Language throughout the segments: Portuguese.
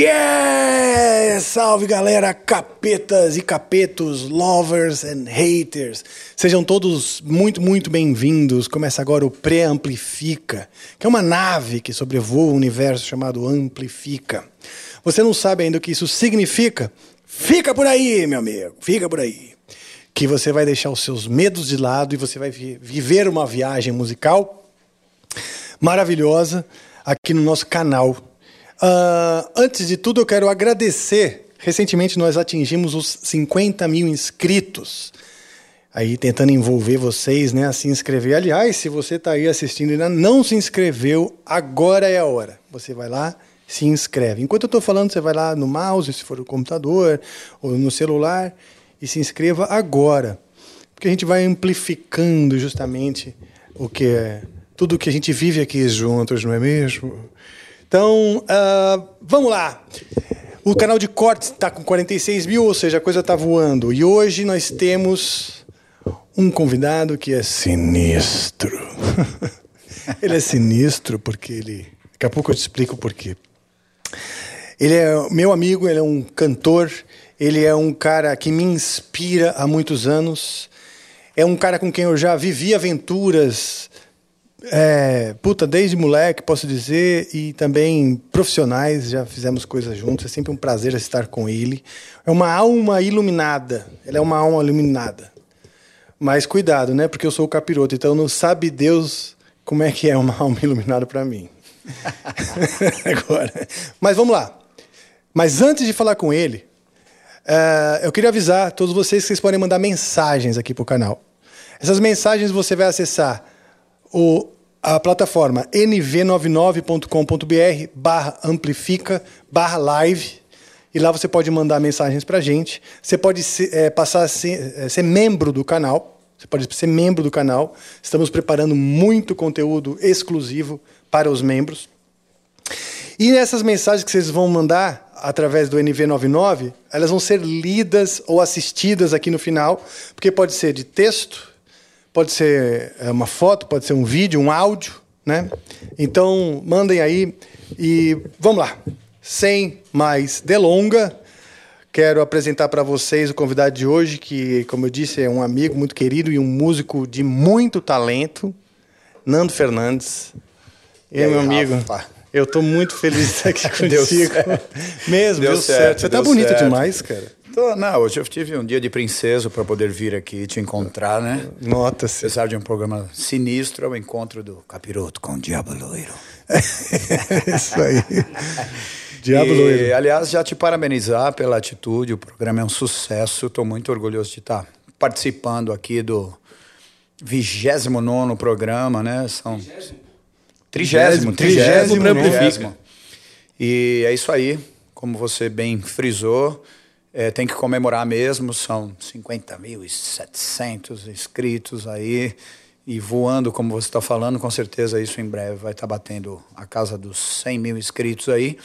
Yeah! Salve galera, capetas e capetos, lovers and haters. Sejam todos muito, muito bem-vindos. Começa agora o Pré-Amplifica, que é uma nave que sobrevoa o universo chamado Amplifica. Você não sabe ainda o que isso significa? Fica por aí, meu amigo, fica por aí. Que você vai deixar os seus medos de lado e você vai viver uma viagem musical maravilhosa aqui no nosso canal Uh, antes de tudo, eu quero agradecer. Recentemente nós atingimos os 50 mil inscritos. Aí tentando envolver vocês né, a se inscrever. Aliás, se você está aí assistindo e ainda não se inscreveu, agora é a hora. Você vai lá, se inscreve. Enquanto eu estou falando, você vai lá no mouse, se for no computador ou no celular, e se inscreva agora. Porque a gente vai amplificando justamente o que é tudo que a gente vive aqui juntos, não é mesmo? Então, uh, vamos lá. O canal de cortes está com 46 mil, ou seja, a coisa está voando. E hoje nós temos um convidado que é sinistro. ele é sinistro porque ele. Daqui a pouco eu te explico por quê. Ele é meu amigo, ele é um cantor, ele é um cara que me inspira há muitos anos. É um cara com quem eu já vivi aventuras é, puta, desde moleque, posso dizer, e também profissionais, já fizemos coisas juntos, é sempre um prazer estar com ele. É uma alma iluminada, ele é uma alma iluminada. Mas cuidado, né? Porque eu sou o capiroto, então não sabe Deus como é que é uma alma iluminada para mim. Agora. Mas vamos lá. Mas antes de falar com ele, uh, eu queria avisar todos vocês que vocês podem mandar mensagens aqui para o canal. Essas mensagens você vai acessar o, a plataforma nv99.com.br barra amplifica barra live e lá você pode mandar mensagens para a gente. Você pode ser, é, passar a ser, é, ser membro do canal. Você pode ser membro do canal. Estamos preparando muito conteúdo exclusivo para os membros. E essas mensagens que vocês vão mandar através do NV99, elas vão ser lidas ou assistidas aqui no final, porque pode ser de texto, pode ser é, uma foto, pode ser um vídeo, um áudio, né? Então, mandem aí e vamos lá. Sem mais delonga, quero apresentar para vocês o convidado de hoje, que, como eu disse, é um amigo muito querido e um músico de muito talento, Nando Fernandes. E, e aí, meu amigo? Rafa? Eu estou muito feliz de estar aqui contigo. Deu Mesmo, deu, deu certo. certo. Você está bonito certo. demais, cara. Tô, não, hoje eu tive um dia de princesa para poder vir aqui te encontrar, né? Nota-se. Apesar de um programa sinistro, é o encontro do capiroto com o Diabo Loiro. Isso aí. Diabo e, Loiro. Aliás, já te parabenizar pela atitude, o programa é um sucesso, estou muito orgulhoso de estar participando aqui do 29 programa, né? São. Trigésimo, trigésimo, trigésimo. E é isso aí, como você bem frisou. É, tem que comemorar mesmo, são 50.700 inscritos aí. E voando, como você está falando, com certeza isso em breve vai estar tá batendo a casa dos 100 mil inscritos aí.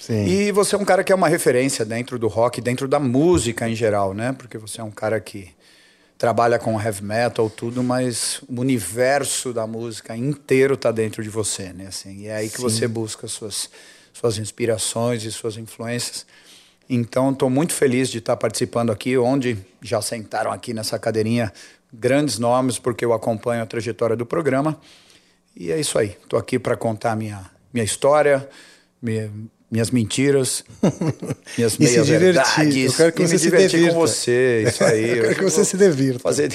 Sim. E você é um cara que é uma referência dentro do rock, dentro da música em geral, né? Porque você é um cara que trabalha com heavy metal, tudo, mas o universo da música inteiro está dentro de você, né? Assim, e é aí que Sim. você busca suas, suas inspirações e suas influências. Então, estou muito feliz de estar participando aqui, onde já sentaram aqui nessa cadeirinha grandes nomes, porque eu acompanho a trajetória do programa. E é isso aí. Estou aqui para contar minha, minha história, minha, minhas mentiras, minhas meias verdades. Eu quero que e você me se divertir com você, isso aí. eu quero que você se divirta. Fazer...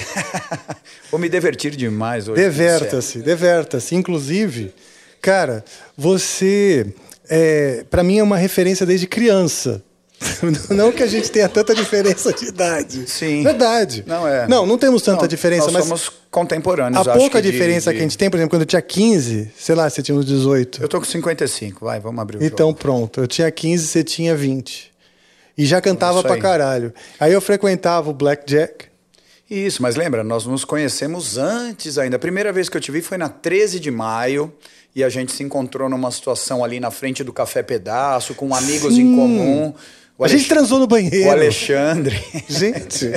vou me divertir demais hoje. Deverta-se, deverta-se. Inclusive, cara, você, é, para mim, é uma referência desde criança. Não que a gente tenha tanta diferença de idade. Sim. Verdade. Não é. Não, não temos tanta não, diferença, nós mas. somos contemporâneos. A pouca que diferença de, de... que a gente tem, por exemplo, quando eu tinha 15, sei lá, você tinha uns 18. Eu tô com 55, vai, vamos abrir o Então jogo. pronto, eu tinha 15, você tinha 20. E já cantava pra caralho. Aí eu frequentava o Blackjack. Isso, mas lembra, nós nos conhecemos antes ainda. A primeira vez que eu te vi foi na 13 de maio e a gente se encontrou numa situação ali na frente do Café Pedaço, com amigos Sim. em comum. O a gente transou no banheiro. O Alexandre. Gente,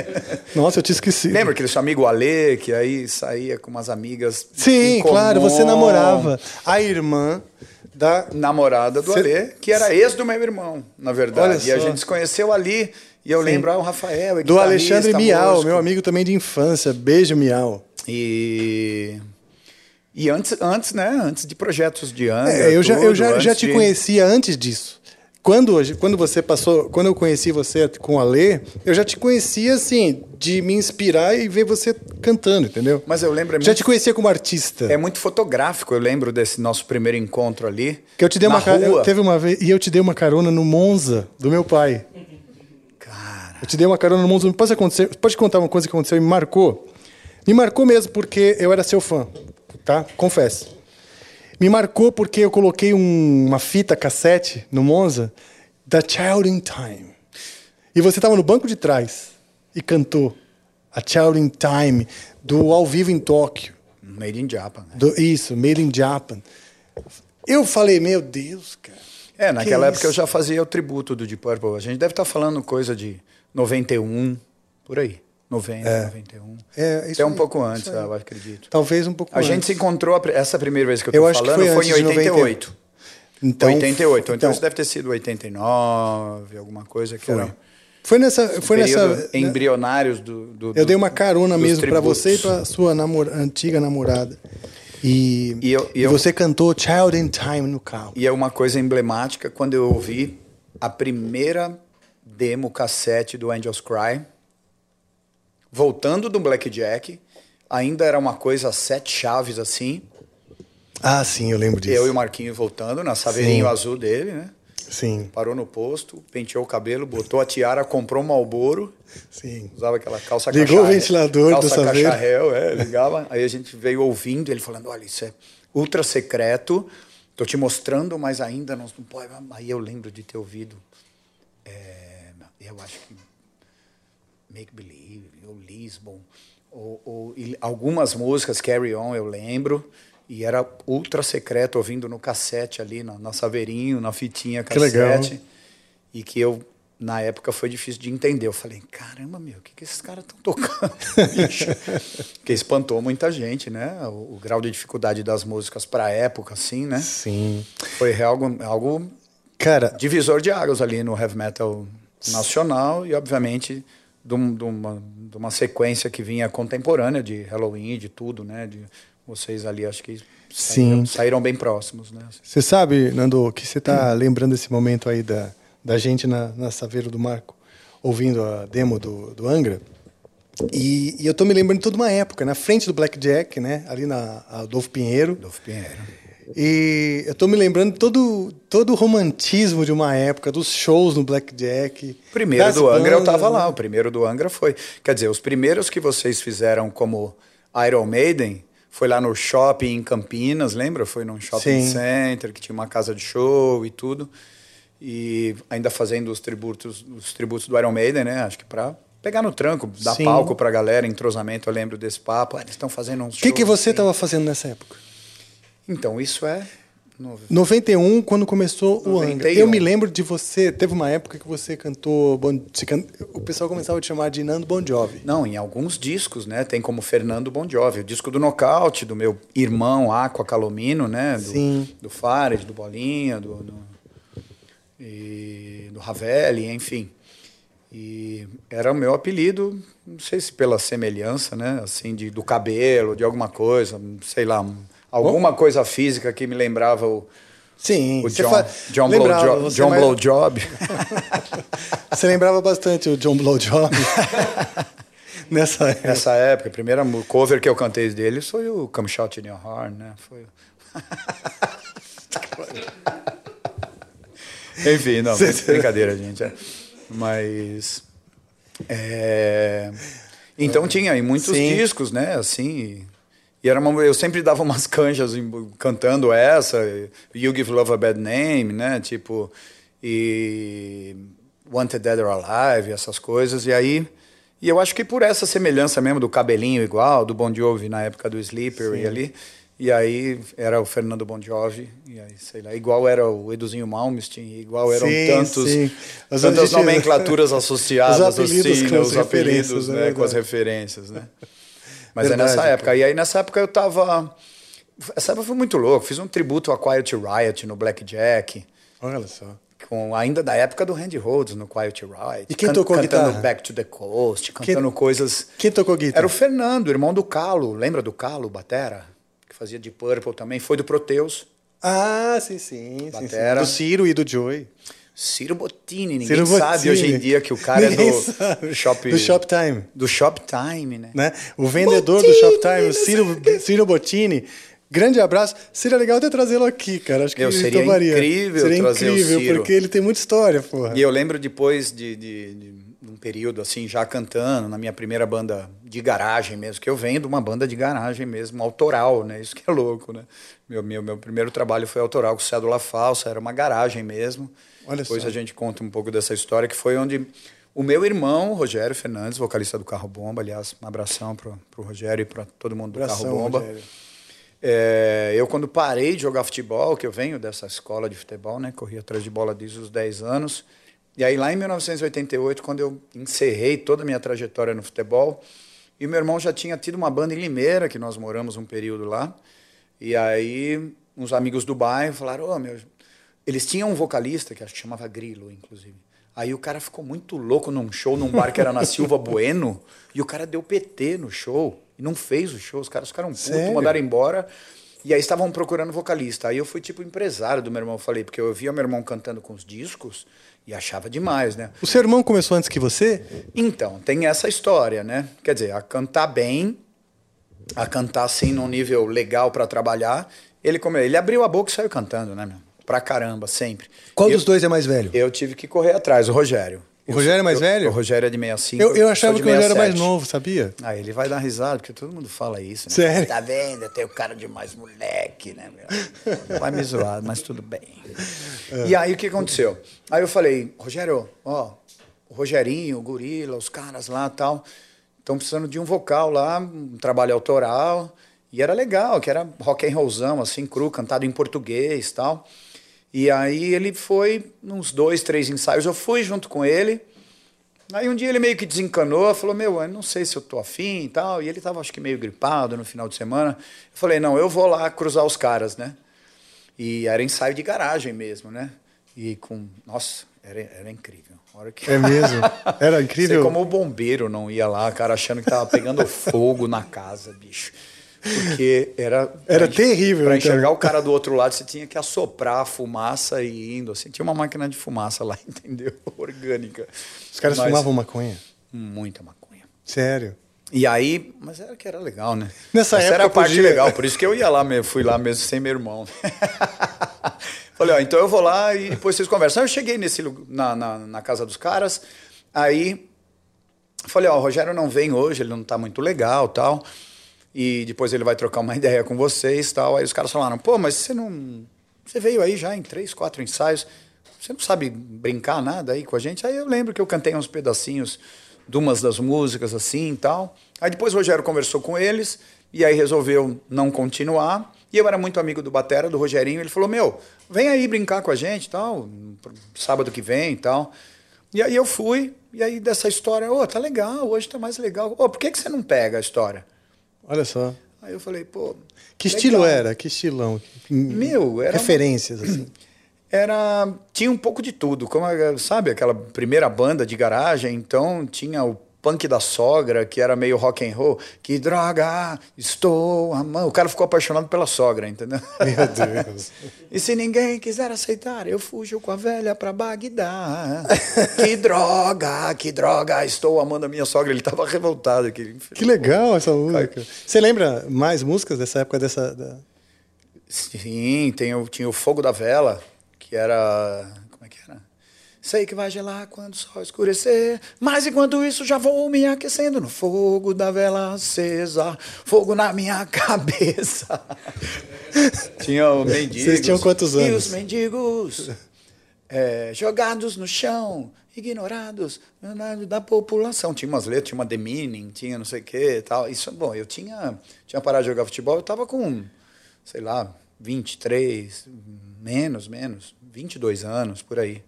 nossa, eu te esqueci. Lembra aquele seu amigo Ale, que aí saía com umas amigas Sim, claro, você namorava a irmã da namorada do Cê... Alê, que era ex do meu irmão, na verdade. E a gente se conheceu ali. E eu Sim. lembro, ah, o Rafael. É do Alexandre Miau, meu amigo também de infância. Beijo, Miau. E. E antes, antes, né? Antes de projetos de ano. É, eu já, eu já, já te de... conhecia antes disso. Quando, quando você passou, quando eu conheci você com a Lê, eu já te conhecia assim, de me inspirar e ver você cantando, entendeu? Mas eu lembro. É já muito, te conhecia como artista. É muito fotográfico, eu lembro desse nosso primeiro encontro ali. Que eu te dei uma rua. teve uma vez e eu te dei uma carona no Monza do meu pai. Cara. Eu te dei uma carona no Monza. Pode acontecer? Pode contar uma coisa que aconteceu e me marcou? Me marcou mesmo porque eu era seu fã, tá? Confesso. Me marcou porque eu coloquei um, uma fita cassete no Monza da Child in Time. E você estava no banco de trás e cantou a Child in Time do Ao Vivo em Tóquio. Made in Japan. Né? Do, isso, Made in Japan. Eu falei, meu Deus, cara. É, naquela época isso? eu já fazia o tributo do Deep Purple. A gente deve estar tá falando coisa de 91, por aí. 90, é. 91. É, isso Até um pouco antes, eu acredito. Talvez um pouco a antes. A gente se encontrou, essa primeira vez que eu estou falando, foi, foi em 88. Então, 88. Então, então, isso deve ter sido 89, alguma coisa que foi. era. Foi nessa. Foi nessa né? embrionários do, do, Eu dei uma carona mesmo para você e para sua antiga namorada. E, e, eu, e, e você cantou Child in Time no carro. E é uma coisa emblemática quando eu ouvi a primeira demo cassete do Angels Cry voltando do blackjack, ainda era uma coisa sete chaves assim. Ah, sim, eu lembro disso. Eu e o Marquinho voltando na saveirinho sim. azul dele, né? Sim. Parou no posto, penteou o cabelo, botou a tiara, comprou um Malboro. Sim. Usava aquela calça Ligou o ventilador calça do saveiro. cacharel, é, ligava. Aí a gente veio ouvindo, ele falando, olha, isso é ultra secreto, tô te mostrando, mas ainda não, não pode. Aí eu lembro de ter ouvido, é, eu acho que Make Believe, ou Lisbon, ou, ou algumas músicas, Carry On, eu lembro, e era ultra secreto, ouvindo no cassete ali, na, na Saveirinho, na fitinha cassete, que e que eu, na época, foi difícil de entender. Eu falei, caramba, meu, o que, que esses caras estão tocando? que espantou muita gente, né? O, o, grau de dificuldade das músicas para a época, assim, né? Sim. Foi algo, algo Cara, divisor de águas ali no heavy metal nacional e, obviamente, de, um, uma, de uma sequência que vinha contemporânea de Halloween, de tudo, né? De vocês ali, acho que saíram, saíram bem próximos, né? Você sabe, Nando, que você está hum. lembrando esse momento aí da, da gente na, na Saveiro do Marco, ouvindo a demo do, do Angra? E, e eu estou me lembrando de toda uma época, na frente do Blackjack, né? Ali na Adolfo Pinheiro. Adolfo Pinheiro. E eu tô me lembrando todo, todo o romantismo de uma época, dos shows no Blackjack. Primeiro do Angra eu tava lá, o primeiro do Angra foi. Quer dizer, os primeiros que vocês fizeram como Iron Maiden foi lá no shopping em Campinas, lembra? Foi num shopping Sim. center que tinha uma casa de show e tudo. E ainda fazendo os tributos, os tributos do Iron Maiden, né? Acho que para pegar no tranco, dar Sim. palco pra galera, entrosamento, eu lembro desse papo. Ah, eles estão fazendo uns O que, que você estava assim. fazendo nessa época? Então, isso é. 91, quando começou 91. o Angra. Eu me lembro de você. Teve uma época que você cantou. o pessoal começava a te chamar de Nando Bon Jovi. Não, em alguns discos, né? Tem como Fernando Bon Jovi. O disco do Nocaute, do meu irmão Aqua Calomino, né? Do, Sim. Do Fares, do Bolinha, do. do e do Ravelli, enfim. E era o meu apelido, não sei se pela semelhança, né? Assim, de, do cabelo, de alguma coisa, sei lá, alguma coisa física que me lembrava o. Sim, o John, fa... John, lembrava, Blow, John mais... Blowjob. você lembrava bastante o John Blowjob. Nessa época. Nessa época, a primeira cover que eu cantei dele foi o Come Shout in Your Heart, né? Foi... Enfim, não, brincadeira, gente. É. Mas. É... Então tinha aí muitos Sim. discos, né? Assim, e era uma, eu sempre dava umas canjas cantando essa, You Give Love a Bad Name, né? Tipo, e Wanted Dead or Alive, essas coisas. E aí, e eu acho que por essa semelhança mesmo do cabelinho igual, do Bon Jovi na época do Sleeper e ali. E aí era o Fernando Bon Jovi, e aí, sei lá, igual era o Eduzinho Malmsteen, igual eram sim, tantos, sim. tantas gente... nomenclaturas associadas, os apelidos, assim, os apelidos, né, né, com as referências, né? Mas Verdade, é nessa época. Cara. E aí nessa época eu tava essa época foi muito louco. Fiz um tributo a Quiet Riot no Blackjack. Olha só. Com, ainda da época do Randy Rhodes no Quiet Riot. E quem can, tocou cantando guitarra? Back to the Coast, cantando quem, coisas. Quem tocou guitarra? Era o Fernando, irmão do Calo. Lembra do Calo, Batera? Que fazia de Purple também. Foi do Proteus. Ah, sim, sim. Batera. Sim, sim. Do Ciro e do Joey. Ciro Bottini, ninguém Ciro sabe Bottini. hoje em dia que o cara Ninguém é do sabe. Shop Do Shoptime. do Shoptime, né? Né? O vendedor do Bottini, Shoptime, o Ciro, Ciro Bottini. Grande abraço. Seria legal até trazê-lo aqui, cara. Acho que Meu, seria toparia. incrível Seria trazer o incrível, Ciro. porque ele tem muita história, porra. E eu lembro depois de, de, de um período assim, já cantando, na minha primeira banda de garagem mesmo, que eu venho de uma banda de garagem mesmo, autoral, né? Isso que é louco, né? Meu, meu, meu primeiro trabalho foi autoral com cédula falsa, era uma garagem mesmo. Olha depois só. a gente conta um pouco dessa história, que foi onde o meu irmão, Rogério Fernandes, vocalista do Carro Bomba, aliás, um abração pro, pro Rogério e para todo mundo do Abração, Carro Bomba. Rogério. É, eu, quando parei de jogar futebol, que eu venho dessa escola de futebol, né? Corri atrás de bola desde os 10 anos. E aí, lá em 1988, quando eu encerrei toda a minha trajetória no futebol, e meu irmão já tinha tido uma banda em Limeira, que nós moramos um período lá. E aí, uns amigos do bairro falaram: Ô, meu. Eles tinham um vocalista, que acho que chamava Grilo, inclusive. Aí o cara ficou muito louco num show, num bar que era na Silva Bueno, e o cara deu PT no show, e não fez o show. Os caras ficaram putos, mandaram embora. E aí estavam procurando vocalista. Aí eu fui tipo empresário do meu irmão, eu falei, porque eu via meu irmão cantando com os discos e achava demais, né? O seu irmão começou antes que você? Então, tem essa história, né? Quer dizer, a cantar bem, a cantar assim num nível legal para trabalhar. Ele, como, ele abriu a boca e saiu cantando, né, meu? Pra caramba, sempre. Qual eu, dos dois é mais velho? Eu tive que correr atrás, o Rogério. O Rogério é mais Eu- velho? O Rogério é de 65. Eu, eu achava que o Rogério era mais 67. novo, sabia? Ah, ele vai dar risada, porque todo mundo fala isso. Né? Sério? Tá vendo? Eu tenho cara de mais moleque, né? Vai me zoar, mas tudo bem. É. E aí o que aconteceu? Aí eu falei, Rogério, ó, o Rogerinho, o Gorila, os caras lá tal, estão precisando de um vocal lá, um trabalho autoral. E era legal, que era rock and rollzão, assim, cru, cantado em português tal. E aí ele foi, uns dois, três ensaios, eu fui junto com ele. Aí um dia ele meio que desencanou, falou, meu, eu não sei se eu tô afim e tal. E ele tava, acho que meio gripado no final de semana. Eu falei, não, eu vou lá cruzar os caras, né? E era ensaio de garagem mesmo, né? E com, nossa, era, era incrível. Hora que... É mesmo? Era Sei incrível. como o bombeiro não ia lá, cara, achando que tava pegando fogo na casa, bicho. Porque era. Era pra- terrível, Pra então. enxergar o cara do outro lado, você tinha que assoprar a fumaça e indo. Assim. Tinha uma máquina de fumaça lá, entendeu? Orgânica. Os caras Mas- fumavam maconha. Muita maconha. Sério. E aí, mas era que era legal, né? Nessa Essa época era a parte podia- legal, por isso que eu ia lá mesmo, fui lá mesmo sem meu irmão. Falei, ó, então eu vou lá e depois vocês conversam. Eu cheguei nesse, na, na, na casa dos caras, aí falei, ó, o Rogério não vem hoje, ele não tá muito legal tal. E depois ele vai trocar uma ideia com vocês tal. Aí os caras falaram, pô, mas você não. Você veio aí já em três, quatro ensaios. Você não sabe brincar nada aí com a gente? Aí eu lembro que eu cantei uns pedacinhos de umas das músicas assim e tal. Aí depois o Rogério conversou com eles e aí resolveu não continuar. E eu era muito amigo do Batera, do Rogerinho. Ele falou: Meu, vem aí brincar com a gente tal, sábado que vem e tal. E aí eu fui, e aí dessa história, ô, tá legal, hoje tá mais legal. Ô, por que, que você não pega a história? Olha só. Aí eu falei, pô. Que legal. estilo era? Que estilão? Meu, era. Referências, assim. Era. Tinha um pouco de tudo. Como, sabe, aquela primeira banda de garagem, então tinha o punk da sogra, que era meio rock and roll. Que droga, estou amando. O cara ficou apaixonado pela sogra, entendeu? Meu Deus. E se ninguém quiser aceitar, eu fujo com a velha pra Bagdá. que droga, que droga, estou amando a minha sogra. Ele tava revoltado aqui. Que legal essa música. Você lembra mais músicas dessa época dessa. da- Sim, tem tinha o Fogo da Vela, que era. Como é que era? Sei que vai gelar quando o sol escurecer, mas enquanto isso já vou me aquecendo no fogo da vela acesa, fogo na minha cabeça. tinha o mendigo. Vocês tinham quantos E anos? os mendigos é, jogados no chão, ignorados da população. Tinha umas letras, tinha uma demeaning, tinha não sei o que e tal. Isso, bom, eu tinha, tinha parado de jogar futebol, eu tava com, sei lá, 23, menos, menos, 22 anos, por aí.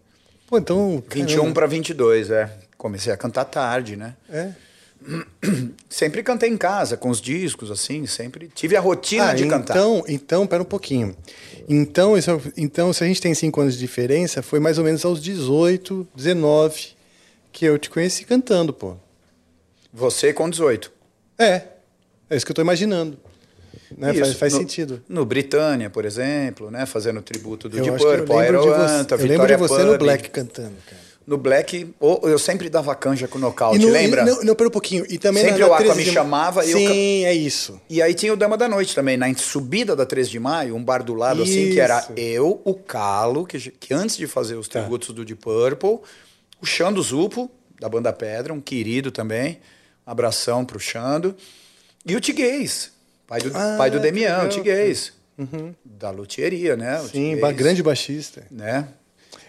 Pô, então. 21 para 22, é. Comecei a cantar tarde, né? É. sempre cantei em casa, com os discos, assim, sempre tive a rotina ah, de cantar. Então, então, pera um pouquinho. Então, isso, então, se a gente tem cinco anos de diferença, foi mais ou menos aos 18, 19 que eu te conheci cantando, pô. Você com 18. É. É isso que eu tô imaginando. Né? Isso, Faz, faz no, sentido. No Britânia, por exemplo, né? Fazendo tributo do eu Deep eu Purple, Aeroanta, eu lembro de você Pub. no Black cantando, cara. No Black, ou- eu sempre dava canja com nocaute, E no- lembra? e- não, não, pera um pouquinho. E também Sempre na, o Aqua 13 me de- chamava e eu Sim, é isso. E aí tinha o Dama da Noite também, na subida da 3 de maio, um bar do lado assim, que era Isso. eu, o Calo, que, que antes de fazer os Tá. tributos do Deep Purple, o Xando Zupo, da banda Pedra, um querido também, um abração pro Xando, e o Tiguez, pai do, Ah, pai do Demian, o Tiguez, da luthieria, né? o Sim, Tiguez, ba- grande baixista. Né?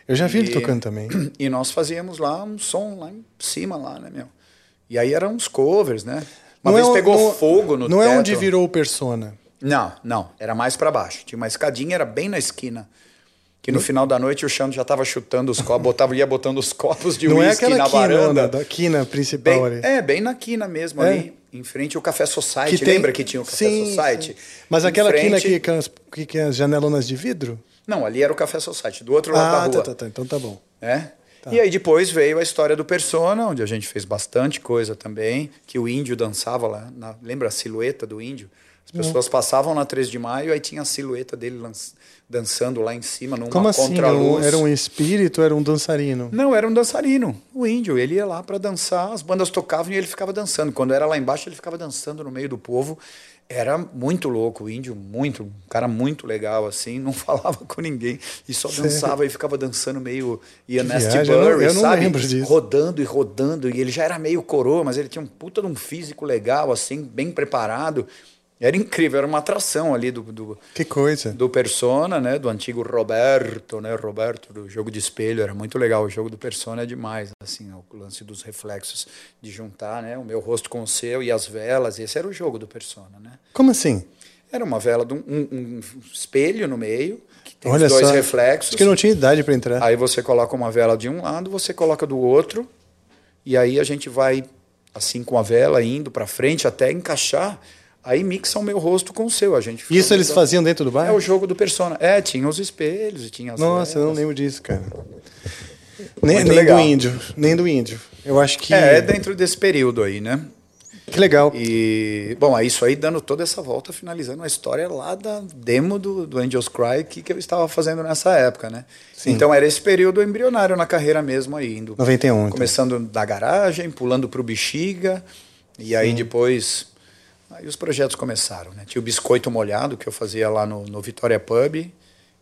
Eu já vi ele E- tocando também. E nós fazíamos lá um som lá em cima, lá, né, meu? E aí eram uns covers, né? Uma Não vez é pegou não- fogo no Não teto. é onde virou o Persona. Não, não. Era mais pra baixo. Tinha uma escadinha, era bem na esquina. Que no final da noite o Xando já tava chutando os copos, botava, ia botando os copos de não é uísque aquela na quina varanda. da quina principal Bem, ali. é, bem na quina mesmo, É. ali, em frente ao Café Society. tem- Lembra que tinha o Café Sim, Society? sim. Mas Em aquela frente- aqui com as, que, que é as janelonas de vidro? Não, ali era o Café Society, do outro lado Ah, da tá, rua. tá, tá. Então tá bom. né? E aí depois veio a história do Persona, onde a gente fez bastante coisa também, que o índio dançava lá, na- lembra a silhueta do índio? As pessoas passavam na 3 de maio, aí tinha a silhueta dele lanç- dançando lá em cima, numa Como assim? Era um, um espírito ou era um dançarino? Não, era um dançarino, o índio. Ele ia lá para dançar, as bandas tocavam e ele ficava dançando. Quando era lá embaixo, ele ficava dançando no meio do povo. Era muito louco, o índio, muito, um cara muito legal, assim, não falava com ninguém e só Sério? dançava e ficava dançando meio Que Nasty Burry, sabe? Rodando e rodando. E ele já era meio coroa, mas ele tinha um puta de um físico legal, assim, bem preparado. Era incrível, era uma atração ali do, do, Que coisa. do Persona, né? Do antigo Roberto, né? Roberto do jogo de espelho, era muito legal. O jogo do Persona é demais, assim, o lance dos reflexos de juntar, né? O meu rosto com o seu e as velas. Esse era o jogo do Persona, né? Como assim? Era uma vela de um, um- um espelho no meio que tem Olha dois só. reflexos. Acho que não tinha idade para entrar. Aí você coloca uma vela de um lado, você coloca do outro, e aí a gente vai assim com a vela indo para frente até encaixar. Aí mixa o meu rosto com o seu. A gente Isso eles faziam dentro do bar? É o jogo do Persona. É, tinha os espelhos e tinha as Nossa, eu não lembro disso, cara. Nem, nem do índio. Nem do índio. Eu acho que. É, é dentro desse período aí, né? Que legal. E, bom, é isso aí dando toda essa volta, finalizando a história lá da demo do, do Angels Cry que, que eu estava fazendo nessa época, né? Sim. Então era esse período embrionário na carreira mesmo aí, indo. 91, então. Começando da garagem, pulando pro Bexiga, e aí depois. Aí os projetos começaram, né? Tinha o Biscoito Molhado, que eu fazia lá no, no Vitória Pub,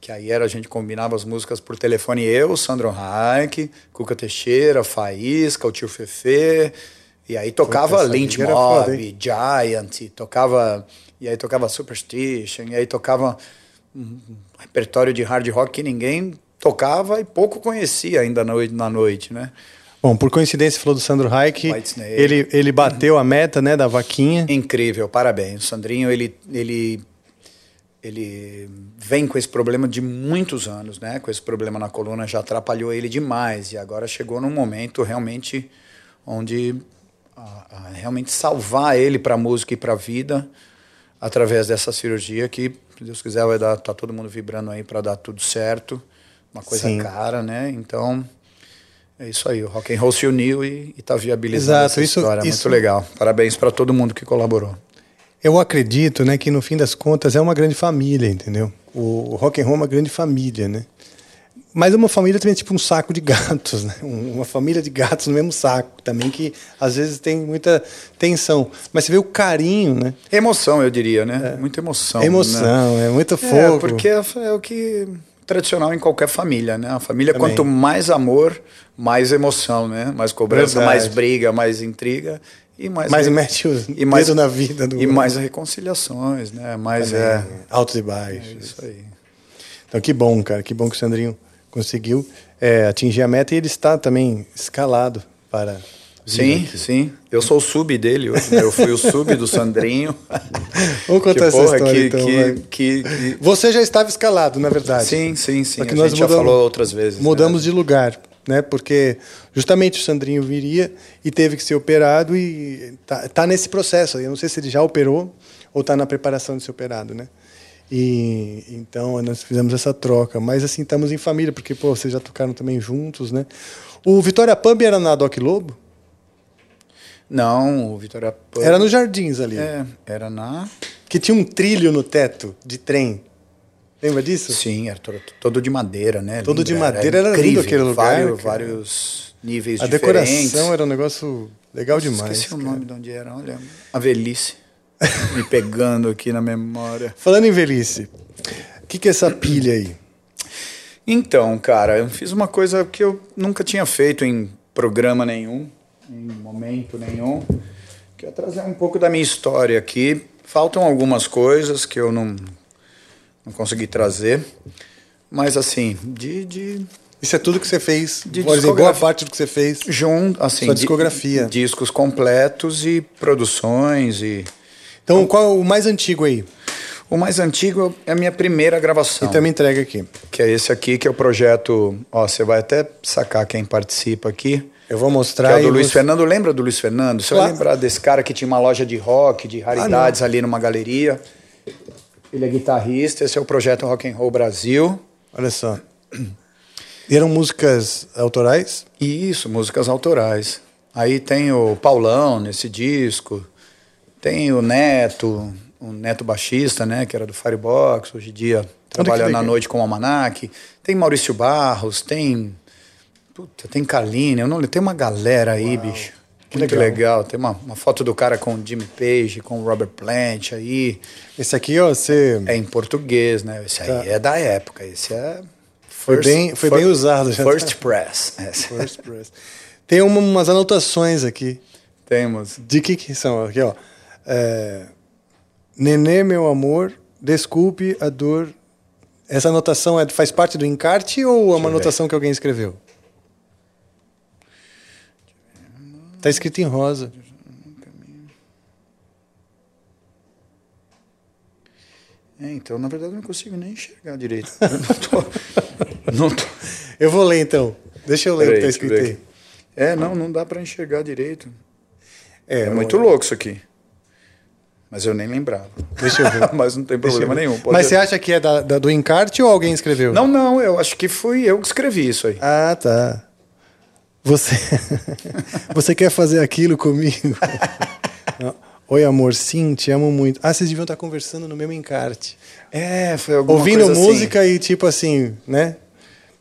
que aí era, a gente combinava as músicas por telefone, eu, Sandro Reich, Cuca Teixeira, Faísca, o Tio Fefe, e aí tocava foda, Mob? Giant, tocava, e aí tocava Superstition, e aí tocava um repertório de hard rock que ninguém tocava e pouco conhecia ainda na noite, na noite né? Bom, por coincidência, falou do Sandro. Whitesnake. Ele, ele bateu a meta né, da vaquinha. Incrível, parabéns. O Sandrinho, ele, ele, ele vem com esse problema de muitos anos, né? Com esse problema na coluna, já atrapalhou ele demais. E agora chegou num momento realmente onde a- a realmente salvar ele para a música e para a vida através dessa cirurgia que, se Deus quiser, vai dar, tá todo mundo vibrando aí para dar tudo certo. Uma coisa Sim. cara, né? Então, é isso aí. O rock and roll se uniu e está viabilizando Exato, essa isso- história. isso- Muito legal. Parabéns para todo mundo que colaborou. Eu acredito né, que, no fim das contas, é uma grande família, entendeu? O, o rock and roll é uma grande família, né? Mas uma família também é tipo um saco de gatos, né? Um- Uma família de gatos no mesmo saco também, que às vezes tem muita tensão. Mas você vê o carinho, né? Emoção, eu diria, né? Muita emoção. É emoção, né? é muito É, fogo. porque é, é o que tradicional em qualquer família, né? A família, Também. quanto mais amor, mais emoção, né? Mais cobrança, Verdade. mais briga, mais intriga e mais Mais re- mete o e mais na vida do e mais reconciliações, né? Mais é, altos e é baixos. isso aí. Então, que bom, cara. Que bom que o Sandrinho conseguiu é, atingir a meta e ele está também escalado para. Sim, aqui. sim. Eu sou o sub dele hoje. né? Eu fui o sub do Sandrinho. Vamos contar que, essa porra, história, que, então. que, que- Você já estava escalado, na verdade. Sim, sim, sim. Só que a nós gente já mudamos- falou outras vezes. né? Mudamos de lugar. né? Porque justamente o Sandrinho viria e teve que ser operado e tá, tá nesse processo. Eu não sei se ele já operou ou está na preparação de ser operado, né? E então nós fizemos essa troca, mas assim estamos em família porque pô, vocês já tocaram também juntos, né? O Vitória Pub era na Doc Lobo? Não, o Vitória Pub. Era nos Jardins ali. É, era na. Que tinha um trilho no teto de trem. Lembra disso? Sim, era todo, todo de madeira, né? Todo lindo, de madeira, era, era lindo aquele lugar. Vários, vários níveis a diferentes. Decoração era um negócio legal demais. Esqueci cara. o nome de onde era, olha. A velhice. Me pegando aqui na memória. Falando em velhice, o que, que é essa pilha aí? Então, cara, eu fiz uma coisa que eu nunca tinha feito em programa nenhum, em momento nenhum, que é trazer um pouco da minha história aqui. Faltam algumas coisas que eu não, não consegui trazer, mas assim, de, de isso é tudo que você fez, de por exemplo, boa parte do que você fez. Junto, assim, sua discografia. discos completos e produções e então, qual o mais antigo aí? O mais antigo é a minha primeira gravação. Então me entrega aqui. Que é esse aqui, que é o projeto. Ó, você vai até sacar quem participa aqui. Eu vou mostrar. Que é o do Luiz Fernando. Lembra do Luiz Fernando? Você claro. vai lembrar desse cara que tinha uma loja de rock, de raridades ah, ali numa galeria. Ele é guitarrista. Esse é o projeto Rock and Roll Brasil. Olha só. E eram músicas autorais? Isso, músicas autorais. Aí tem o Paulão nesse disco. Tem o Neto, o Neto baixista, né, que era do Firebox, hoje em dia trabalha na noite com o Almanac. Tem Maurício Barros, tem. Puta, tem Kaline, eu não tem uma galera aí, Uau, bicho. Que Muito legal. legal. Tem uma, uma, foto do cara com o Jimmy Page, com o Robert Plant aí. Esse aqui, ó, você. É em português, né? Esse aí tá. é da época. Esse é. Foi bem, foi bem usado já. First Press. First Press. Tem uma, umas anotações aqui. Temos. De que que são? Aqui, ó. É, Nenê, meu amor, desculpe a dor. Essa anotação é, faz parte do encarte ou é uma anotação que alguém escreveu? Está escrito em rosa. É, então, na verdade, eu não consigo nem enxergar direito. Eu não tô. não tô. Eu vou ler então. Deixa eu ler o que está escrito aí. É, não, não dá para enxergar direito. É, é muito louco isso aqui. Mas eu nem lembrava. Deixa eu ver. Mas não tem problema nenhum. Pode Mas você acha que é da, da, do encarte ou alguém escreveu? Não, não, eu acho que fui eu que escrevi isso aí. Ah, tá. Você, você quer fazer aquilo comigo? Oi, amor, sim, te amo muito. Ah, vocês deviam estar conversando no mesmo encarte. É, foi alguma Ouvindo coisa música assim. e tipo assim, né?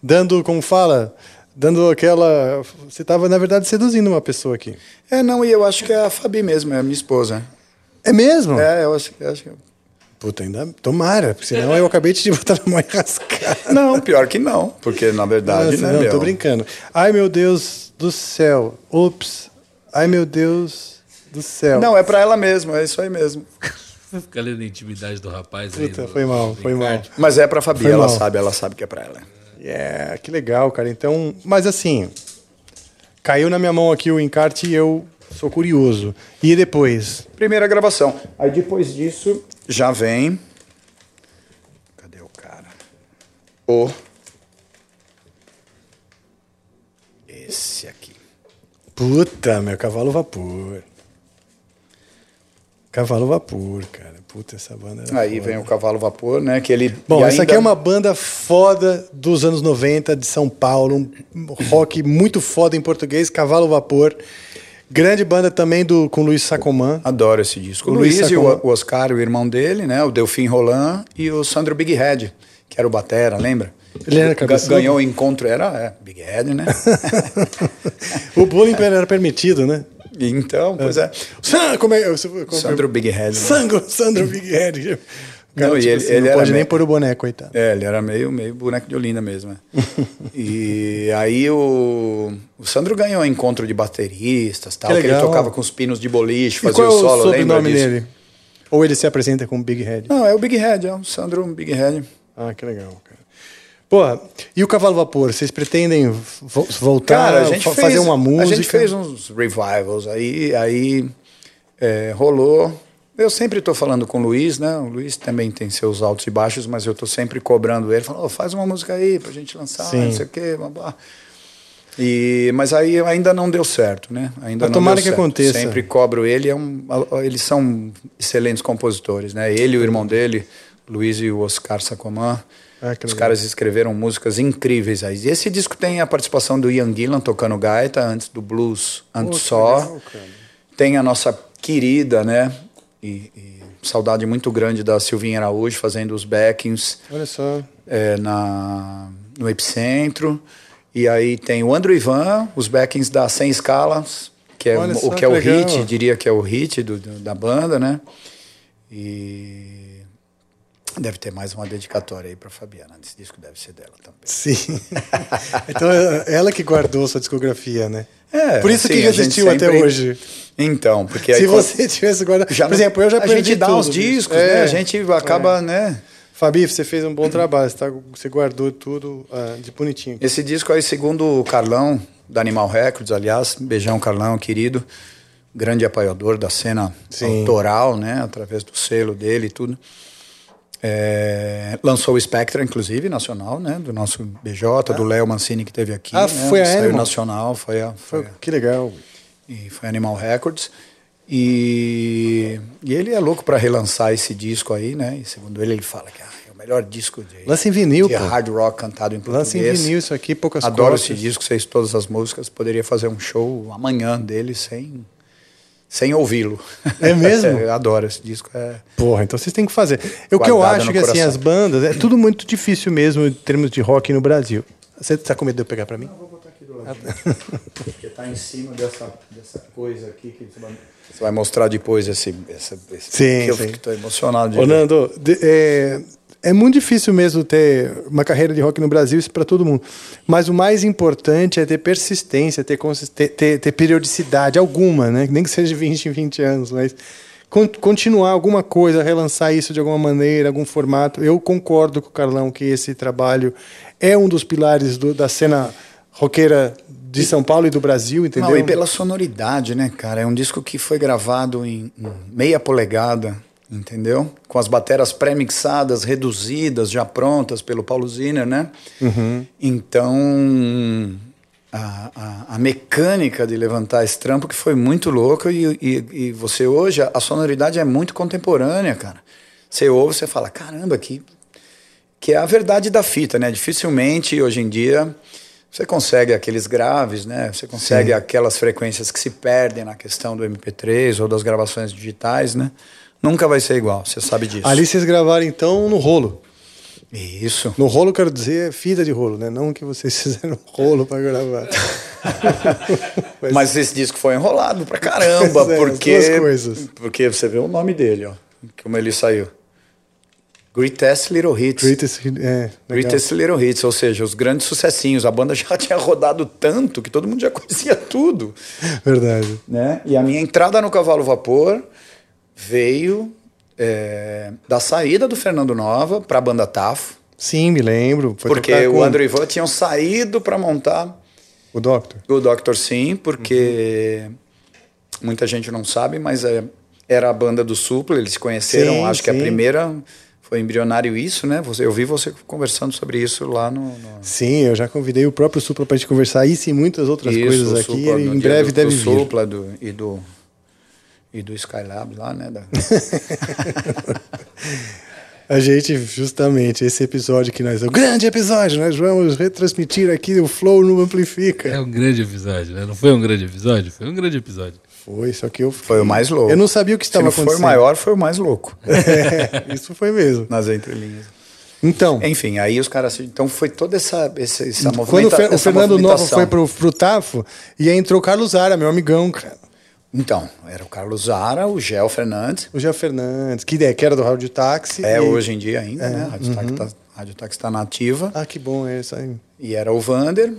Dando, como fala, dando aquela. Você estava, na verdade, seduzindo uma pessoa aqui. É, não, e eu acho que é a Fabi mesmo, é a minha esposa. É mesmo? É, eu acho, eu acho que. Puta, ainda tomara, porque senão eu acabei de botar na mão enrascada. Não, pior que não, porque na verdade, Nossa, né, não, meu? tô brincando. Ai, meu Deus do céu. Ups. Ai, meu Deus do céu. Não, é pra ela mesmo, é isso aí mesmo. Fica lendo a intimidade do rapaz aí. Puta, foi mal, foi mal. Mas é pra Fabi, foi ela mal. sabe, ela sabe que é pra ela. Yeah, que legal, cara. Então, mas assim, caiu na minha mão aqui o encarte e eu Sou curioso. E depois? Primeira gravação. Aí depois disso já vem. Cadê o cara? O. Esse aqui. Puta, meu cavalo vapor. Cavalo Vapor, cara. Puta, essa banda era Aí foda. vem o Cavalo Vapor, né? Que ele. Bom, essa ainda... aqui é uma banda foda dos anos 90 de São Paulo. Um rock muito foda em português, Cavalo Vapor. Grande banda também do, com Luiz Sacomã. Adoro esse disco. O Luiz, Luiz e o, Oscar, o irmão dele, né? O Delfim Roland e o Sandro Big Head, que era o Batera, lembra? Ele era cabeçudo. Ganhou o encontro, era é, Big Head, né? o bullying era permitido, né? Então, pois é. é. Como é, como Sandro Big Head. Né? Sandro Big Head. Cara, não, tipo ele, assim, ele não pode meio, nem pôr o boneco, coitado. É, ele era meio, meio boneco de Olinda mesmo. É. e aí o, o Sandro ganhou encontro de bateristas, tal, que, que, ele tocava com os pinos de boliche, fazia o solo, é o sobrenome dele? Ou ele se apresenta como Big Head? Não, é o Big Head, é o Sandro Big Head. Ah, que legal, cara. Porra, e o Cavalo Vapor? Vocês pretendem vo voltar, cara, a gente fazer fez, uma música? A gente fez uns revivals, aí, aí é, rolou eu sempre estou falando com o Luiz, né? O Luiz também tem seus altos e baixos, mas eu estou sempre cobrando ele, falando, oh, faz uma música aí para a gente lançar, Sim. não sei o quê, blá, blá. E, mas aí ainda não deu certo, né? Ainda Mas não tomara deu que certo. aconteça. Sempre cobro ele, é um, eles são excelentes compositores, né? Ele e o irmão dele, Luiz e o Oscar Sacomã. Que Os caras escreveram músicas incríveis aí. E esse disco tem a participação do Ian Gillan tocando gaita, antes do blues, antes só. legal. Tem a nossa querida, né? E, e saudade muito grande da Silvinha Araújo fazendo os backings Olha só. é, na, no Epicentro. E aí tem o Andrew Ivan, os backings da Sem Escalas, que é Olha o só que é o legal. hit, diria que é o hit do, do- da banda, né? E deve ter mais uma dedicatória aí para Fabiana. Esse disco deve ser dela também. Sim. então é ela que guardou sua discografia, né? É, Por isso assim, que a resistiu até sempre- hoje. Então, porque aí Se quando- você tivesse guardado. já Por exemplo, eu já a perdi gente dá os bicho. discos, É. né? A gente acaba, né? Fabi, você fez um bom trabalho. Você, tá- você guardou tudo ah, de bonitinho. Esse disco aí, segundo o Carlão, da Animal Records, aliás, beijão Carlão, querido, grande apoiador da cena Sim. autoral, né, através do selo dele e tudo. É, lançou o Spectra, inclusive, nacional, né, do nosso BJ, do Léo Mancini que teve aqui. Ah, né, foi a saiu Animal? nacional, foi a, foi, Foi- que legal. e foi Animal Records. E, e ele é louco para relançar esse disco aí, né? E segundo ele, ele fala que ah, é o melhor disco de, Lança em vinil, de pô. hard rock cantado em português. Lança em vinil isso aqui, poucas Adoro cópias. esse disco, sei todas as músicas. Poderia fazer um show amanhã dele sem, sem ouvi-lo. É mesmo? eu adoro esse disco. É... Porra, então vocês têm que fazer. O que eu acho que assim, coração. as bandas, é tudo muito difícil mesmo em termos de rock no Brasil. Você tá com medo de eu pegar pra mim? Vou botar aqui do lado. Porque tá em cima dessa, dessa coisa aqui que você vai, você vai mostrar depois esse. esse, esse Sim, que eu sim. fico tô emocionado de Ô, ver. Nando, de- é, é muito difícil mesmo ter uma carreira de rock no Brasil, isso para todo mundo. Mas o mais importante é ter persistência, ter, ter, ter periodicidade alguma, né? Nem que seja de 20 em 20 anos, mas con- continuar alguma coisa, relançar isso de alguma maneira, algum formato. Eu concordo com o Carlão que esse trabalho é um dos pilares do- da cena roqueira de São Paulo e do Brasil, entendeu? Não, e pela sonoridade, né, cara? É um disco que foi gravado em meia polegada, entendeu? Com as bateras pré-mixadas, reduzidas, já prontas pelo Paulo Ziner, né? Então, a, a, a mecânica de levantar esse trampo que foi muito louca e, e, e você hoje, a sonoridade é muito contemporânea, cara. Você ouve, você fala, caramba, que que é a verdade da fita, né? Dificilmente hoje em dia você consegue aqueles graves, né? Você consegue aquelas frequências que se perdem na questão do MP3 ou das gravações digitais, né? Nunca vai ser igual, você sabe disso. Ali vocês gravaram então no rolo. Isso. No rolo, quero dizer, fita de rolo, né? Não que vocês fizeram rolo para gravar. Mas esse disco foi enrolado pra caramba, é, porque porque você vê o nome dele, ó, como ele saiu. Greatest Little Hits. Greatest, é. Greatest Little Hits, ou seja, os grandes sucessinhos. A banda já tinha rodado tanto que todo mundo já conhecia tudo. Verdade. né? E a minha entrada no Cavalo Vapor veio é, da saída do Fernando Nova para a banda Tafo, Sim, me lembro. Foi porque o com Andrew e Ivan tinham saído para montar O Doctor. o Dr. Sim, porque muita gente não sabe, mas é, era a banda do Supla, eles se conheceram, Sim, acho que a sim. primeira foi embrionário isso, né? Você, eu vi você conversando sobre isso lá no... no... Sim, eu já convidei o próprio Supla pra gente conversar isso e muitas outras Isso, coisas aqui. Supla, em breve do, deve do vir. Supla do, e do e do Skylab lá, né? Da... A gente, justamente, esse episódio que nós. O grande episódio, nós vamos retransmitir aqui o Flow no Amplifica. É um grande episódio, né? Não foi um grande episódio? Foi um grande episódio. Foi, só que eu. Foi o mais louco. Eu não sabia o que Se estava não foi o acontecendo. maior, foi o mais louco. É, isso foi mesmo. Nas entrelinhas. Então, Enfim, aí os caras. Então foi toda essa, essa, essa quando o, movimenta, Fernando Nova foi pro, pro Tafo, e aí entrou o Carlos Zara, meu amigão, cara. Então, era o Carlos Zara, o Gel Fernandes. O Jean Fernandes, que, é, que era do Rádio Táxi. É e- hoje em dia ainda, né? A Rádio uhum. Táxi tá, Rádio Táxi tá nativa. Ah, que bom é isso aí. E era o Vander.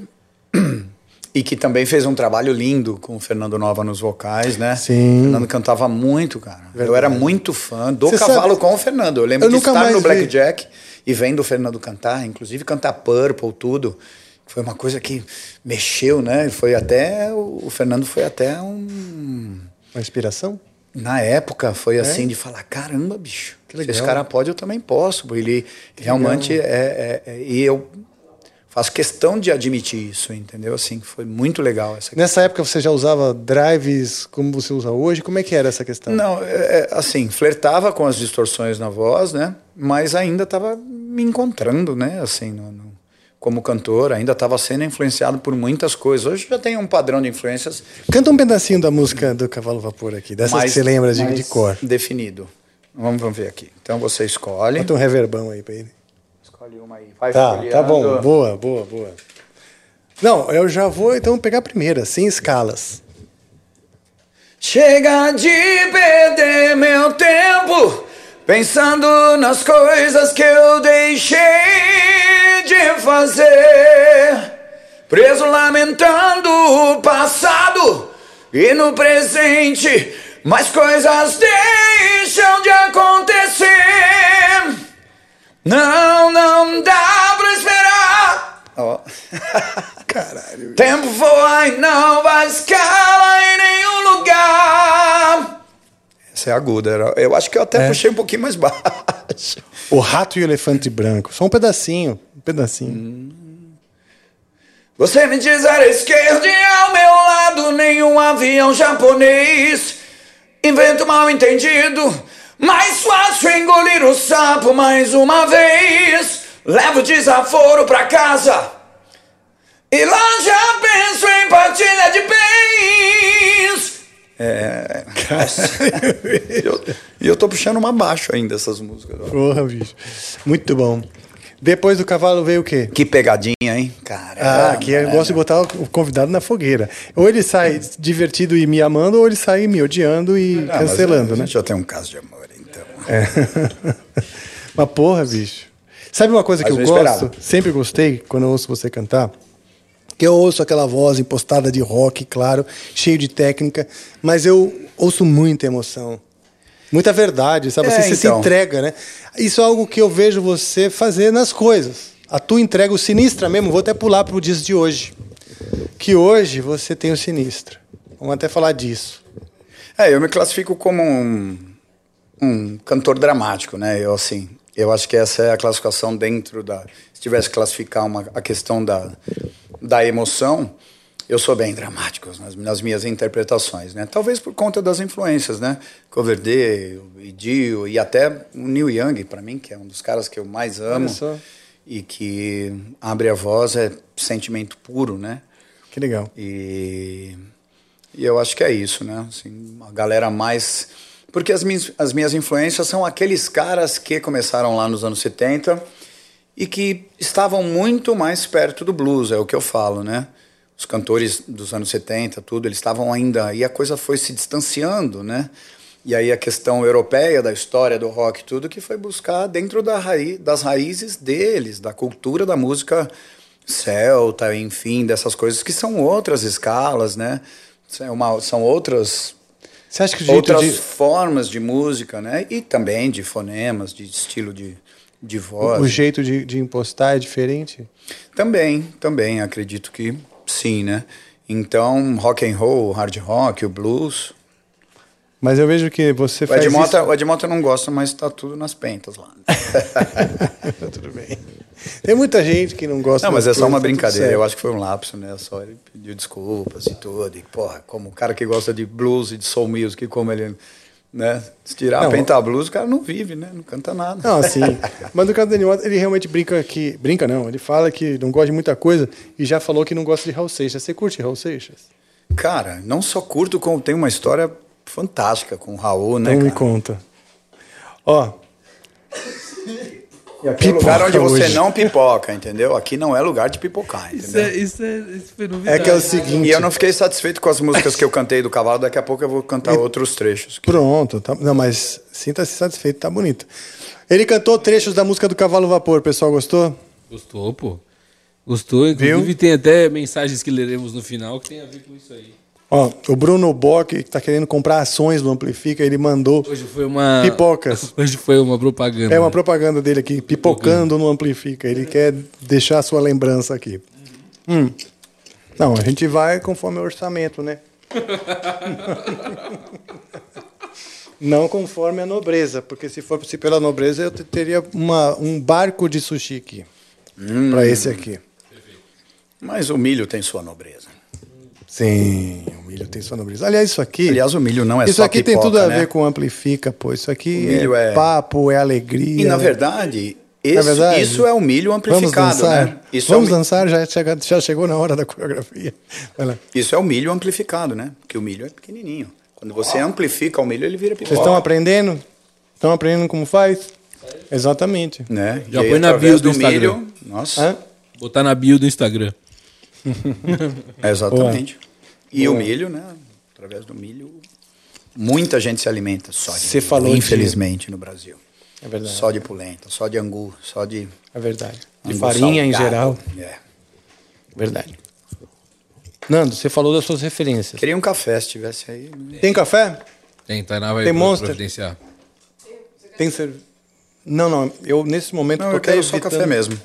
E que também fez um trabalho lindo com o Fernando Nova nos vocais, né? Sim. O Fernando cantava muito, cara. Eu Verdade. era muito fã do cavalo sabe- com o Fernando. Eu lembro Eu de estar no. Blackjack e vendo o Fernando cantar, inclusive cantar Purple, tudo. Foi uma coisa que mexeu, né? Foi até. O Fernando foi até um. Uma inspiração? Na época foi assim de falar, caramba, bicho, É? Que se legal. esse cara pode, eu também posso. Ele realmente é, é- é- E eu faço questão de admitir isso, entendeu? Assim, foi muito legal essa Nessa época você já usava drives como você usa hoje? Como é que era essa questão? Não, é, é assim, flertava com as distorções na voz, né? Mas ainda estava me encontrando, né? Assim, no, no, como cantor, ainda estava sendo influenciado por muitas coisas. Hoje já tem um padrão de influências. Canta um pedacinho da música do Cavalo Vapor aqui, dessas mais, que você lembra de, de cor. Definido. Vamos, vamos ver aqui. Então você escolhe. Bota um reverbão aí para ele. Escolhe uma aí. Vai tá, tá bom. Boa, boa, boa. Não, eu já vou então pegar a primeira, sem escalas. Chega de perder meu tempo pensando nas coisas que eu deixei de fazer. Preso lamentando o passado e no presente, mais coisas deixam de acontecer. Não, não dá pra esperar. Oh. Caralho. Tempo voa e não vai escala em nenhum lugar. Essa é aguda. Eu acho que eu até é. puxei um pouquinho mais baixo. O rato e o elefante branco. Só um pedacinho. Um pedacinho. Hum. Você me diz era esquerda e ao meu lado nenhum avião japonês. Invento mal entendido mais fácil engolir o sapo mais uma vez. Levo desaforo pra casa. E lá já penso em partilha de bens. É. E eu, eu tô puxando uma baixo ainda essas músicas. Porra, bicho. Muito bom. Depois do cavalo veio o quê? Que pegadinha, hein? Caramba. Ah, que eu gosto de botar o convidado na fogueira. Ou ele sai divertido e me amando, ou ele sai me odiando e Não, cancelando, né? Já tem um caso de amor. É. Mas porra, bicho. Sabe uma coisa Mas que eu gosto? Sempre gostei quando eu ouço você cantar? Que eu ouço aquela voz impostada de rock, claro, cheio de técnica, mas eu ouço muita emoção. Muita verdade, sabe? Você, é, você então. se entrega, né? Isso é algo que eu vejo você fazer nas coisas. A tua entrega, o sinistra mesmo, vou até pular para o dias de hoje. Que hoje você tem o sinistra. Vamos até falar disso. É, eu me classifico como um um cantor dramático, né? Eu assim, eu acho que essa é a classificação dentro da, se tivesse que classificar uma a questão da da emoção, eu sou bem dramático nas, nas, minhas interpretações, né? Talvez por conta das influências, né? Coverdale, Dio e até o Neil Young para mim, que é um dos caras que eu mais amo e que abre a voz é sentimento puro, né? Que legal. E, e eu acho que é isso, né? Assim, a galera mais porque as minhas, as minhas influências são aqueles caras que começaram lá nos anos 70 e que estavam muito mais perto do blues, é o que eu falo, né? Os cantores dos anos 70, tudo, eles estavam ainda. E a coisa foi se distanciando, né? E aí a questão europeia da história do rock, tudo, que foi buscar dentro da raiz, das raízes deles, da cultura da música celta, enfim, dessas coisas que são outras escalas, né? São, uma, são outras você acha que outras de... formas de música, né? E também de fonemas, de estilo de, de voz. O, o jeito de, de impostar é diferente? Também, também acredito que sim, né? Então, rock and roll, hard rock, o blues. Mas eu vejo que você o faz Edmota, isso... O Edmota não gosta, mas está tudo nas pentas lá. tudo bem. Tem muita gente que não gosta. Não, mas é só uma tá brincadeira. Eu acho que foi um lapso, né? Só ele pediu desculpas e tudo. E, porra, como o cara que gosta de blues e de soul music, como ele. Né? Se tirar não, a penta blues, o cara não vive, né? Não canta nada. Não, sim. mas no caso do Daniel, ele realmente brinca que. Brinca não, ele fala que não gosta de muita coisa e já falou que não gosta de Raul Seixas. Você curte Raul Seixas? Cara, não só curto, como tem uma história fantástica com o Raul, né? Cara? me conta. Ó, e aqui pipoca é lugar onde você hoje. não pipoca, entendeu? Aqui não é lugar de pipocar, entendeu? Isso é, isso é, isso foi novidade. É que é o seguinte... E eu não fiquei satisfeito com as músicas que eu cantei do cavalo, daqui a pouco eu vou cantar e... outros trechos. Pronto, tá... não, mas sinta-se satisfeito, tá bonito. Ele cantou trechos da música do Cavalo Vapor, o pessoal gostou? Gostou, pô. Gostou, inclusive Viu? tem até mensagens que leremos no final que tem a ver com isso aí. Ó, o Bruno Bock, que está querendo comprar ações do Amplifica, ele mandou Hoje foi uma... pipocas. Hoje foi uma propaganda. É uma propaganda dele aqui, pipocando no Amplifica. Ele quer deixar a sua lembrança aqui. Hum. Não, a gente vai conforme o orçamento, né? Não conforme a nobreza, porque se fosse pela nobreza eu teria uma, um barco de sushi aqui. Hum. Para esse aqui. Mas o milho tem sua nobreza. Sim, o milho tem sua nobreza. Aliás, isso aqui. Aliás, o milho não é isso só aqui pipoca, tem tudo a né? ver com amplifica, pô. Isso aqui é, é- papo, é alegria. E na verdade, esse- verdade? isso é o milho Vamos amplificado, dançar? né? Isso Vamos é o, dançar, já, chega- já chegou na hora da coreografia. Vai lá. Isso é o milho amplificado, né? Porque o milho é pequenininho. Quando você amplifica o milho, ele vira pipoca. Vocês estão aprendendo? Estão aprendendo como faz? Exatamente. né? Já E põe na bio do milho, nossa, Hã? Botar na bio do Instagram. exatamente. E o milho, né? Através do milho, muita gente se alimenta só de Você milho, falou de- infelizmente, no Brasil. É verdade. Só de polenta, só de angu, só de É verdade. De farinha em salgado. geral. É. Verdade. Nando, você falou das suas referências. Queria um café se tivesse aí. né? Tem café? Tem, Tainá vai Tem Monster? providenciar. Tem cerveja? Não, não. Eu, nesse momento, Não, eu até quero só evitando- café mesmo.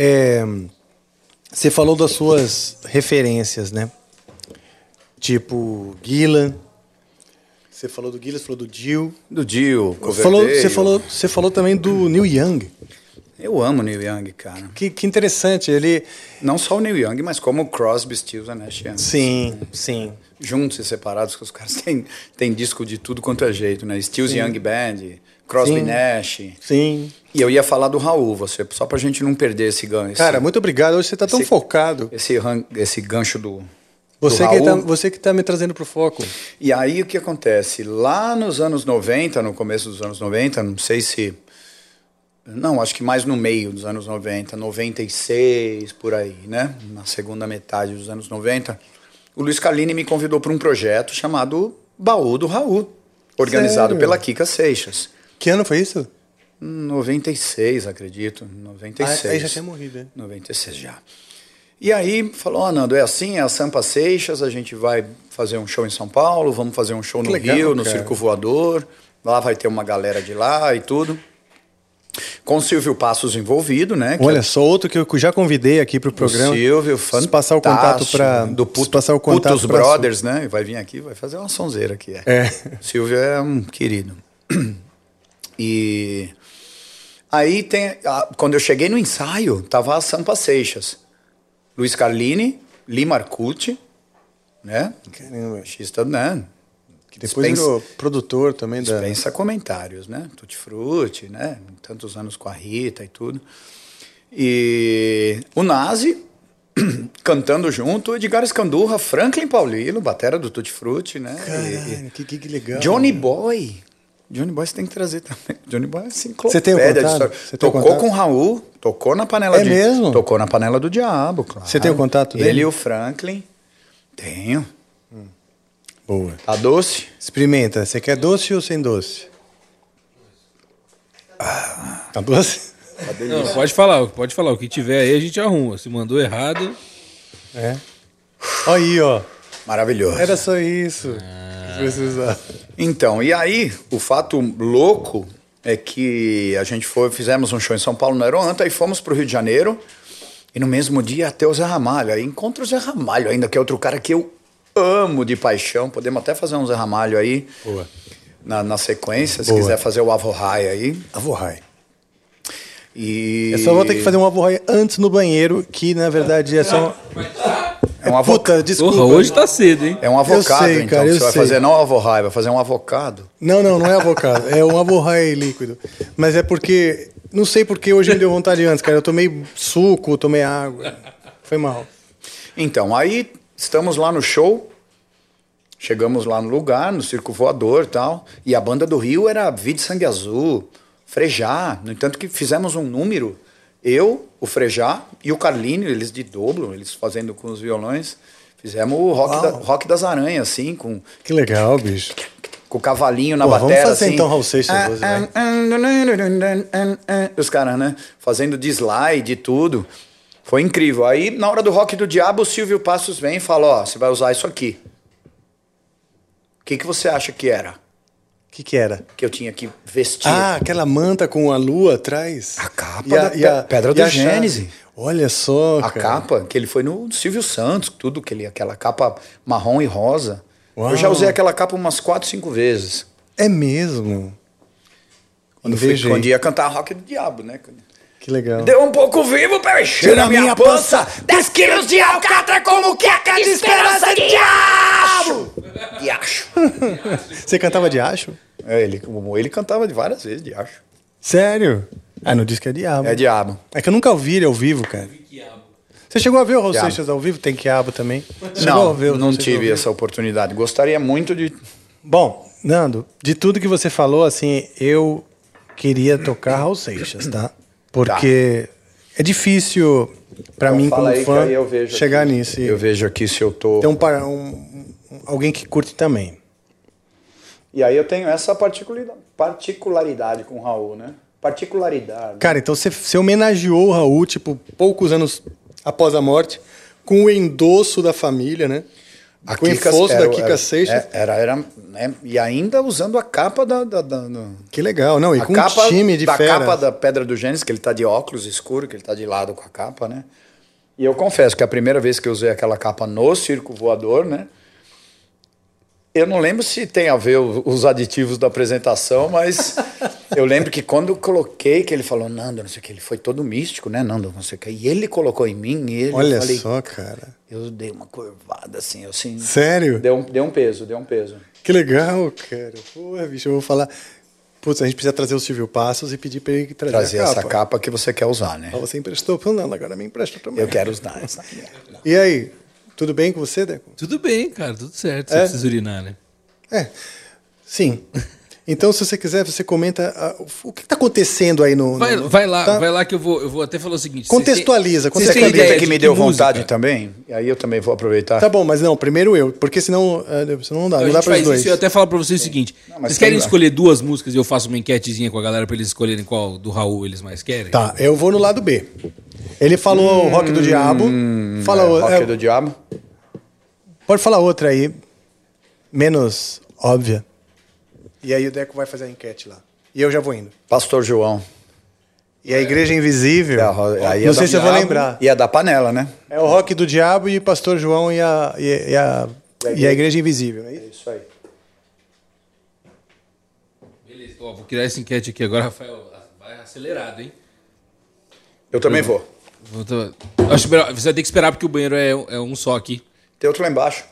É, você falou das suas referências, né? Tipo, Gillan. Você falou do Gillan, você falou do Jill. Do Dio, Falou, você, falou, você falou também do Neil Young. Eu amo Neil Young, cara. Que, que interessante. Ele. Não só o Neil Young, mas como o Crosby, Stills e Nash Young. Sim, sim. Juntos e separados, que os caras têm, têm disco de tudo quanto é jeito, né? Stills Young Band, Crosby Sim. Nash. Sim. E eu ia falar do Raul, você, só pra gente não perder esse gancho. Cara, muito obrigado. Hoje você tá tão esse- focado. esse, esse gancho do, Você do que, tá, Raul. você que tá me trazendo pro foco. E aí o que acontece? Lá nos anos 90, no começo dos anos 90, não sei se. Não, acho que mais no meio dos anos 90, 96, por aí, né? Na segunda metade dos anos 90, o Luiz Carlini me convidou para um projeto chamado Baú do Raul, organizado Sério? pela Kika Seixas. Que ano foi isso? 96, acredito. 96. Ah, aí já tinha morrido, né? 96 já. E aí falou, ó, Nando, é assim, é a Sampa Seixas, a gente vai fazer um show em São Paulo, vamos fazer um show no legal, Rio, no cara. Circo Voador, lá vai ter uma galera de lá e tudo. Com o Silvio Passos envolvido, né? que Olha é só, outro que eu já convidei aqui pro o programa. Silvio, Preciso passar o contato fantástico, para do Puto, passar o contato Putos Brothers, né? Vai vir aqui, vai fazer uma sonzeira aqui. É. É. Silvio é um querido. E aí tem, quando eu cheguei no ensaio, tava a Sampa Seixas, Luiz Carlini, Lima Arcucci, né? Caramba. Baixista, né? Que depois Dispensa- virou produtor também da. Dispensa comentários, né? Tutti Frutti, né? Tantos anos com a Rita e tudo. E o Nazi cantando junto, Edgar Escandurra, Franklin Paulino, batera do Tutti Frutti, né? E- Caralho, que, que, que legal. Johnny Boy. Johnny Boy você tem que trazer também. Johnny Boy é assim, Você tem o contato? Você tem o Tocou contato? com o Raul, tocou na panela É de... mesmo? Tocou na panela do diabo, claro. Você tem o contato Ele dele? e o Franklin. Tenho. Boa. Tá doce? Experimenta. Você quer doce ou sem doce? Ah, tá doce? Não, pode falar, pode falar. O que tiver aí a gente arruma. Se mandou errado, É. Aí, ó. Maravilhoso. Era só isso. Precisava. Então, e aí, o fato louco é que a gente foi, fizemos um show em São Paulo, no Aeroanta, e fomos pro Rio de Janeiro, e no mesmo dia até o Zé Ramalho. Aí encontro o Zé Ramalho ainda, que é outro cara que eu amo de paixão. Podemos até fazer um Zé Ramalho aí Boa. na, na sequência, se Boa. quiser fazer o Avorrai aí. Avorrai. E... Eu só vou ter que fazer um avorrai antes no banheiro, que na verdade é só. É um avo- Puta, desculpa. porra, hoje tá cedo, hein? É um avocado, sei, então, cara, eu você vai sei. fazer não Avorrai, vai fazer um avocado. Não, não, não é avocado. É um avorrai líquido. Mas é porque. Não sei porque hoje me deu vontade antes, cara. Eu tomei suco, tomei água. Foi mal. Então, aí estamos lá no show, chegamos lá no lugar, no Circo Voador e tal, e a banda do Rio era Vide Sangue Azul, Frejá, no entanto que fizemos um número, eu, o Frejá e o Carlinho, eles de dobro, eles fazendo com os violões, fizemos o rock, da- rock das aranhas, assim, com, Que legal, bicho. com o cavalinho na Pô, vamos bateria. fazer assim. então Raul Seixas hoje, vai. Os caras, né? Fazendo de slide e tudo. Foi incrível. Aí, na hora do rock do diabo, o Silvio Passos vem e fala: Ó, você vai usar isso aqui. O que, que você acha que era? O que, que era? Que eu tinha que vestir? Ah, aquela manta com a lua atrás. A capa da Pe- Pedra do e a chave. Gênese. Olha só. a cara. capa, que ele foi no Silvio Santos, tudo, que ele, aquela capa marrom e rosa. Uau. Eu já usei aquela capa umas quatro, cinco vezes. É mesmo. Quando, fui, quando ia cantar rock do diabo, né? Que Que legal. Deu um pouco vivo pra encher na minha pança. 10 quilos de alcatra como queca de esperança de diabo! Diacho. Você cantava de acho? É, ele, ele cantava de várias vezes, diacho. Sério? Ah, não diz que é diabo. É diabo. É que eu nunca ouvi ele ao vivo, cara. Você chegou a ver o Raul Seixas ao vivo? Tem quiabo também? Chegou Não, a ver o não ao tive essa oportunidade. Gostaria muito de. Bom, Nando, de tudo que você falou, assim, eu queria tocar Raul Seixas, tá? Porque é difícil pra Então mim, como fã, chegar aqui. nisso. Eu vejo aqui se eu tô. Tem um, par- um- um- alguém que curte também. E aí eu tenho essa particularidade, particularidade com o Raul, né? Particularidade. Cara, então você, você homenageou o Raul, tipo, poucos anos após a morte, com o endosso da família, né? Com o endosso era- da Kika era- Seixas. é, Era, era, né? E ainda usando a capa da. da, da- da- Que legal, não, e a com capa um time de da fera. capa da Pedra do Gênesis, que ele tá de óculos escuro, que ele tá de lado com a capa, né? E eu confesso que a primeira vez que eu usei aquela capa no circo voador, né? Eu não lembro se tem a ver o- os aditivos da apresentação, mas eu lembro que quando eu coloquei, que ele falou, Nando, não sei o que, ele foi todo místico, né, Nando, não sei o que, e ele colocou em mim, e ele, Olha falei, só, cara. eu dei uma curvada assim, eu assim, Sério? deu um, deu um peso, deu um peso. Que legal, cara. Porra, bicho, eu vou falar. Putz, a gente precisa trazer o Silvio Passos e pedir pra ele trazer, Trazer a capa. essa capa que você quer usar, né? Ah, você emprestou pro Nando, agora me empresta também. Eu quero usar essa. E aí, tudo bem com você, Deco? Tudo bem, cara, tudo certo. Você É? precisa urinar, né? É, sim. Então, se você quiser, você comenta ah, o que está acontecendo aí no. Vai, no- vai lá, tá? vai lá que eu vou, eu vou até falar o seguinte. Contextualiza, Você vocês têm acredita que me deu música? vontade também? E aí eu também vou aproveitar. Tá bom, mas não, primeiro eu, porque senão, ah, senão não dá, Então, não a dá para os dois. isso eu até falo pra vocês o seguinte: Não, mas vocês querem escolher duas músicas e eu faço uma enquetezinha com a galera pra eles escolherem qual do Raul eles mais querem? Tá, eu vou no lado B. Ele falou o Rock do Diabo. Fala é, o- Rock é, do Diabo. Pode falar outra aí, menos óbvia. E aí o Deco vai fazer a enquete lá. E eu já vou indo. Pastor João. E a Igreja Invisível. É, a aí não é sei se eu vou lembrar. E é da panela, né? É o Rock do Diabo e Pastor João e a, e, e a, e a Igreja Invisível, é É isso? isso aí. Beleza, ó, vou criar essa enquete aqui agora, Rafael. Vai acelerado, hein? Eu também vou. Vou tô- Acho melhor, você vai ter que esperar porque o banheiro é, é um só aqui. Tem outro lá embaixo.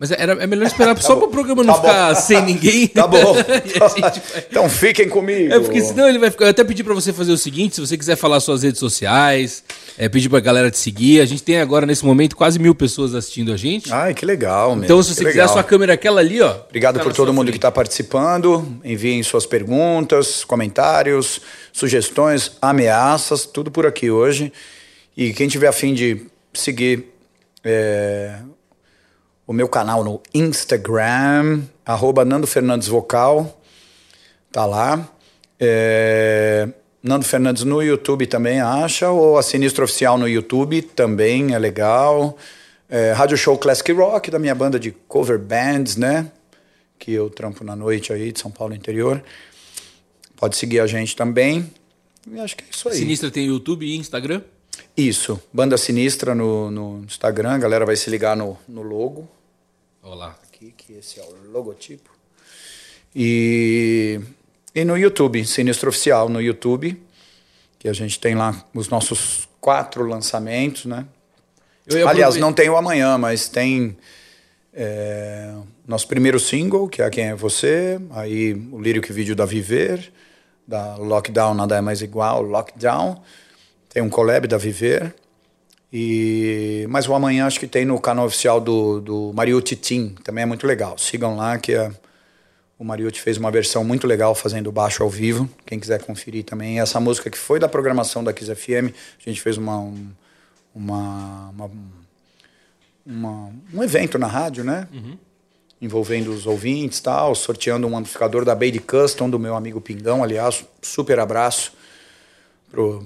Mas era, é melhor esperar só para o programa não Tá bom. ficar sem ninguém. Tá bom. A vai- então fiquem comigo. É porque senão ele vai ficar. Eu até pedi pra você fazer o seguinte: se você quiser falar suas redes sociais, é, pedir pra galera te seguir. A gente tem agora, nesse momento, quase mil pessoas assistindo a gente. Ai, que legal, meu. então, se que você quiser, legal. a sua câmera é aquela ali, ó. Obrigado tá por todo mundo que frente. está participando. Enviem suas perguntas, comentários, sugestões, ameaças, tudo por aqui hoje. E quem tiver a fim de seguir é, o meu canal no Instagram, arroba Nando Fernandes Vocal, tá lá. É, Nando Fernandes no YouTube também acha, ou a Sinistro Oficial no YouTube também é legal. É, Rádio Show Classic Rock, da minha banda de cover bands, né? Que eu trampo na noite aí de São Paulo interior. Pode seguir a gente também. E acho que é isso aí. Sinistra tem YouTube e Instagram. Isso. Banda Sinistra no, no Instagram, a galera vai se ligar no, no logo. Olá. Aqui, que esse é o logotipo. E, e no YouTube, Sinistro Oficial no YouTube, que a gente tem lá os nossos quatro lançamentos, né? Aliás, não tem o amanhã, mas tem é, nosso primeiro single, que é Quem é Você, aí o lírico e vídeo da Viver, da Lockdown Nada é Mais Igual, Lockdown, tem um collab da Viver, e mas o amanhã acho que tem no canal oficial do, do Mariucci Team, também é muito legal, sigam lá que é, o Mariucci fez uma versão muito legal fazendo baixo ao vivo, quem quiser conferir também, essa música que foi da programação da Kiss FM, a gente fez uma... um- uma, uma, uma- um evento na rádio, né? Envolvendo os ouvintes tal, sorteando um amplificador da Bade Custom, do meu amigo Pingão, aliás, super abraço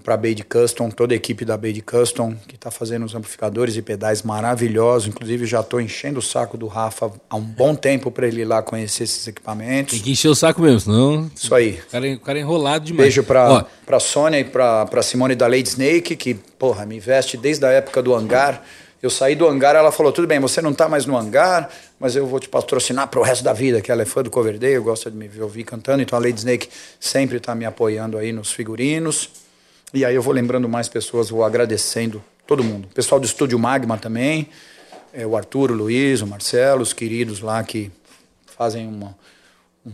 para a Bade Custom, toda a equipe da Bade Custom, que está fazendo os amplificadores e pedais maravilhosos. Inclusive, já estou enchendo o saco do Rafa há um bom tempo para ele ir lá conhecer esses equipamentos. Tem que encher o saco mesmo, senão. Isso aí. O cara, é- o cara é enrolado demais. Beijo Ó, pra Sônia e pra, pra Simone da Lady Snake, que, porra, me veste desde a época do hangar. Eu saí do hangar, ela falou: tudo bem, você não tá mais no hangar, mas eu vou te patrocinar pro resto da vida, que ela é fã do Coverdale, gosta de me ouvir cantando, então a Lady Snake sempre tá me apoiando aí nos figurinos. E aí eu vou lembrando mais pessoas, vou agradecendo todo mundo. O pessoal do Estúdio Magma também, é, o Arthur, o Luiz, o Marcelo, os queridos lá que fazem uma, um,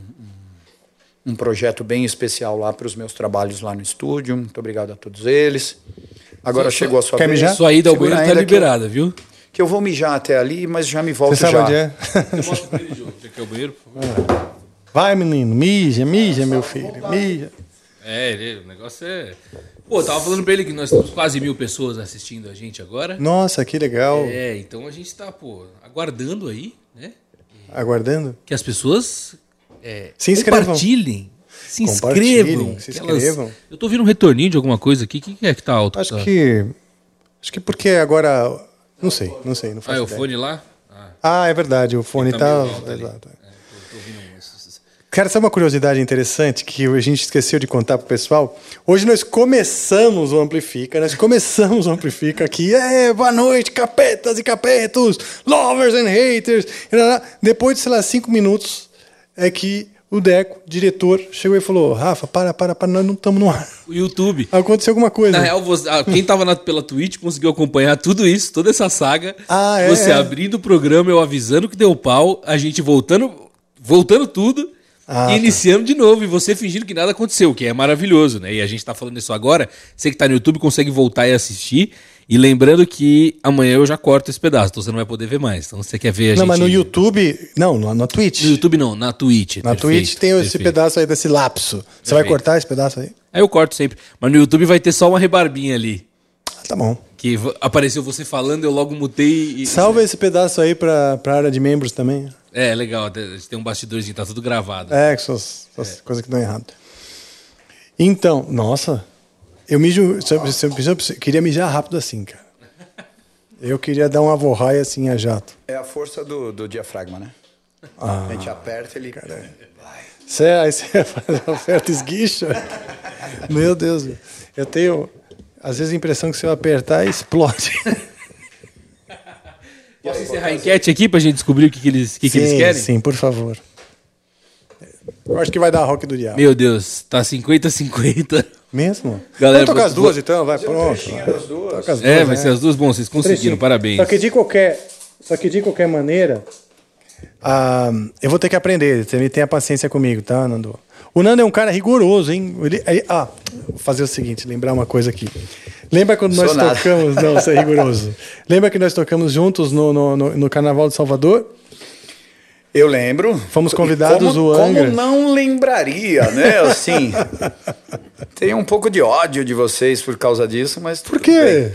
um projeto bem especial lá para os meus trabalhos lá no estúdio. Muito obrigado a todos eles. Agora Só- chegou a sua Quer vez. mijar? Sua ida ao banheiro tá que eu- liberada, viu? Que eu vou mijar até ali, mas já me volto Você sabe já. onde é? Mostra pra ele, Diogo. Já que é o banheiro. Vai, menino, mija, mija, meu filho, mija. É, ele- o negócio é. Pô, tava falando pra ele que nós temos quase mil pessoas assistindo a gente agora. Nossa, que legal. É, então a gente tá, pô, aguardando aí, né? Aguardando? Que as pessoas é, Se inscrevam. compartilhem. Se inscrevam. se inscrevam. Eu tô ouvindo um retorninho de alguma coisa aqui. O que, que é que tá alto? Acho Tá- que. Acho que porque agora. Não sei, não sei, não Ah, faço é o fone lá? Ah, Ah, é verdade, o fone Tá tá. alto é, tô, tô ouvindo. Cara, sabe uma curiosidade interessante que a gente esqueceu de contar pro pessoal? Hoje nós começamos o Amplifica, nós começamos o Amplifica aqui. É, boa noite, capetas e capetos, lovers and haters. Depois de, sei lá, cinco minutos, é que o Deco, diretor, chegou e falou: Rafa, para, para, para, nós não estamos no ar. O YouTube. Aconteceu alguma coisa. Na real, você- quem tava na- pela Twitch conseguiu acompanhar tudo isso, toda essa saga. Ah, é, Você é. abrindo o programa, eu avisando que deu pau, a gente voltando, voltando tudo Ah, e tá. iniciando de novo. E você fingindo que nada aconteceu, o que é maravilhoso, né? E a gente tá falando isso agora. Você que tá no YouTube consegue voltar e assistir. E lembrando que amanhã eu já corto esse pedaço, então você não vai poder ver mais. Então você quer ver a não, gente. mas no YouTube. Não, na, na Twitch. No YouTube não, na Twitch. Na perfeito, Twitch tem esse perfeito. pedaço aí desse lapso. Você vai Perfeito. cortar esse pedaço aí? Aí eu corto sempre. Mas no YouTube vai ter só uma rebarbinha ali. Ah, tá bom. Que apareceu você falando, eu logo mutei e. Salva esse pedaço aí pra, pra área de membros também. É, legal. tem- Tem um bastidorzinho, tá tudo gravado. É, que são as, as coisas que dão errado. Então, nossa, eu mijo. se eu- queria mijar rápido assim, cara. Eu queria dar uma vorraia assim a jato. É a força do, do diafragma, né? Ah. A gente aperta ele. Você, aí você faz a oferta esguicha. Meu Deus, eu tenho às vezes a impressão que se eu apertar explode. Posso encerrar a enquete aqui pra gente descobrir o que, que eles, que, que eles sim, querem? sim, por favor. Eu acho que vai dar rock do diabo. Meu Deus, tá 50-50. Mesmo? Galera, Vamos tocar as duas então, vai, pronto. duas. É, duas, vai né? ser as duas. Bom, vocês conseguiram, parabéns. Só que de qualquer, só que de qualquer maneira, ah, eu vou ter que aprender. Você tenha paciência comigo, tá, Nando? O Nando é um cara rigoroso, hein? Ele, ele- ah, vou fazer o seguinte, lembrar uma coisa aqui. Lembra quando nós Sou nada. tocamos? Não, você é rigoroso. Lembra que nós tocamos juntos no, no, no, no Carnaval de Salvador? Eu lembro. Fomos convidados, como, o Angra. Como não lembraria, né? Assim. tenho um pouco de ódio de vocês por causa disso, mas. Por quê?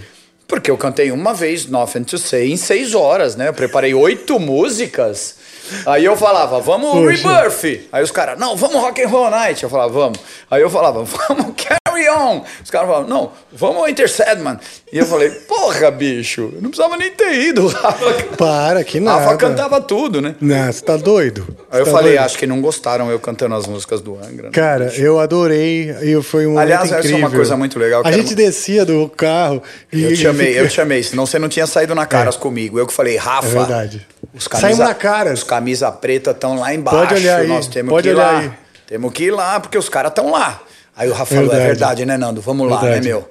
Porque eu cantei uma vez Nothing to Say em seis horas, né? Eu preparei oito músicas. Aí eu falava, vamos Poxa. Rebirth. Aí os caras, não, vamos Rock and Roll Night. Eu falava, vamos. Aí eu falava, vamos Carry On. Os caras falavam, não, vamos Enter Sandman. E eu falei, porra, bicho, não precisava nem ter ido. Rafa, Para, que nada. Rafa cantava tudo, né? Não, você tá doido? Aí eu tá falei, doido? acho que não gostaram eu cantando as músicas do Angra. né? Cara, eu adorei. E foi um Aliás, essa é incrível. uma coisa muito legal, A cara. gente descia do carro e Eu te chamei, eu te chamei, senão você não tinha saído na caras comigo. Eu que falei, Rafa. É verdade. Os Saímos na caras. Os camisa preta estão lá embaixo. Pode olhar aí, Nós temos pode que ir olhar lá. aí. Temos que ir lá, porque os caras estão lá. Aí o Rafa falou, é Verdade. verdade, né, Nando? Vamos lá, Verdade. né, meu?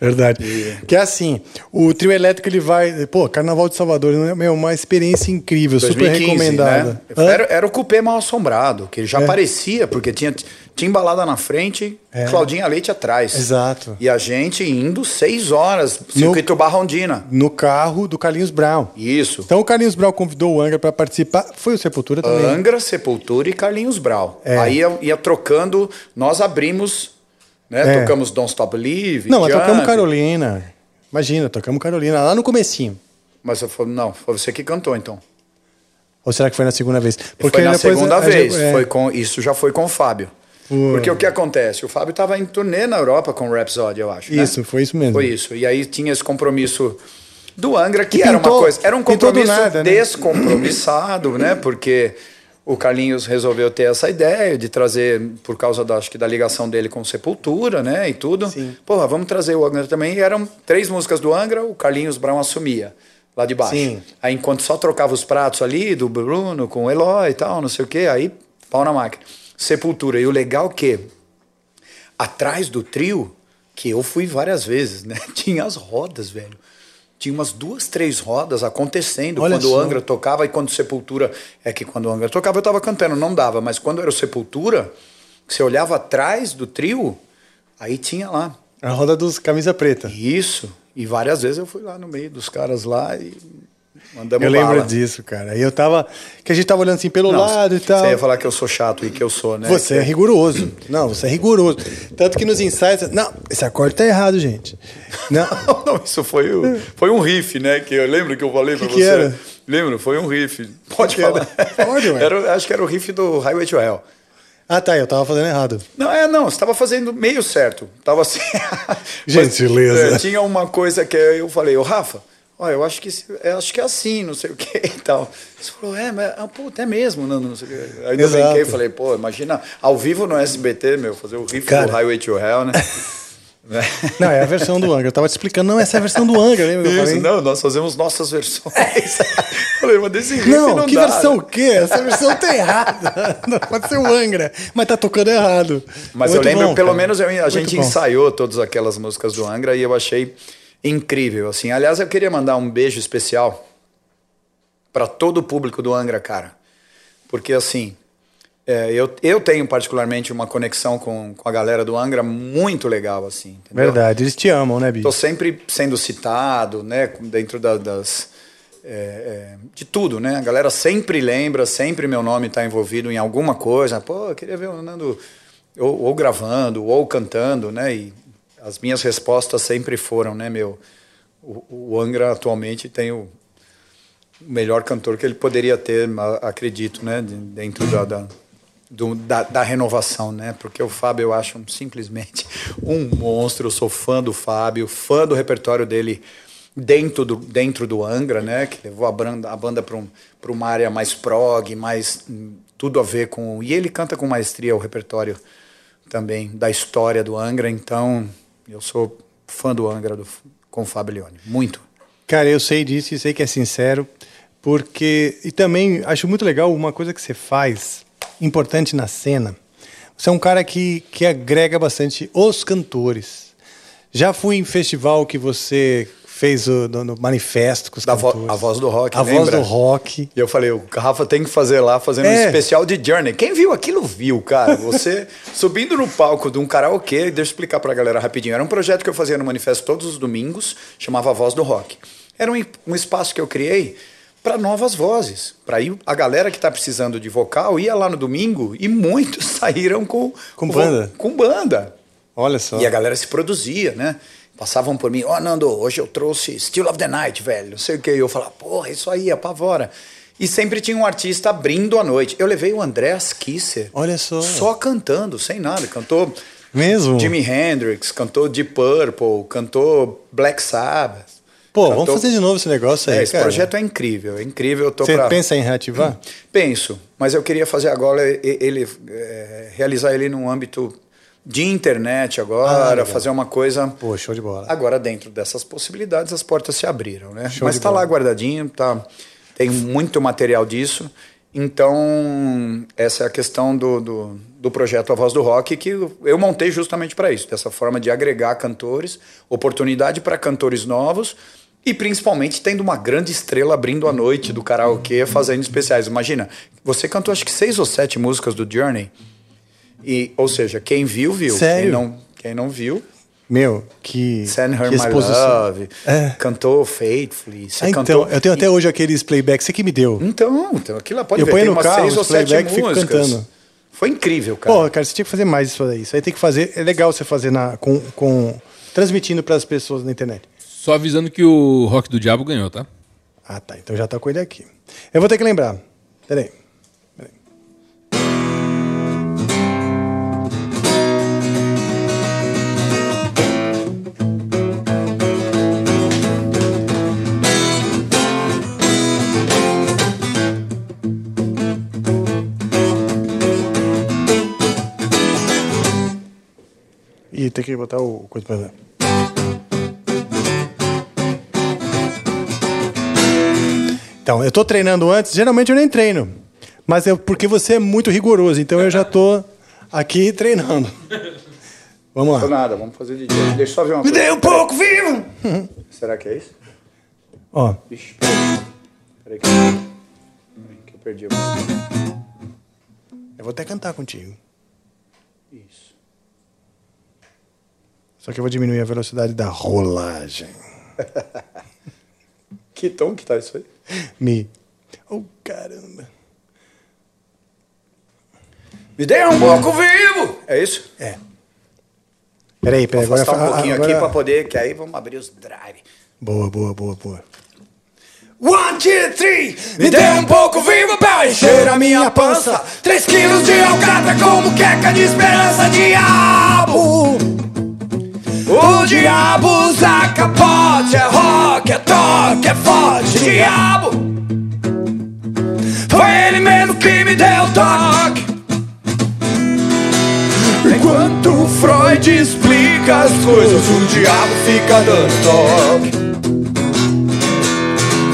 Verdade. Que é assim, o trio elétrico ele vai. Pô, Carnaval de Salvador, né, meu, uma experiência incrível, super 2015, recomendada. Né? Era, era o cupê mal assombrado, que ele já aparecia, porque tinha, tinha embalada na frente, É. Claudinha Leite atrás. Exato. E a gente indo seis horas, circuito Barrondina. No carro do Carlinhos Brown. Isso. Então o Carlinhos Brown convidou o Angra para participar. Foi o Sepultura também. Angra, Sepultura e Carlinhos Brau. É. Aí ia, ia trocando, nós abrimos, né? É. Tocamos Don't Stop Believe. Não, mas Jump. tocamos Carolina. Imagina, tocamos Carolina lá no comecinho. Mas eu falei, não, foi você que cantou então. Ou será que foi na segunda vez? foi na segunda vez. é. Foi com, isso já foi com o Fábio. Foi. Porque o que acontece? O Fábio estava em turnê na Europa com o Rhapsody, eu acho. né? Isso, foi isso mesmo. Foi isso. E aí tinha esse compromisso do Angra, que E era pintou- uma coisa. Era um compromisso nada, né? descompromissado, né? Porque o Carlinhos resolveu ter essa ideia de trazer, por causa da, acho que da ligação dele com Sepultura, né? E tudo. Sim. Porra, vamos trazer o Angra também. E eram três músicas do Angra, o Carlinhos Brown assumia. Lá de baixo. Sim. Aí enquanto só trocava os pratos ali, do Bruno com o Eloy e tal, não sei o quê, aí pau na máquina. Sepultura. E o legal é que atrás do trio que eu fui várias vezes, né? Tinha as rodas, velho. Tinha umas duas, três rodas acontecendo Olha quando o. Angra tocava e quando Sepultura. É que quando o Angra tocava eu tava cantando, não dava, mas quando era o Sepultura, você olhava atrás do trio, aí tinha lá. A roda dos camisa preta. Isso. E várias vezes eu fui lá no meio dos caras lá e mandamos Eu lembro bala. disso, cara. E eu tava. Que a gente tava olhando assim pelo Não, lado e tal. Você ia falar que eu sou chato e que eu sou, né? Você é rigoroso. Não, você é rigoroso. Tanto que nos ensaios. Não, esse acorde tá errado, gente. Não. Não, isso foi, o- foi um riff, né? Que eu lembro que eu falei pra Que você. que era? Lembro, foi um riff. Pode que falar. era? Pode, ué. Era, acho que era o riff do Highway to Hell. Ah, tá, eu tava fazendo errado. Não, é, não, você estava fazendo meio certo. Tava assim. Gentileza. Mas, é, tinha uma coisa que eu falei, ô Rafa, ó, eu acho que, eu acho que é assim, não sei o que e tal. Você falou, é, mas ah, pô, até mesmo, não, não sei o que. Aí eu brinquei e falei, pô, imagina ao vivo no SBT, meu, fazer o riff Cara. do Highway to Hell, né? Né? Não, é a versão do Angra. Eu tava te explicando, não, essa é a versão do Angra, lembra Isso, falei? não, nós fazemos nossas versões. falei, mas desse riff Não, não, que dá, versão né? o quê? Essa versão tá errada. Não, pode ser o Angra, mas tá tocando errado. Mas Muito eu lembro, bom, pelo cara. menos, eu- a Muito gente bom. ensaiou todas aquelas músicas do Angra e eu achei incrível. Assim, aliás, eu queria mandar um beijo especial para todo o público do Angra, cara, porque assim, é, eu, eu tenho particularmente uma conexão com, com a galera do Angra muito legal, assim. Entendeu? Verdade, eles te amam, né, Bi? Estou sempre sendo citado, né, dentro da- das é, é, de tudo, né? A galera sempre lembra, sempre meu nome está envolvido em alguma coisa. Pô, eu queria ver o Nando ou, ou gravando ou cantando, né? E as minhas respostas sempre foram, né, meu? O, o Angra atualmente tem o melhor cantor que ele poderia ter, acredito, né? de- Dentro da, da, do- da, da renovação, né? Porque o Fábio eu acho simplesmente um monstro. Eu sou fã do Fábio, fã do repertório dele dentro do, dentro do Angra, né? Que levou a banda, a banda para um, uma área mais prog, mais tudo a ver com. E ele canta com maestria o repertório também da história do Angra. Então eu sou fã do Angra do, com o Fábio Leone. Muito. Cara, eu sei disso e sei que é sincero, porque. E também acho muito legal uma coisa que você faz, importante na cena. Você é um cara que, que agrega bastante os cantores. Já fui em festival que você fez o, no, no manifesto com os Da vo- a voz do rock, A voz lembra? do rock. E eu falei, o Rafa tem que fazer lá, fazendo um É. especial de Journey. Quem viu aquilo viu, cara. Você subindo no palco de um karaokê, deixa eu explicar pra galera rapidinho. Era um projeto que eu fazia no Manifesto todos os domingos, chamava Voz do Rock. Era um, um espaço que eu criei para novas vozes. Para ir a galera que está precisando de vocal ia lá no domingo e muitos saíram com Com banda. Com banda. Olha só. E a galera se produzia, né? Passavam por mim, ó, Nando, hoje eu trouxe Still of the Night, velho, não sei o que. E eu falava, porra, isso aí, apavora. E sempre tinha um artista abrindo a noite. Eu levei o Andreas Kisser. Olha só. Só cantando, sem nada. Cantou Mesmo? Jimi Hendrix, cantou Deep Purple, cantou Black Sabbath. Pô, cantou... vamos fazer de novo esse negócio aí, É, esse cara. projeto é incrível, é incrível. Você pra... pensa em reativar? Penso, mas eu queria fazer agora e- ele, é, realizar ele num âmbito de internet Ah, agora, legal. fazer uma coisa. Pô, show de bola. Agora, dentro dessas possibilidades, as portas se abriram, né? Show Mas está lá guardadinho, tá, tem muito material disso. Então, essa é a questão do, do, do projeto A Voz do Rock, que eu montei justamente para isso, dessa forma de agregar cantores, oportunidade para cantores novos e principalmente tendo uma grande estrela abrindo a noite do karaokê, fazendo especiais. Imagina, você cantou acho que seis ou sete músicas do Journey, e, ou seja, quem viu, viu. Sério? Quem não, quem não viu, Meu, que. Send Her que My exposição. Love, É. cantou Faithfully, você Ah, então, cantou... eu tenho até hoje aqueles playbacks, você que me deu. Então, então aquilo lá pode Eu ver, ponho tem no carro, seis ou os sete playback, fico músicas. cantando. Foi incrível, cara. Pô, cara, você tinha que fazer mais isso aí. Isso aí tem que fazer. É legal você fazer na, com, com transmitindo para as pessoas na internet. Só avisando que o Rock do Diabo ganhou, tá? Ah, tá. Então já tá com ele aqui. Eu vou ter que lembrar. Peraí. Tem que botar o coisa pra ver. Então, eu tô treinando antes, geralmente eu nem treino. Mas é porque você é muito rigoroso, então eu já tô aqui treinando. Vamos lá. Tô nada, vamos fazer de dia. Deixa eu só ver uma Me coisa. dei um pouco vivo! Será que é isso? Ó, Vixe, peraí. Peraí que eu, perdi eu vou até cantar contigo. Só que eu vou diminuir a velocidade da rolagem. Que tom que tá isso aí? Mi. Oh, caramba. Me dê um pouco vivo! É isso? É. Peraí, peraí. Vou afastar um agora- pouquinho agora- aqui pra poder, que aí vamos abrir os drive. Boa, boa, boa, boa. One, two, three. Me dê um pouco vivo pra encher a minha pança. Três quilos de alcatra como queca de esperança, diabo. O diabo usa capote, é rock, é toque, é forte, diabo. Foi ele mesmo que me deu toque. Enquanto Freud explica as coisas, o diabo fica dando toque.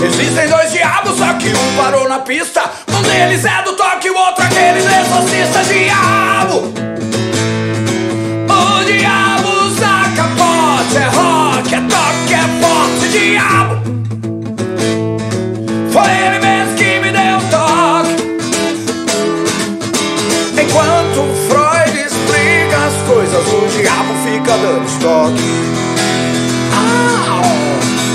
Existem dois diabos, só que um parou na pista. Um deles é do toque, o outro aquele do exorcista. Diabo! Dando toque.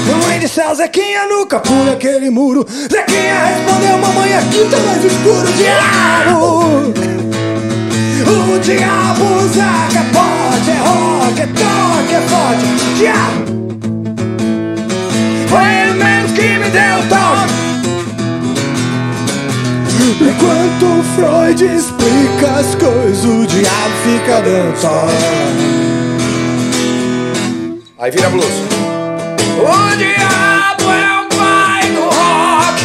Mamãe de céu, Zequinha nunca pula aquele muro. Zequinha respondeu, mamãe, aqui tá mais escuro, diabo. O diabo usa capote, é rock, é toque, é forte, diabo. Foi ele mesmo que me deu toque. Enquanto Freud explica as coisas, o diabo fica toque. Aí vira blues. O diabo é o pai do rock.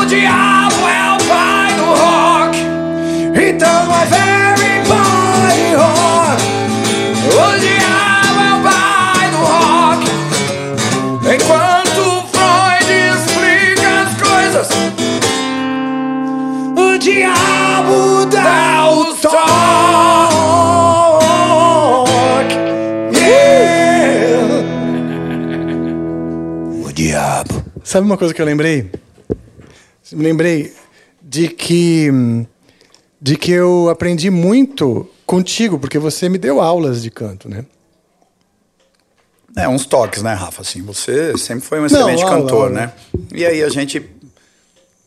O diabo é o pai do rock. Então é very body rock. O diabo é o pai do rock. Enquanto Freud explica as coisas, O diabo dá o o Sabe uma coisa que eu lembrei? Me lembrei de que de que eu aprendi muito contigo, porque você me deu aulas de canto, né? É, uns toques, né, Rafa? Assim, você sempre foi um Não, excelente aula, cantor, aula. né? E aí a gente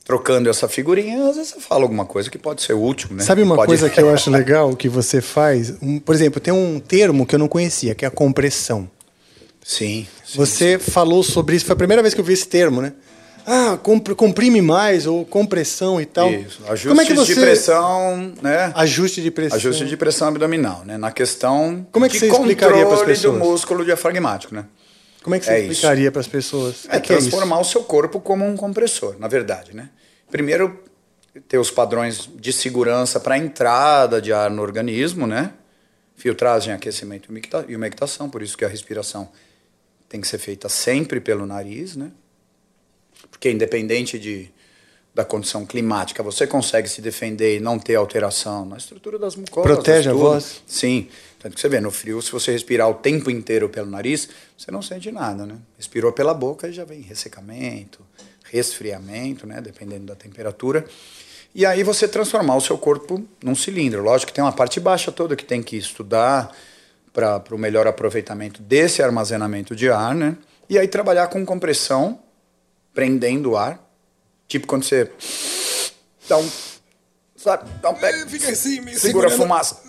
trocando essa figurinha, às vezes você fala alguma coisa que pode ser útil, né? Sabe uma Pode- coisa que eu acho legal que você faz? Um, por exemplo, tem um termo que eu não conhecia, que é a compressão. Sim. Sim. Você falou sobre isso, foi a primeira vez que eu vi esse termo, né? Ah, compr- comprime mais ou compressão e tal. Isso. Ajustes Como é que você de pressão, né? ajuste de pressão? Ajuste de pressão abdominal, né? Na questão Como é que de você explicaria controle do pessoas? músculo diafragmático, né? Como é que você É explicaria para as pessoas? É, que é transformar o seu corpo como um compressor, na verdade, né? Primeiro, ter os padrões de segurança para a entrada de ar no organismo, né? Filtragem, aquecimento e e umectação, por isso que a respiração tem que ser feita sempre pelo nariz, né? Porque independente de, da condição climática, você consegue se defender e não ter alteração na estrutura das mucosas. Protege a voz? Sim. Tanto que você vê, no frio, se você respirar o tempo inteiro pelo nariz, você não sente nada, né? Respirou pela boca e já vem ressecamento, resfriamento, né? Dependendo da temperatura. E aí você transformar o seu corpo num cilindro. Lógico que tem uma parte baixa toda que tem que estudar para o melhor aproveitamento desse armazenamento de ar, né? E aí trabalhar com compressão, prendendo o ar. Tipo quando você dá um. Sabe? Dá um pé. Fica assim, meio segura a segurando. fumaça.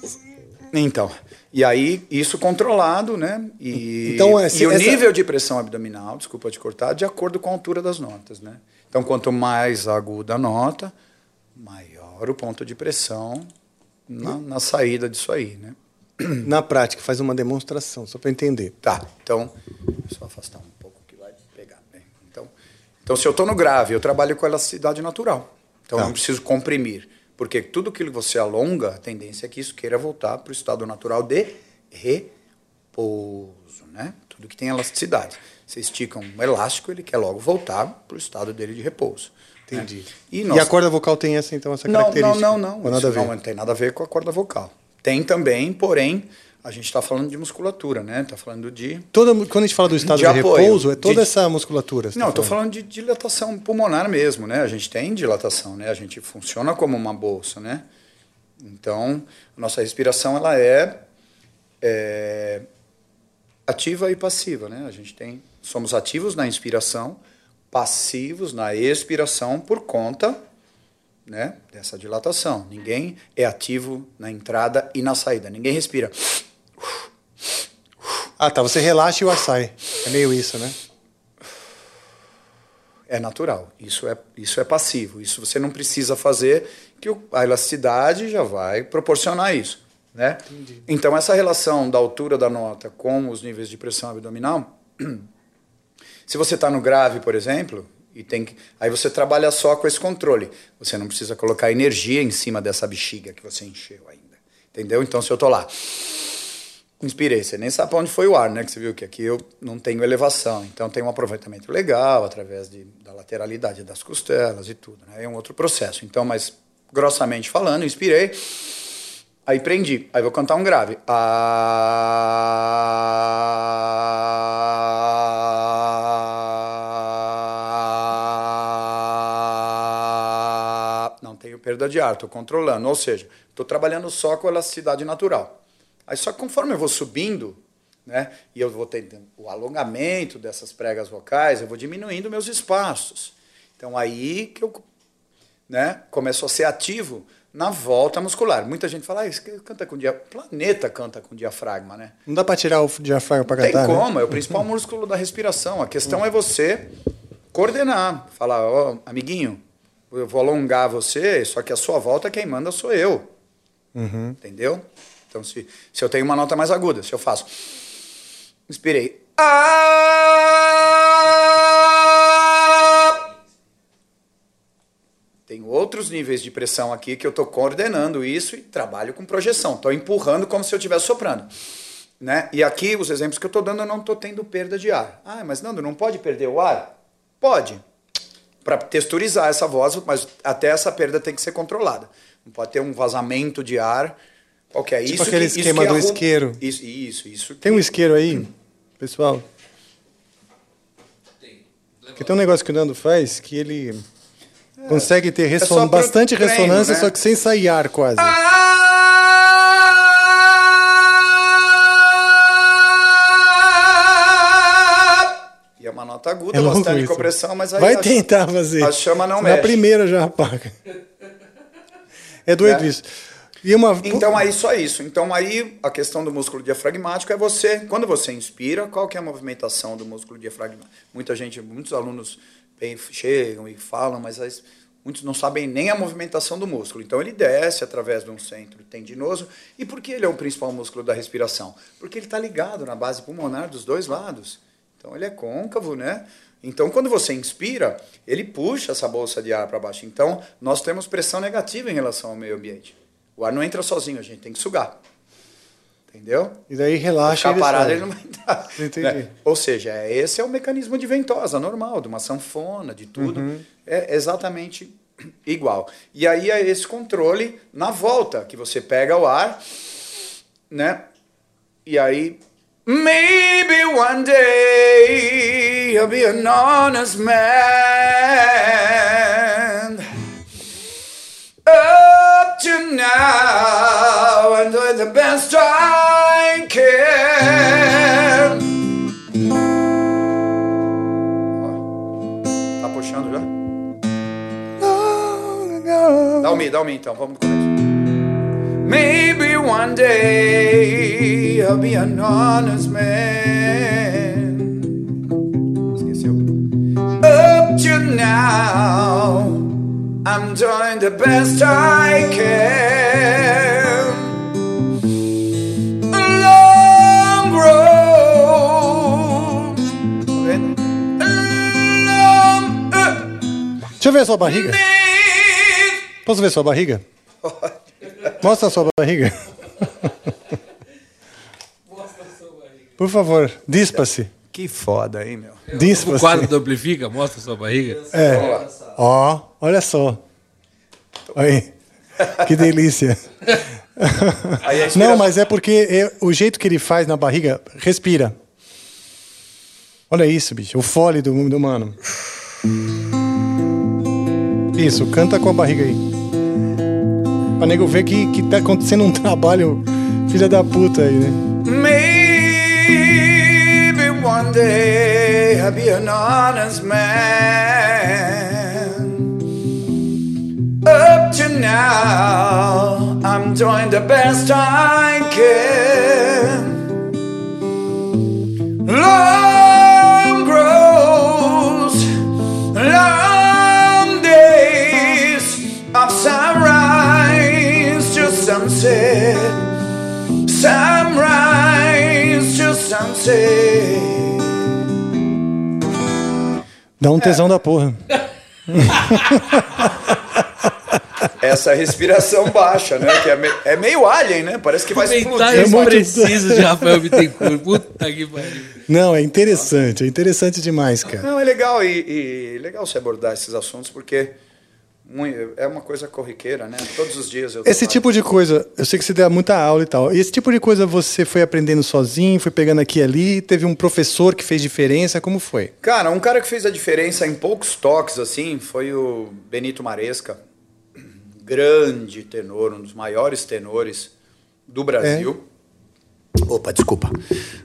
Então. E aí, isso controlado, né? E, Então, e essa- o essa- nível de pressão abdominal, desculpa te cortar, de acordo com a altura das notas, né? Então, quanto mais aguda a nota, maior o ponto de pressão na, na saída disso aí, né? Na prática, faz uma demonstração, só para entender. Tá, então, só afastar um pouco que vai pegar. Né? Então, então, se eu estou no grave, eu trabalho com elasticidade natural. Então, eu Tá. não preciso comprimir. Porque tudo aquilo que você alonga, a tendência é que isso queira voltar para o estado natural de repouso. Né? Tudo que tem elasticidade. Você estica um elástico, ele quer logo voltar para o estado dele de repouso. né? Entendi. E, E, nós- a corda vocal tem essa, então, essa não, característica? não, não, não. Isso ver? Não, não tem nada a ver com a corda vocal. Tem também, porém, A gente está falando de musculatura, né? Está falando de. Toda, quando a gente fala do estado de, de repouso, é toda de, essa musculatura. Não, estou falando. falando de dilatação pulmonar mesmo, né? A gente tem dilatação, né? A gente funciona como uma bolsa, né? Então, a nossa respiração ela é, é ativa e passiva, né? A gente tem, somos ativos na inspiração, passivos na expiração por conta né, dessa dilatação. Ninguém é ativo na entrada e na saída. Ninguém respira. Ah, tá. Você relaxa e o ar sai. É meio isso, né? É natural. Isso é, isso é passivo. Isso você não precisa fazer, que a elasticidade já vai proporcionar isso. Né? Então, essa relação da altura da nota com os níveis de pressão abdominal, se você está no grave, por exemplo, e tem que, aí você trabalha só com esse controle. Você não precisa colocar energia em cima dessa bexiga que você encheu ainda. Entendeu? Então, se eu estou lá, inspirei, você nem sabe para onde foi o ar, né? Que você viu que aqui eu não tenho elevação. Então, tem um aproveitamento legal através de, da lateralidade das costelas e tudo. Né? É um outro processo. Então, mas grossamente falando, inspirei. Aí prendi. Aí vou cantar um grave. Ah... de ar, estou controlando. Ou seja, estou trabalhando só com elasticidade natural. Aí só que conforme eu vou subindo, né, e eu vou tendo o alongamento dessas pregas vocais, eu vou diminuindo meus espaços. Então aí que eu né, começo a ser ativo na volta muscular. Muita gente fala, ah, canta com diafragma. planeta canta com diafragma, né? Não dá para tirar o diafragma para cantar, Tem como, né? é o principal músculo da respiração. A questão é você coordenar, falar, ó, oh, amiguinho, eu vou alongar você, só que a sua volta quem manda sou eu. Uhum. Entendeu? Então, se, se eu tenho uma nota mais aguda, se eu faço... Inspirei. Ah! Tem outros níveis de pressão aqui que eu estou coordenando isso e trabalho com projeção. Estou empurrando como se eu estivesse soprando. Né? E aqui, os exemplos que eu estou dando, eu não estou tendo perda de ar. Ah, mas Nando, não pode perder o ar? Pode. Para texturizar essa voz, mas até essa perda tem que ser controlada. Não pode ter um vazamento de ar. Qual que é? Tipo isso aquele que, esquema isso do isqueiro. Isso, isso. isso Tem um isqueiro aí, pessoal? Tem. Porque tem um negócio que o Nando faz que ele Consegue ter resson... é bastante treino, ressonância, né? só que sem sair ar quase. E nota aguda, é bastante isso. compressão, mas aí Vai a, tentar fazer. A chama não Na mexe. Na primeira já apaga. É doido é. isso. Uma... Então aí só isso. Então aí a questão do músculo diafragmático é você, quando você inspira, qual que é a movimentação do músculo diafragmático? Muita gente, muitos alunos chegam e falam, mas as, muitos não sabem nem a movimentação do músculo. Então ele desce através de um centro tendinoso. E por que ele é o principal músculo da respiração? Porque ele está ligado na base pulmonar dos dois lados. Então ele é côncavo, né? Então quando você inspira, ele puxa essa bolsa de ar para baixo. Então nós temos pressão negativa em relação ao meio ambiente. O ar não entra sozinho, a gente tem que sugar. Entendeu? E daí relaxa. Ficar parado ele não vai entrar. Entendi. Né? Ou seja, esse é o mecanismo de ventosa normal, de uma sanfona, de tudo. Uhum. É exatamente igual. E aí é esse controle na volta, que você pega o ar, né? E aí. Maybe one day I'll be an honest man. Up to now, I'm doing the best I can. Tá puxando já? Dá o mi, dá o mi então, vamos começar. Maybe one day I'll be an honest man. Esqueceu. Up to now. I'm doing the best I can. A long road. A long, uh, Deixa eu ver a sua barriga. Posso ver sua barriga? Mostra a sua barriga. Por favor, dispa-se. Que foda, hein, meu? Dispa-se. O quadro do Amplifica mostra a sua barriga? É. Ó, olha só. Aí. Que delícia. Não, mas é porque é, o jeito que ele faz na barriga, respira. Olha isso, bicho. O fole do, do mano. Isso, canta com a barriga aí. Pra nego ver que, que tá acontecendo um trabalho filha da puta aí, né? Maybe one day I'll be an honest man. Up to now, I'm doing the best I can. Long grows, long sunset. Dá um tesão da porra. essa respiração baixa, né? Que é, me, é meio alien, né? Parece que vai explodir. É muito preciso de Rafael Bittencourt. Puta que pariu. Não, é interessante, é interessante demais, cara. Não, é legal e, e legal você abordar esses assuntos porque é uma coisa corriqueira, né? Todos os dias eu Esse tipo de coisa, eu sei que você dá muita aula e tal. E esse tipo de coisa você foi aprendendo sozinho, foi pegando aqui e ali, teve um professor que fez diferença, como foi? Cara, um cara que fez a diferença em poucos toques assim, foi o Benito Maresca grande tenor, um dos maiores tenores do Brasil. É. Opa, desculpa.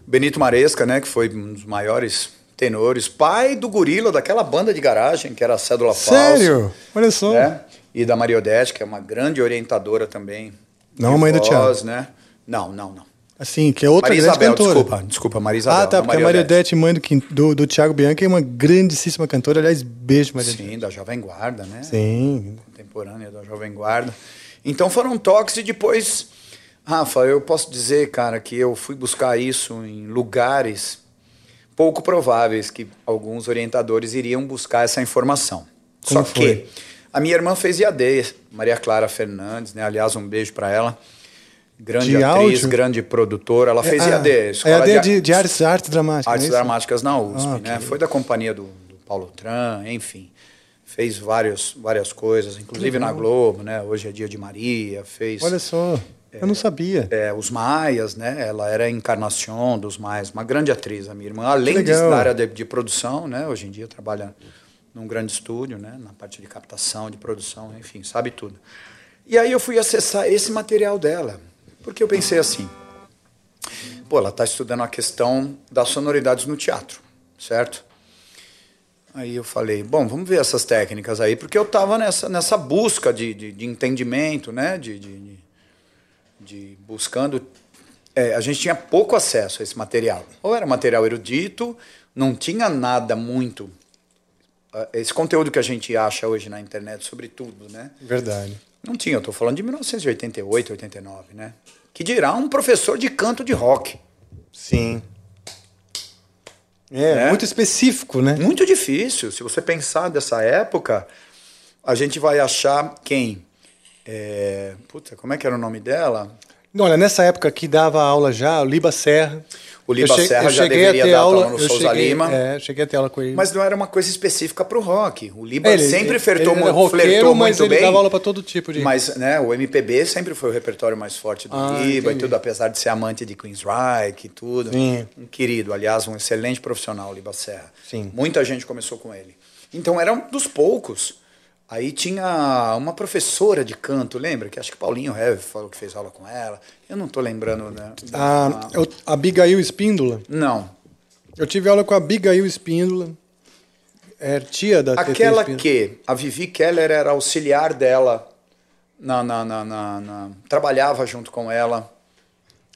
Benito Maresca, né, que foi um dos maiores tenores, pai do gorila daquela banda de garagem que era a Cédula Falsa. Sério? Olha só. Né? E da Mariodete, que é uma grande orientadora também. Não a mãe voz, do Thiago. né? Não, não, não. Assim, que é outra Maria grande Isabel, cantora. Desculpa, desculpa, Maria Isabel. Ah, tá, porque a Maria Odete, mãe do, do, do Thiago Bianchi, é uma grandíssima cantora. Aliás, beijo, Maria Sim, da Jovem Guarda, né? Sim. Contemporânea da Jovem Guarda. Então foram toques e depois... Rafa, eu posso dizer, cara, que eu fui buscar isso em lugares pouco prováveis que alguns orientadores iriam buscar essa informação. Como Só foi? que a minha irmã fez IAD, Maria Clara Fernandes, né? Aliás, um beijo para ela grande de atriz, áudio? grande produtora. Ela fez é, IAD. Ah, Escola IAD de, de, de artes, artes dramáticas. Artes é dramáticas na USP, ah, né? Foi da companhia do, do Paulo Tran, enfim. Fez vários, várias coisas, inclusive na Globo, né? Hoje é dia de Maria, fez. Olha só. Eu não sabia. É, os Maias, né? Ela era a encarnação dos Maias, uma grande atriz, a minha irmã. Além de da área de, de, produção, né? Hoje em dia trabalha num grande estúdio, né? Na parte de captação, de produção, enfim, sabe tudo. E aí eu fui acessar esse material dela. Porque eu pensei assim, pô, ela está estudando a questão das sonoridades no teatro, certo? Aí eu falei, bom, vamos ver essas técnicas aí, porque eu estava nessa, nessa busca de, de, de entendimento, né? De, de, de buscando. É, a gente tinha pouco acesso a esse material. Ou era material erudito, não tinha nada muito. Ah, esse conteúdo que a gente acha hoje na internet sobre tudo, né? Verdade. Não tinha, eu estou falando de 1988, 89, né? Que dirá um professor de canto de rock. Sim. É, é, muito específico, né? Muito difícil. Se você pensar dessa época, a gente vai achar quem? É... Puta, como é que era o nome dela? Olha, nessa época que dava aula já, o Liba Serra. O Liba che Serra já deveria dar aula, aula no Souza cheguei, Lima. É, cheguei a ter aula com ele. Mas não era uma coisa específica para o rock. O Liba ele, sempre flertou, ele roqueiro, flertou muito ele bem. dava aula para todo tipo de. Mas né, o MPB sempre foi o repertório mais forte do ah, Liba entendi. e tudo, apesar de ser amante de Queensryche e tudo. Sim. Um querido, aliás, um excelente profissional, o Liba Serra. Sim. Muita gente começou com ele. Então era um dos poucos. Aí tinha uma professora de canto, lembra? Que acho que Paulinho Heve falou que fez aula com ela. Eu não estou lembrando, né? A, a Abigail Espíndola? Não. Eu tive aula com a Abigail Espíndola. É tia da Aquela que a Vivi Keller era auxiliar dela, na, na, na, na, trabalhava junto com ela.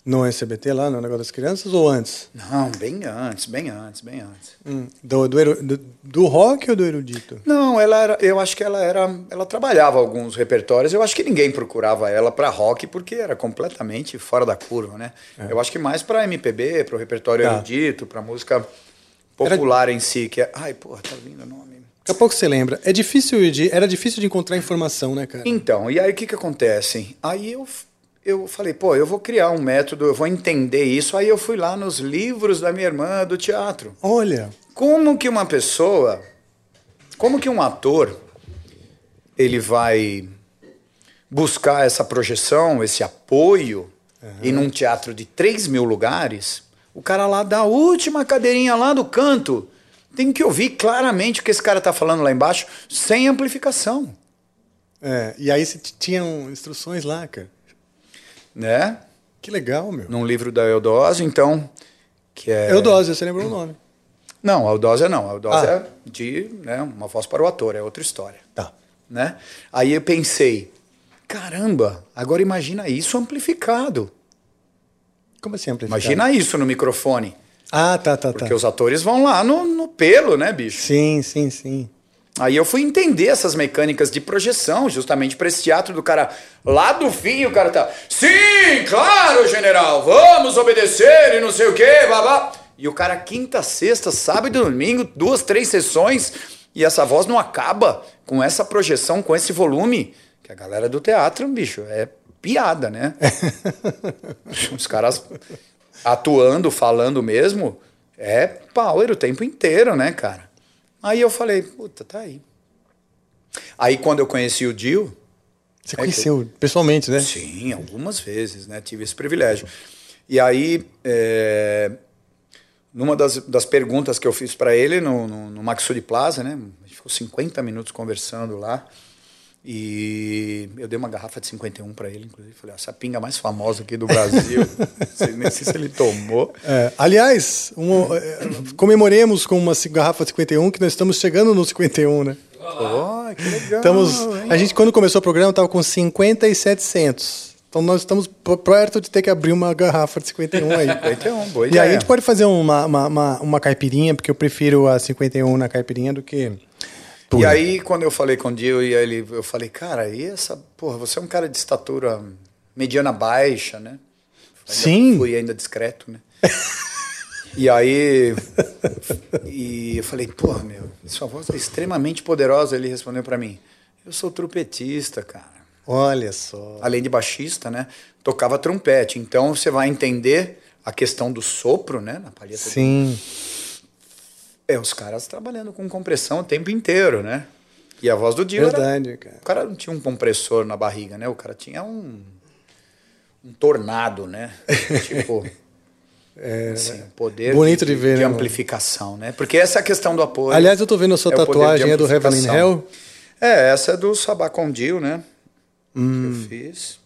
No SBT lá, no negócio das crianças, ou antes? Não, bem antes, bem antes, bem antes. Hum, do, do, do, do, rock ou do erudito? Não, ela era, eu acho que ela era, ela trabalhava alguns repertórios. Eu acho que ninguém procurava ela para rock porque era completamente fora da curva, né? É. Eu acho que mais para MPB, para o repertório tá. erudito, para música popular era... em si, que é, ai, porra, tá vindo o nome. Daqui a pouco você lembra. É difícil de, era difícil de encontrar informação, né, cara? Então, e aí o que que acontece? Aí eu eu falei, pô, eu vou criar um método, eu vou entender isso. Aí eu fui lá nos livros da minha irmã do teatro. Olha. Como que uma pessoa, como que um ator, ele vai buscar essa projeção, esse apoio, uhum. e num teatro de 3 mil lugares, o cara lá da última cadeirinha lá do canto tem que ouvir claramente o que esse cara está falando lá embaixo, sem amplificação. É, e aí você tinham instruções lá, cara. Né? Que legal, meu. Num livro da Eudose, então, que é... Eudose, você lembrou o nome. Não, a Eudose não. A Eudose ah. é de né, uma voz para o ator, é outra história. Tá. Né? Aí eu pensei, caramba, agora imagina isso amplificado. Como assim amplificado? Imagina isso no microfone. Ah, tá, tá, Porque tá. os atores vão lá no, no pelo, né, bicho? Sim, sim, sim. Aí eu fui entender essas mecânicas de projeção, justamente para esse teatro do cara lá do fim, o cara tá, sim, claro, general, vamos obedecer e não sei o quê, babá. E o cara quinta, sexta, sábado e domingo, duas, três sessões, e essa voz não acaba com essa projeção, com esse volume, que a galera do teatro, bicho, é piada, né? Os caras atuando, falando mesmo, é power o tempo inteiro, né, cara? Aí eu falei, puta, tá aí. Aí quando eu conheci o Dio. Você é conheceu pessoalmente, né? Sim, algumas vezes, né? Tive esse privilégio. E aí, é... numa das, das perguntas que eu fiz para ele no, no, no Maxuri Plaza, né? A gente ficou 50 minutos conversando lá. E eu dei uma garrafa de 51 para ele, inclusive. Falei, essa pinga mais famosa aqui do Brasil. nem sei se ele tomou. É, aliás, uma, é, comemoremos com uma garrafa de 51 que nós estamos chegando no 51, né? Oh, que legal. Estamos, a gente, quando começou o programa, estava com 50 e 700. Então nós estamos perto de ter que abrir uma garrafa de 51 aí. 51, boa ideia. E aí a gente pode fazer uma, uma, uma, uma caipirinha, porque eu prefiro a 51 na caipirinha do que e aí, quando eu falei com o Dio, e ele, eu falei, cara, e essa, porra, você é um cara de estatura mediana baixa, né? Sim. Fui ainda discreto, né? e aí, e eu falei, porra, meu, sua voz é extremamente poderosa. Ele respondeu para mim, eu sou trompetista, cara. Olha só. Além de baixista, né? Tocava trompete. Então você vai entender a questão do sopro, né? Na palheta. Sim. Do é, os caras trabalhando com compressão o tempo inteiro, né? E a voz do Dio Verdade, era... cara. O cara não tinha um compressor na barriga, né? O cara tinha um, um tornado, né? tipo... É, assim, poder bonito de, de ver, de né, amplificação, né? Porque essa é a questão do apoio. Aliás, eu tô vendo a sua é tatuagem, é do Heaven in Hell? É, essa é do Sabacondil, né? Hum. Que eu fiz.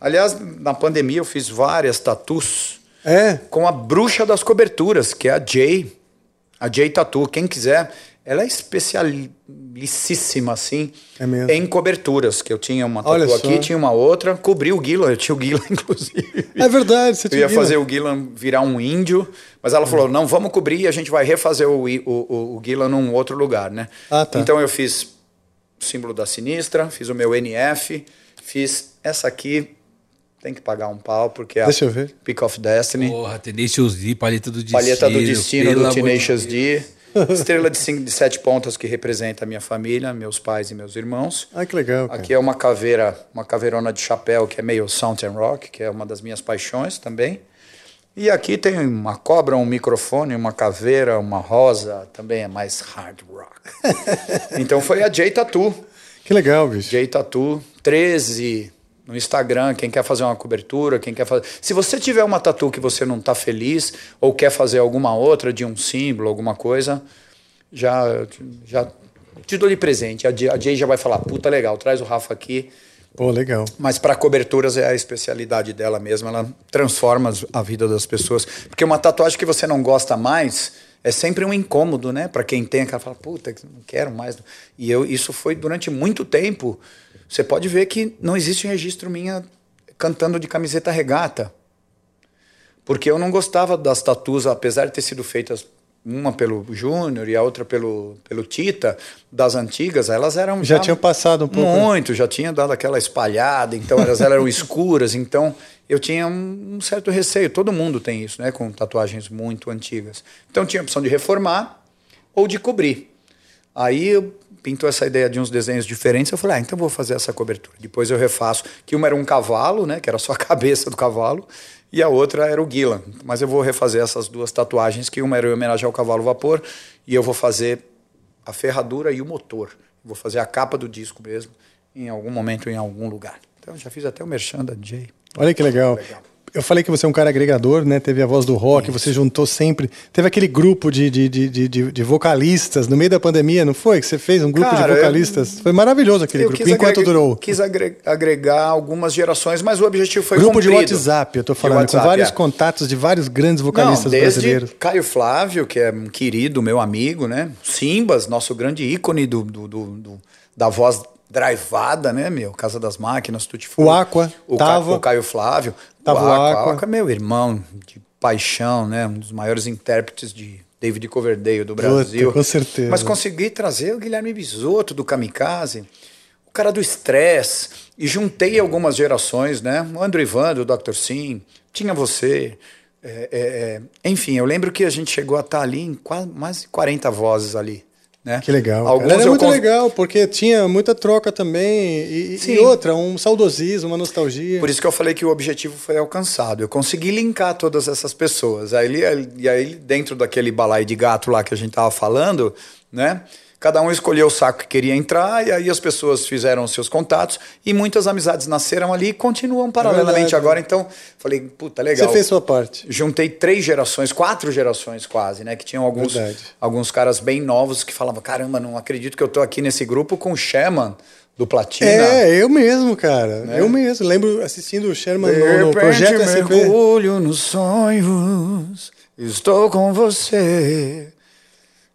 Aliás, na pandemia eu fiz várias tatus. É? Com a bruxa das coberturas, que é a Jay. A Jay Tatu, quem quiser, ela é especialicíssima, assim, é em coberturas. Que eu tinha uma tatu aqui, tinha uma outra, cobri o Gillan, eu tinha o Gillan, inclusive. É verdade, você tinha Eu ia fazer o Gillan virar um índio, mas ela falou: não, vamos cobrir e a gente vai refazer o, o, o, o num outro lugar, né? Ah, tá. Então eu fiz o símbolo da sinistra, fiz o meu NF, fiz essa aqui, tem que pagar um pau, porque é Deixa eu ver. Pick of Destiny. Porra, Tenacious D, Palheta do Destino. Palheta do Destino, do Tenacious D. Estrela de, cinco, de sete pontas que representa a minha família, meus pais e meus irmãos. Ah, que legal. Cara. Aqui é uma caveira, uma caveirona de chapéu que é meio Southern Rock, que é uma das minhas paixões também. E aqui tem uma cobra, um microfone, uma caveira, uma rosa, também é mais hard rock. então foi a J Tattoo. Que legal, bicho. J Tattoo, 13 no Instagram, quem quer fazer uma cobertura, quem quer fazer. Se você tiver uma tatu que você não está feliz ou quer fazer alguma outra de um símbolo, alguma coisa, já já te dou de presente. A Jay já vai falar, puta legal, traz o Rafa aqui. Pô, legal. Mas para coberturas é a especialidade dela mesmo, ela transforma a vida das pessoas. Porque uma tatuagem que você não gosta mais é sempre um incômodo, né? Para quem tem, aquela fala, puta, não quero mais. E eu, isso foi durante muito tempo você pode ver que não existe registro minha cantando de camiseta regata. Porque eu não gostava das tatus, apesar de ter sido feitas uma pelo Júnior e a outra pelo, pelo Tita, das antigas, elas eram. Já, já tinham passado um pouco. Né? Muito, já tinha dado aquela espalhada, então elas eram escuras, então eu tinha um, um, certo receio. Todo mundo tem isso, né? Com tatuagens muito antigas. Então tinha a opção de reformar ou de cobrir. Aí eu pintou essa ideia de uns desenhos diferentes. Eu falei, ah, então vou fazer essa cobertura. Depois eu refaço. Que uma era um cavalo, né? Que era só a cabeça do cavalo. E a outra era o Gillan. Mas eu vou refazer essas duas tatuagens, que uma era em homenagem ao cavalo vapor. E eu vou fazer a ferradura e o motor. Vou fazer a capa do disco mesmo, em algum momento, em algum lugar. Então já fiz até o merchan da Jay. Olha que legal. legal. Eu falei que você é um cara agregador, né? Teve a voz do rock, Isso. você juntou sempre. Teve aquele grupo de, de, de, de, de vocalistas no meio da pandemia, não foi? Que você fez um grupo cara, de vocalistas. Eu, foi maravilhoso aquele grupo. Enquanto agrega, durou? Quis agregar algumas gerações, mas o objetivo foi Grupo cumprido. de WhatsApp, eu tô falando, WhatsApp, com vários é. contatos de vários grandes vocalistas não, desde brasileiros. Caio Flávio, que é um querido, meu amigo, né? Simbas, nosso grande ícone do, do, do, do da voz drivada, né, meu? Casa das Máquinas, Tutti O Aqua, o, tava. o Caio Flávio. Tava o Aqua. O Aqua, é meu irmão de paixão, né? Um dos maiores intérpretes de David Coverdale do Brasil. Puta, com certeza. Mas consegui trazer o Guilherme Bisotto do Kamikaze, o cara do Stress, e juntei algumas gerações, né? O Andrew Ivan do Dr. Sim, tinha você. É, é, é. Enfim, eu lembro que a gente chegou a estar ali em quase, mais de 40 vozes ali. Né? Que legal. Alguns Era muito cons... legal, porque tinha muita troca também. E, e, outra, um saudosismo, uma nostalgia. Por isso que eu falei que o objetivo foi alcançado. Eu consegui linkar todas essas pessoas. Aí, e aí, dentro daquele balai de gato lá que a gente tava falando, né? Cada um escolheu o saco que queria entrar, e aí as pessoas fizeram seus contatos, e muitas amizades nasceram ali e continuam paralelamente é agora. Então, falei, puta, legal. Você fez sua parte. Juntei três gerações, quatro gerações quase, né? Que tinham alguns, alguns caras bem novos que falavam: caramba, não acredito que eu tô aqui nesse grupo com o Sherman do Platina. É, eu mesmo, cara. Né? Eu mesmo. Lembro assistindo o Sherman no, no projeto mergulho nos sonhos, estou com você.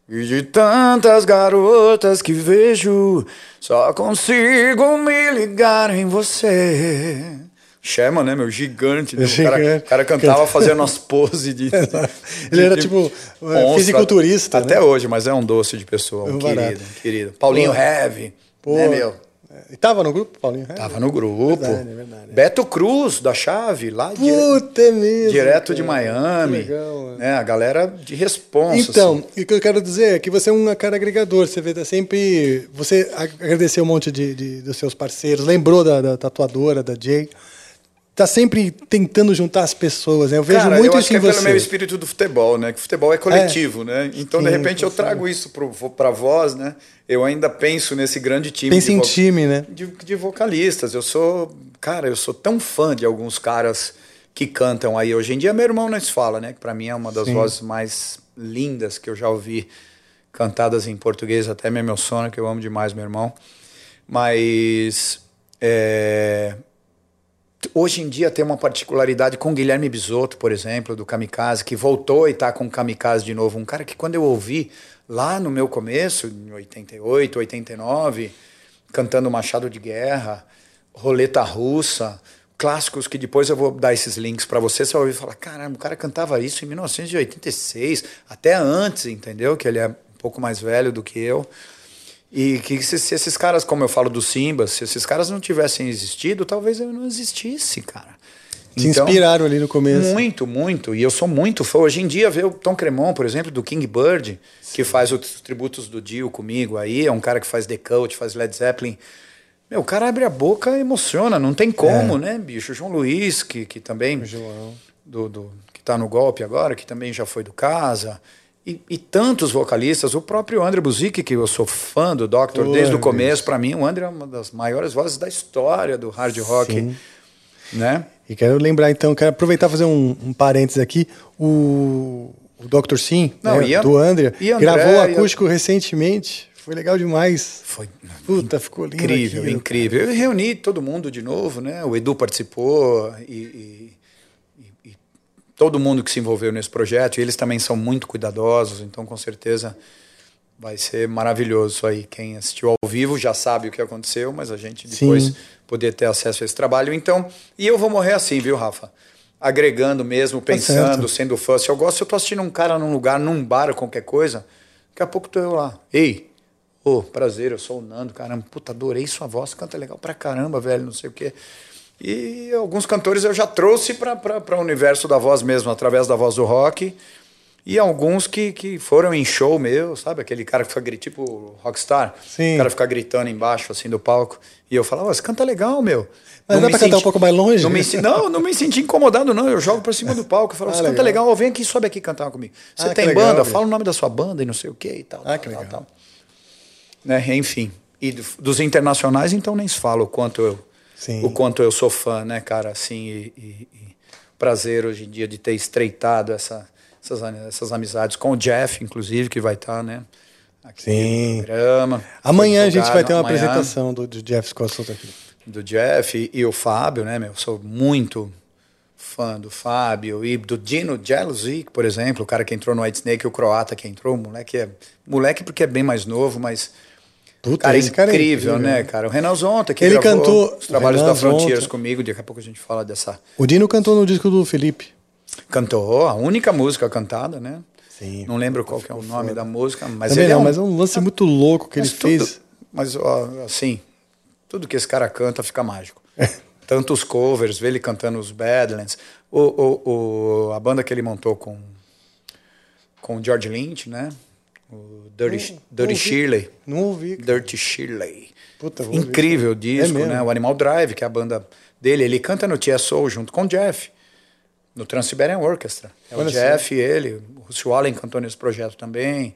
E de tantas garotas que vejo, só consigo me ligar em você. Sherman, né, meu? Gigante. Né? O, cara, o cara cantava fazendo as poses de. Ele era tipo monstro, fisiculturista. Até né? hoje, mas é um doce de pessoa. Um querido, um querido. Paulinho Pô. Heavy. Pô. Né, meu? E tava no grupo, Paulinho? É, tava no grupo. Verdade, é verdade. Beto Cruz, da Chave, lá Puta, é mesmo, direto cara. de Miami. Que legal, é. A galera de responsa. Então, assim. o que eu quero dizer é que você é um cara agregador. Você vê, tá sempre. Você agradeceu um monte de, de dos seus parceiros, lembrou da, da tatuadora, da Jay tá sempre tentando juntar as pessoas. Né? Eu vejo Cara, muito eu acho isso que é pelo meu espírito do futebol, né? Que futebol é coletivo, é. né? Então, Sim, de repente, eu trago isso para voz, né? Eu ainda penso nesse grande time. Pensa em time, né? De, de, vocalistas. Eu sou, cara, eu sou tão fã de alguns caras que cantam aí. Hoje em dia, meu irmão não se fala, né? Que para mim é uma das Sim. vozes mais lindas que eu já ouvi cantadas em português. Até me emociona, que eu amo demais meu irmão. Mas é, Hoje em dia tem uma particularidade com Guilherme Bisotto, por exemplo, do Kamikaze, que voltou e está com o Kamikaze de novo. Um cara que quando eu ouvi lá no meu começo, em 88, 89, cantando Machado de Guerra, Roleta Russa, clássicos que depois eu vou dar esses links para você, você vai ouvir falar, caramba, o cara cantava isso em 1986, até antes, entendeu? Que ele é um pouco mais velho do que eu. E que se, se, esses caras, como eu falo do Simba, se esses caras não tivessem existido, talvez eu não existisse, cara. Te então, inspiraram ali no começo. Muito, muito. E eu sou muito fã. Hoje em dia, ver o Tom Cremon, por exemplo, do King Bird, Sim. que faz os tributos do Dio comigo aí, é um cara que faz The Cult, faz Led Zeppelin. Meu, o cara abre a boca e emociona, não tem como, é. né, bicho? João Luiz, que, que também. João. Do, do, que tá no golpe agora, que também já foi do Casa. E, e, tantos vocalistas, o próprio André Buzik, que eu sou fã do Doctor desde o começo, para mim, o André é uma das maiores vozes da história do hard rock. Sim. Né? E quero lembrar, então, quero aproveitar e fazer um, um parênteses aqui. O, o Dr. Sim, Não, né, do André, André gravou o acústico recentemente. Foi legal demais. Foi. Puta, ficou lindo. Incrível, aquilo, incrível. Cara. Eu reuni todo mundo de novo, né? O Edu participou e, e todo mundo que se envolveu nesse projeto, e eles também são muito cuidadosos, então com certeza vai ser maravilhoso isso aí. Quem assistiu ao vivo já sabe o que aconteceu, mas a gente depois Sim. poder ter acesso a esse trabalho. Então, e eu vou morrer assim, viu, Rafa? Agregando mesmo, tá pensando, tá sendo fã. Se eu gosto, se eu tô assistindo um cara num lugar, num bar, qualquer coisa, daqui a pouco tô eu lá. Ei, ô, oh, prazer, eu sou o Nando, caramba, puta, adorei sua voz, canta legal pra caramba, velho, não sei o quê. E alguns cantores eu já trouxe para o universo da voz mesmo, através da voz do rock. E alguns que, que foram em show meu, sabe? Aquele cara que fica gritando, tipo rockstar. Sim. O cara fica gritando embaixo, assim, do palco. E eu falava, você canta legal, meu. Mas não dá pra cantar um pouco mais longe? Não me, não, não me senti incomodado, não. Eu jogo pra cima do palco. Eu falo, ah, você legal. canta legal, vem aqui, sobe aqui cantar comigo. Você ah, tem banda? Legal, fala o nome da sua banda e não sei o que e tal. Ah, tal, que tal, legal. Tal. Né? Enfim. E dos internacionais, então nem se fala o quanto eu Sim. o quanto eu sou fã, né, cara? Assim, e, e, e prazer hoje em dia de ter estreitado essa, essas, essas amizades com o Jeff, inclusive, que vai estar, tá, né? Aqui Sim. programa. Amanhã a gente vai ter uma amanhã, apresentação do, do Jeff Scott aqui. Do Jeff e, e, o Fábio, né, meu? Sou muito fã do Fábio e do Dino Jelousy, por exemplo, o cara que entrou no White Snake, o croata que entrou, o moleque é. Moleque porque é bem mais novo, mas. Puta, cara, esse cara é incrível, é incrível, né, cara? O Renan Zonta, que ele cantou os trabalhos Renan da Frontiers Zonta. comigo, daqui a pouco a gente fala dessa. O Dino cantou no disco do Felipe. Cantou, a única música cantada, né? Sim. Não lembro qual que é o nome foda. da música, mas Também ele não, é um, mas é um lance muito louco que ele tudo, fez. Mas assim, tudo que esse cara canta fica mágico. Tanto os covers, ver ele cantando os Badlands, o, o, o, a banda que ele montou com com o George Lynch, né? O Dirty, não, Dirty não Shirley. Não ouvi. Cara. Dirty Shirley. Puta, Incrível ouvir. disco, é né? O Animal Drive, que é a banda dele. Ele canta no TSO junto com o Jeff, no Trans-Siberian Orchestra. É Olha o Jeff e ele. O Russell Allen cantou nesse projeto também.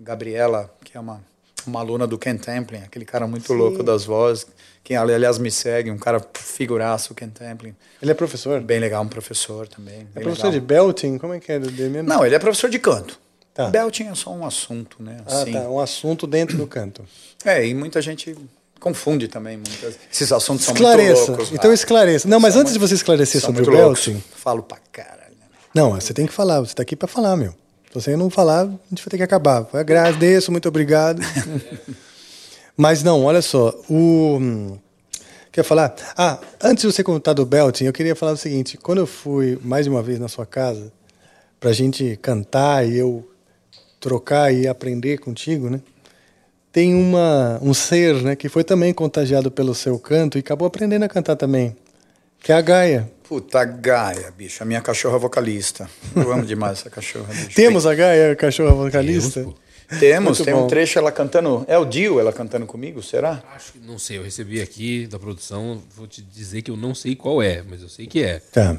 Gabriela, que é uma, uma aluna do Ken Templin, aquele cara muito Sim. louco das vozes. Quem, aliás, me segue, um cara figuraço, o Ken Templin. Ele é professor? Bem legal, um professor também. É professor legal. de belting? Como é que é? Não, ele é professor de canto. Tá. Belting é só um assunto, né? Assim. Ah, tá. Um assunto dentro do canto. É, e muita gente confunde também. Muitas... Esses assuntos esclareça. são muito loucos. Então esclareça. Não, mas são antes muito... de você esclarecer sobre o belting... Loucos. Falo pra caralho. Não, você tem que falar. Você tá aqui pra falar, meu. Se você não falar, a gente vai ter que acabar. Agradeço, muito obrigado. mas não, olha só. O... Quer falar? Ah, antes de você contar do belting, eu queria falar o seguinte. Quando eu fui mais de uma vez na sua casa, pra gente cantar e eu trocar e aprender contigo, né? Tem uma, um ser, né, que foi também contagiado pelo seu canto e acabou aprendendo a cantar também, que é a Gaia. Puta, a Gaia, bicho, a minha cachorra vocalista. Eu amo demais essa cachorra. Bicho. Temos a Gaia, a cachorra vocalista? Temos, Temos tem bom. um trecho ela cantando. É o Dio ela cantando comigo, será? Acho que não sei, eu recebi aqui da produção, vou te dizer que eu não sei qual é, mas eu sei que é. Tá.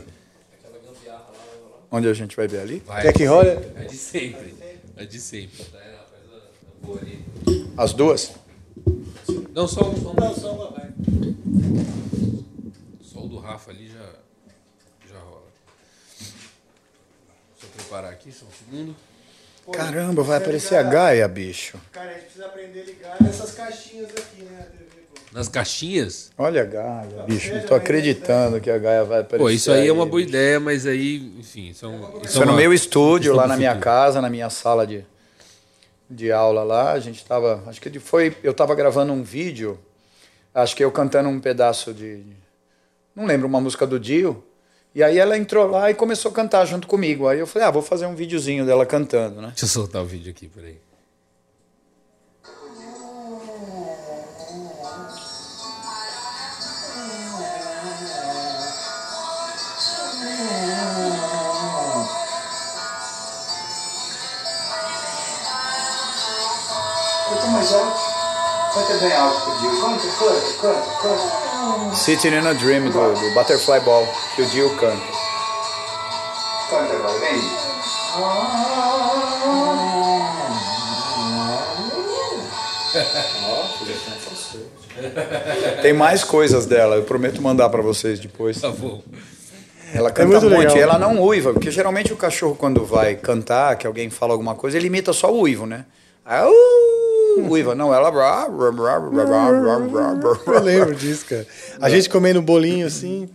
Onde a gente vai ver ali? Vai, Quer que role? É de sempre. É de sempre. As duas? Não, só um. Só um. Não, só uma, vai. Só o do Rafa ali já, já rola. Deixa eu preparar aqui, só um segundo. Caramba, vai aparecer a Gaia, bicho. Cara, a gente precisa aprender a ligar essas caixinhas aqui, né? Nas caixinhas? Olha a Gaia, bicho. Não tô acreditando que a Gaia vai aparecer. Pô, isso aí, aí é uma boa bicho. ideia, mas aí, enfim. São, isso é no meu estúdio, lá na minha casa, na minha sala de, de aula lá. A gente tava. Acho que foi. Eu tava gravando um vídeo. Acho que eu cantando um pedaço de. Não lembro, uma música do Dio. E aí ela entrou lá e começou a cantar junto comigo. Aí eu falei, ah, vou fazer um videozinho dela cantando, né? Deixa eu soltar o vídeo aqui, peraí. Canta bem alto pro Dio. Canta, canta, canta, canta. Sitting in a Dream do, do Butterfly Ball, que o Dio canta. Canta agora, vem. Tem mais coisas dela, eu prometo mandar para vocês depois. Tá bom. Ela é canta é muito, muito e ela não uiva, porque geralmente o cachorro quando vai cantar, que alguém fala alguma coisa, ele imita só o uivo, né? Aí, uh, uiva, não, ela. Eu lembro disso, cara. A gente comendo bolinho assim.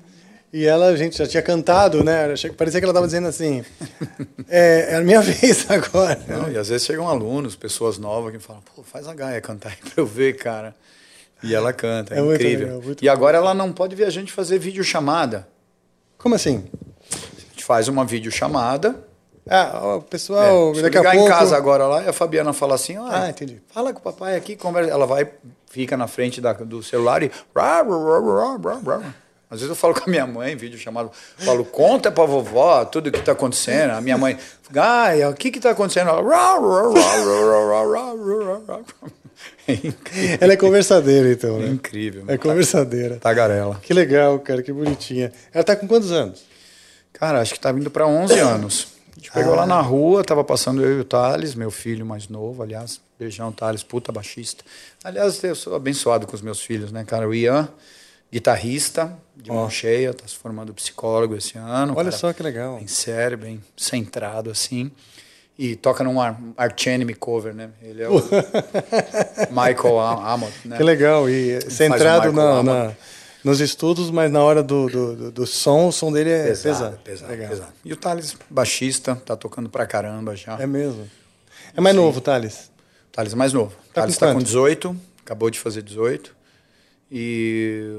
E ela, a gente já tinha cantado, né? Parecia que ela estava dizendo assim: é, é, a minha vez agora. Não, e às vezes chegam alunos, pessoas novas, que falam: pô, faz a Gaia cantar aí pra eu ver, cara. E ela canta, é, é incrível. Legal, e agora ela não pode ver a gente fazer videochamada. Como assim? A gente faz uma videochamada ah, o pessoal, é, daqui a pouco... em casa agora lá e a Fabiana fala assim, ah, ah, entendi. Fala com o papai aqui, conversa. Ela vai, fica na frente da, do celular e... Às vezes eu falo com a minha mãe, vídeo chamado, falo, conta pra vovó tudo o que tá acontecendo. A minha mãe, Gaia, o que que tá acontecendo? Ela é conversadeira, então, né? incrível. É conversadeira. Tagarela. Que legal, cara, que bonitinha. Ela tá com quantos anos? Cara, acho que tá vindo para 11 anos. A gente pegou ah. lá na rua, tava passando eu e o Thales, meu filho mais novo, aliás. Beijão, Thales, puta baixista. Aliás, eu sou abençoado com os meus filhos, né, cara? O Ian guitarrista, de mão cheia, tá se formando psicólogo esse ano. Olha cara só que legal. Bem sério, bem centrado, assim. E toca num Ar- Arch Enemy cover, né? Ele é o Michael Am- Amott, né? Que legal. E centrado na- nos estudos, mas na hora do, do, do- do som, o som dele é pesado. Pesado, pesado, Legal. pesado. E o Thales, baixista, tá tocando pra caramba já. É mesmo. É mais novo, Thales. Thales mais novo. Tá Thales com tá com quanto? 18, acabou de fazer 18. E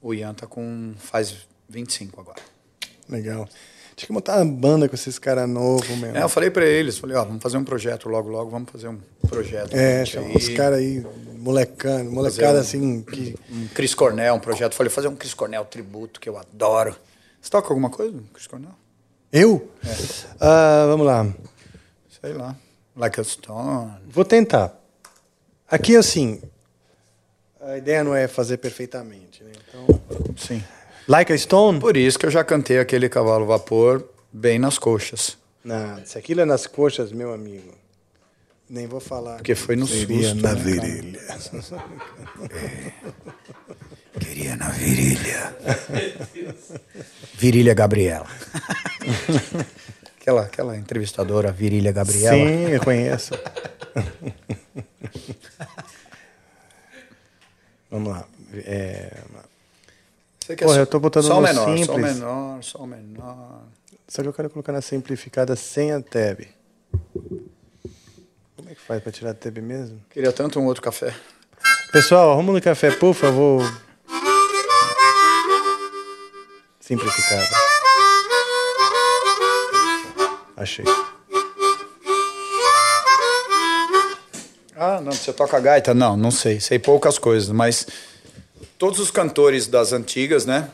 o Ian tá com. faz 25 agora. Legal. Tinha que montar uma banda com esses caras novos mesmo. É, eu falei pra eles, falei, ó, vamos fazer um projeto logo, logo, vamos fazer um projeto. É, aí. os caras aí, molecano, molecada um- assim, que. Um Chris Cornell, um projeto. Falei, fazer um Chris Cornell tributo, que eu adoro. Você toca alguma coisa, Chris Cornell? Eu? Ah, vamos lá. Sei lá. Like a Stone. Vou tentar. Aqui, assim, a ideia não é fazer perfeitamente, né? Então, Sim. Like a Stone? Por isso que eu já cantei aquele cavalo vapor bem nas coxas. Não, se aquilo é nas coxas, meu amigo, nem vou falar. Porque foi no Seria susto, na né, virilha. Queria na virilha. virilha Gabriela. aquela, aquela entrevistadora, Virilha Gabriela. Sim, eu conheço. Vamos lá. É, Você quer Porra, eu tô botando Sol no menor, sol simples. menor, sol menor. Só que eu quero colocar na simplificada sem a tab. Como é que faz para tirar a tab mesmo? Queria tanto um outro café. Pessoal, arruma no café, por favor. Simplificada. Achei. Ah, não, você toca gaita? Não, não sei. Sei poucas coisas, mas todos os cantores das antigas, né?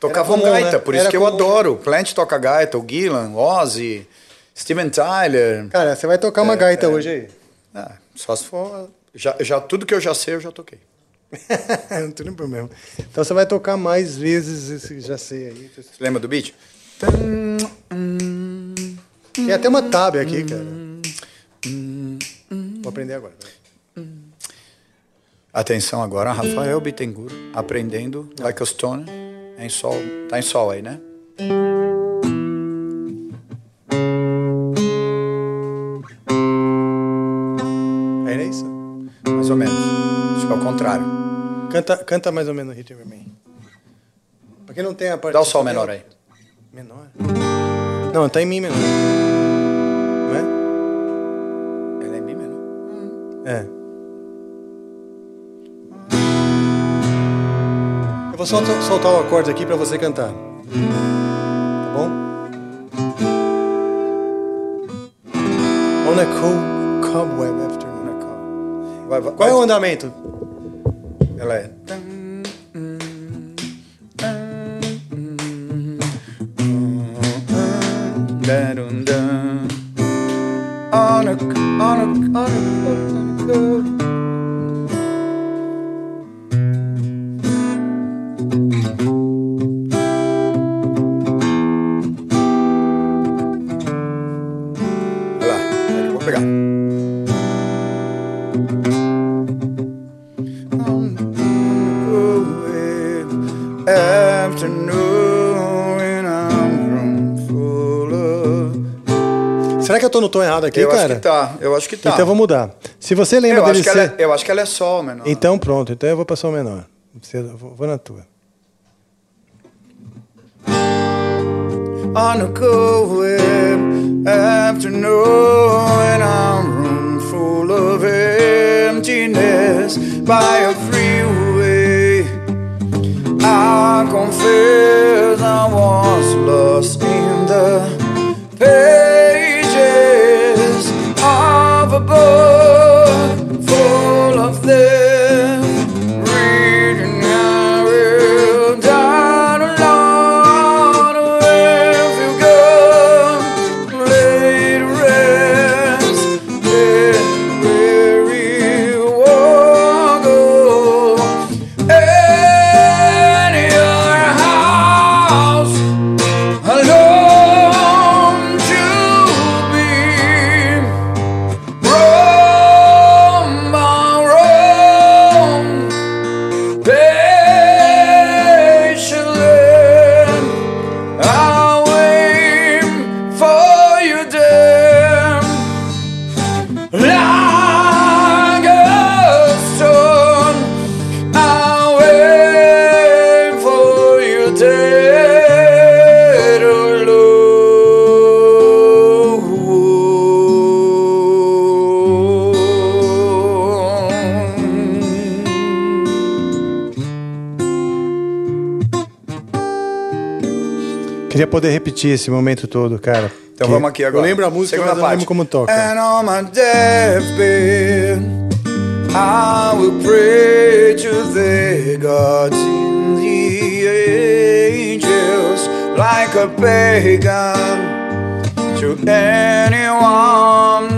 Tocavam comum, gaita, né? por isso Era que eu comum. adoro. Plant toca gaita, o Gillan, Ozzy, Steven Tyler. Cara, você vai tocar uma gaita hoje aí. Ah, só se for. Já, já, tudo que eu já sei, eu já toquei. não tem problema. Então você vai tocar mais vezes esse já sei aí. Você lembra do beat? Tem até uma tab aqui, cara. Vou aprender agora. Atenção agora, Rafael Bittencourt, aprendendo Like a Stone, em sol. Tá em sol aí, né? Era isso? Mais ou menos. Acho que é o contrário. Canta, canta mais ou menos o ritmo pra mim. Pra quem não tem a parte. Dá o sol menor aí. Menor? Não, tá em mim menor. Não é? Ela é mi menor. É. Eu vou soltar o acorde aqui pra você cantar. Tá bom? On a cold cobweb afternoon. Vai, vai, Qual é o andamento? Ela é. On a, on a, on a, Olha errado aqui, eu cara? acho que tá, eu acho que tá. Então eu vou mudar. Se você lembra eu, dele acho que ser... ela, é- eu acho que ela é sol, menor. Então pronto, então eu vou passar o menor. Você- Vou vou na tua. On a cold afternoon and I'm room full of emptiness by a freeway. I confess I was lost in the pages poder repetir esse momento todo, cara. Então vamos aqui agora. Eu lembro a música, Segunda mas eu parte. lembro como toca. And on my deathbed, I will pray to the gods and the angels like a pagan to anyone.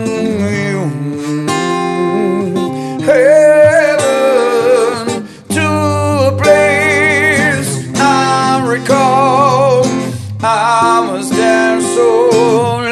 Heaven to a place I recall. I was there so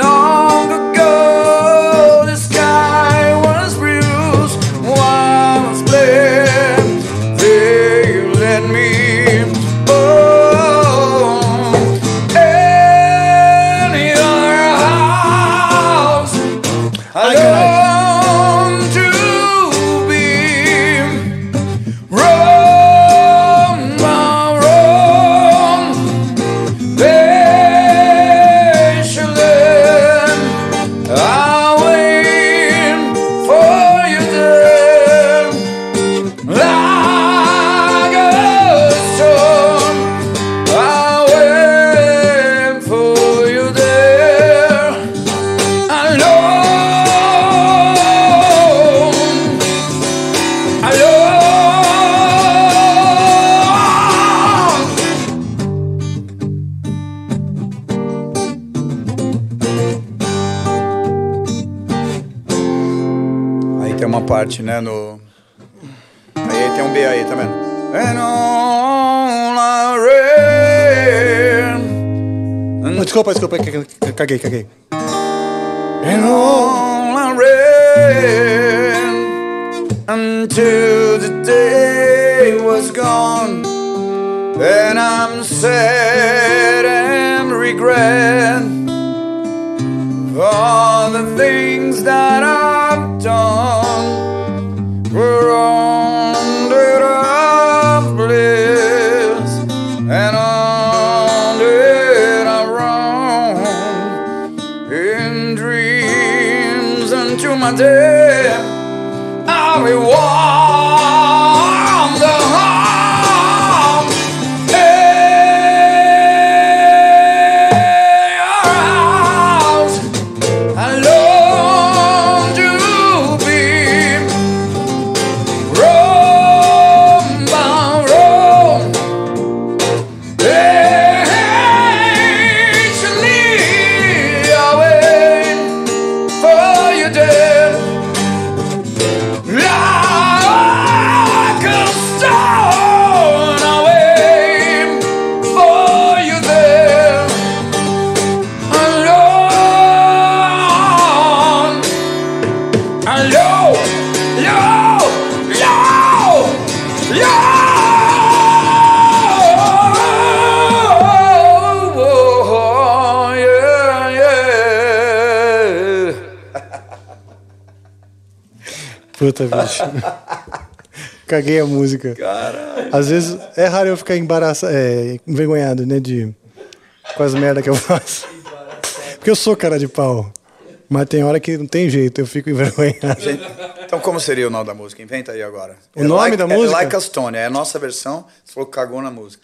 Desculpa, desculpa, caguei, caguei. And all I ran until the day was gone. And I'm sad and regret all the things that I've done Puta, bicho. Caguei a música. Caralho. Às vezes é raro eu ficar embaraçado, é, envergonhado, né? De, com as merdas que eu faço. Porque eu sou cara de pau. Mas tem hora que não tem jeito, eu fico envergonhado. Gente, então como seria o nome da música? Inventa aí agora. O nome like, da música? É Like a Stone, é a nossa versão. Você falou que cagou na música.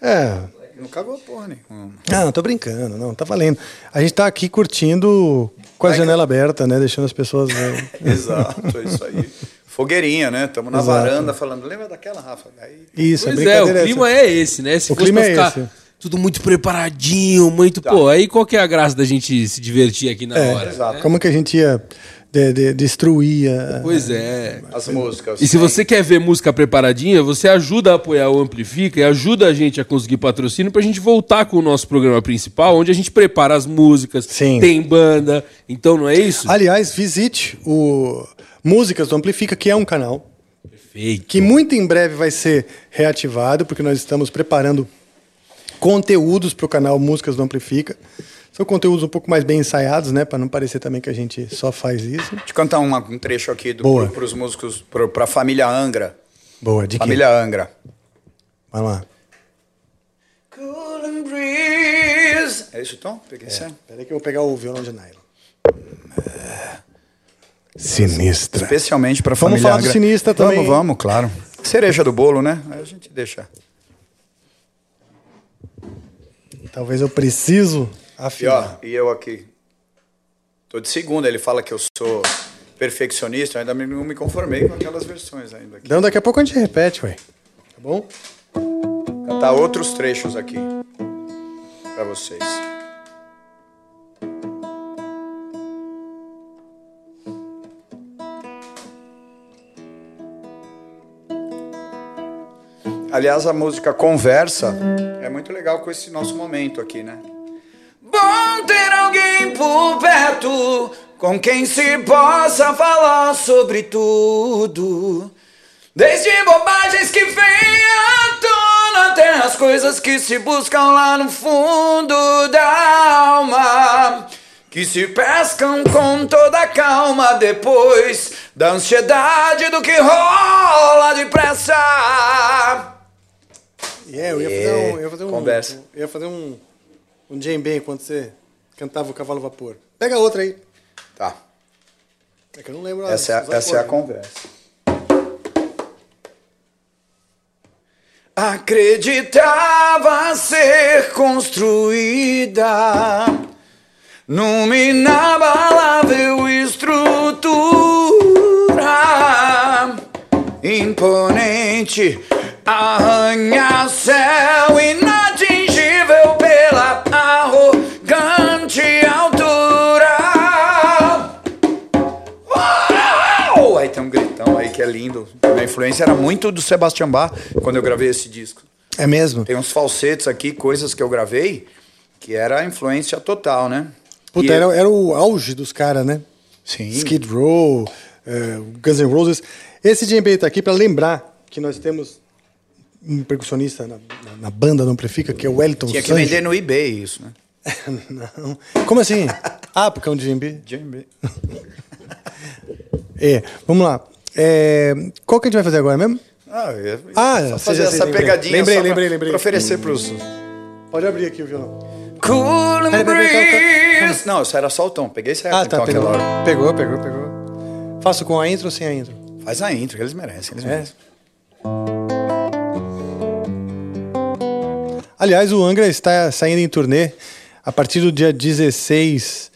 É. Não cagou porra nenhuma. Ah, não, tô brincando, não, tá valendo. A gente tá aqui curtindo com a janela aberta, né? Deixando as pessoas verem. Exato, é isso aí. Fogueirinha, né? Estamos na Exato. varanda falando. Lembra daquela, Rafa? Aí, Isso, Pois a é, o clima essa. é esse, né? Se O fosse clima pra é ficar esse. tudo muito preparadinho, muito. Pô, aí qual que é a graça da gente se divertir aqui na É, hora? exato. Como que a gente ia de- de- destruir a... Pois é. as músicas. E se você quer ver música preparadinha, você ajuda a apoiar o Amplifica e ajuda a gente a conseguir patrocínio pra gente voltar com o nosso programa principal, onde a gente prepara as músicas, Sim. tem banda. Então não é isso? Aliás, visite o Músicas do Amplifica, que é um canal Perfeito. que muito em breve vai ser reativado, porque nós estamos preparando conteúdos para o canal Músicas do Amplifica. São conteúdos um pouco mais bem ensaiados, né? Para não parecer também que a gente só faz isso. Deixa eu cantar uma- um trecho aqui do, para os músicos, para a família Angra. Boa, de quê? Família Angra. Vai lá. Cool and breeze. É isso, Tom? Peguei certo? Peraí que eu vou pegar o violão de nylon. Sinistra. Especialmente para a Vamos família falar do Angra. Sinistra também. Vamos, vamos, claro. Cereja do bolo, né? Aí a gente deixa. talvez eu preciso E, ó, afinar. e eu aqui. Tô de segunda, ele fala que eu sou perfeccionista, eu ainda não me conformei com aquelas versões ainda. Aqui. Então daqui a pouco a gente repete, ué. Tá bom? Cantar outros trechos aqui pra vocês. Aliás, a música Conversa é muito legal com esse nosso momento aqui, né? Bom ter alguém por perto com quem se possa falar sobre tudo. Desde bobagens que vêm à tona até as coisas que se buscam lá no fundo da alma. Que se pescam com toda calma depois da ansiedade do que rola depressa. Yeah, eu ia fazer um. Eu ia fazer um Conversa. Eu ia fazer um. Um djembe enquanto você cantava o cavalo vapor. Pega outra aí. Tá, É que eu não lembro. essa é, essa é a acordes. conversa. Acreditava ser construída numa inabalável estrutura imponente, arranha-céu inatingível que é lindo. Minha influência era muito do Sebastian Bach quando eu gravei esse disco. É mesmo? Tem uns falsetes aqui, coisas que eu gravei, que era a influência total, né? Puta, E- era, era o auge dos caras, né? Sim. Skid Row, eh, Guns N' Roses. Esse djembe tá aqui para lembrar que nós temos um percussionista na, na- na banda Não Amplifica, que é o Wellington Tinha que vender no eBay isso, né? Não. Como assim? Ah, porque é um djembe? Djembe. É, vamos lá. É, qual que a gente vai fazer agora mesmo? Ah, eu ia Ah, só fazer essa lembrei. pegadinha Lembrei, pra- lembrei, lembrei. pra oferecer pros... Pode abrir aqui o violão. Cool and breeze. Não, isso era só o tom. Peguei certo Ah, tá, então pegou. hora. Pegou, pegou, pegou. Faço com a intro ou sem a intro? Faz a intro, que eles merecem. Eles É. merecem. Aliás, o Angra está saindo em turnê a partir do dia 16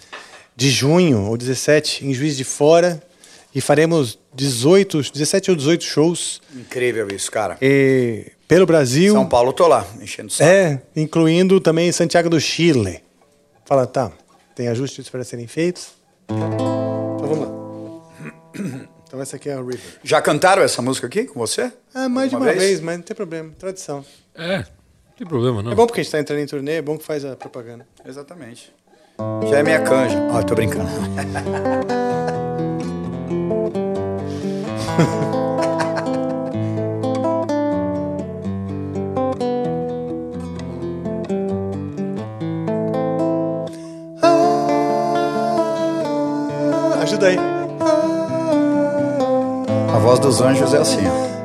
de junho, ou 17, em Juiz de Fora. E faremos 18, 17 ou 18 shows Incrível isso, cara. eh, pelo Brasil. São Paulo, tô lá, enchendo o saco. É, incluindo também Santiago do Chile. Fala, tá, tem ajustes para serem feitos? Então vamos lá. Então essa aqui é a River. Já cantaram essa música aqui com você? Ah, mais de Uma vez? vez? mas não tem problema, tradição. É, não tem problema não. É bom porque a gente tá entrando em turnê, é bom que faz a propaganda. Exatamente. Já é minha canja. Ó, tô brincando. Ajuda aí. A voz dos anjos é assim, ó.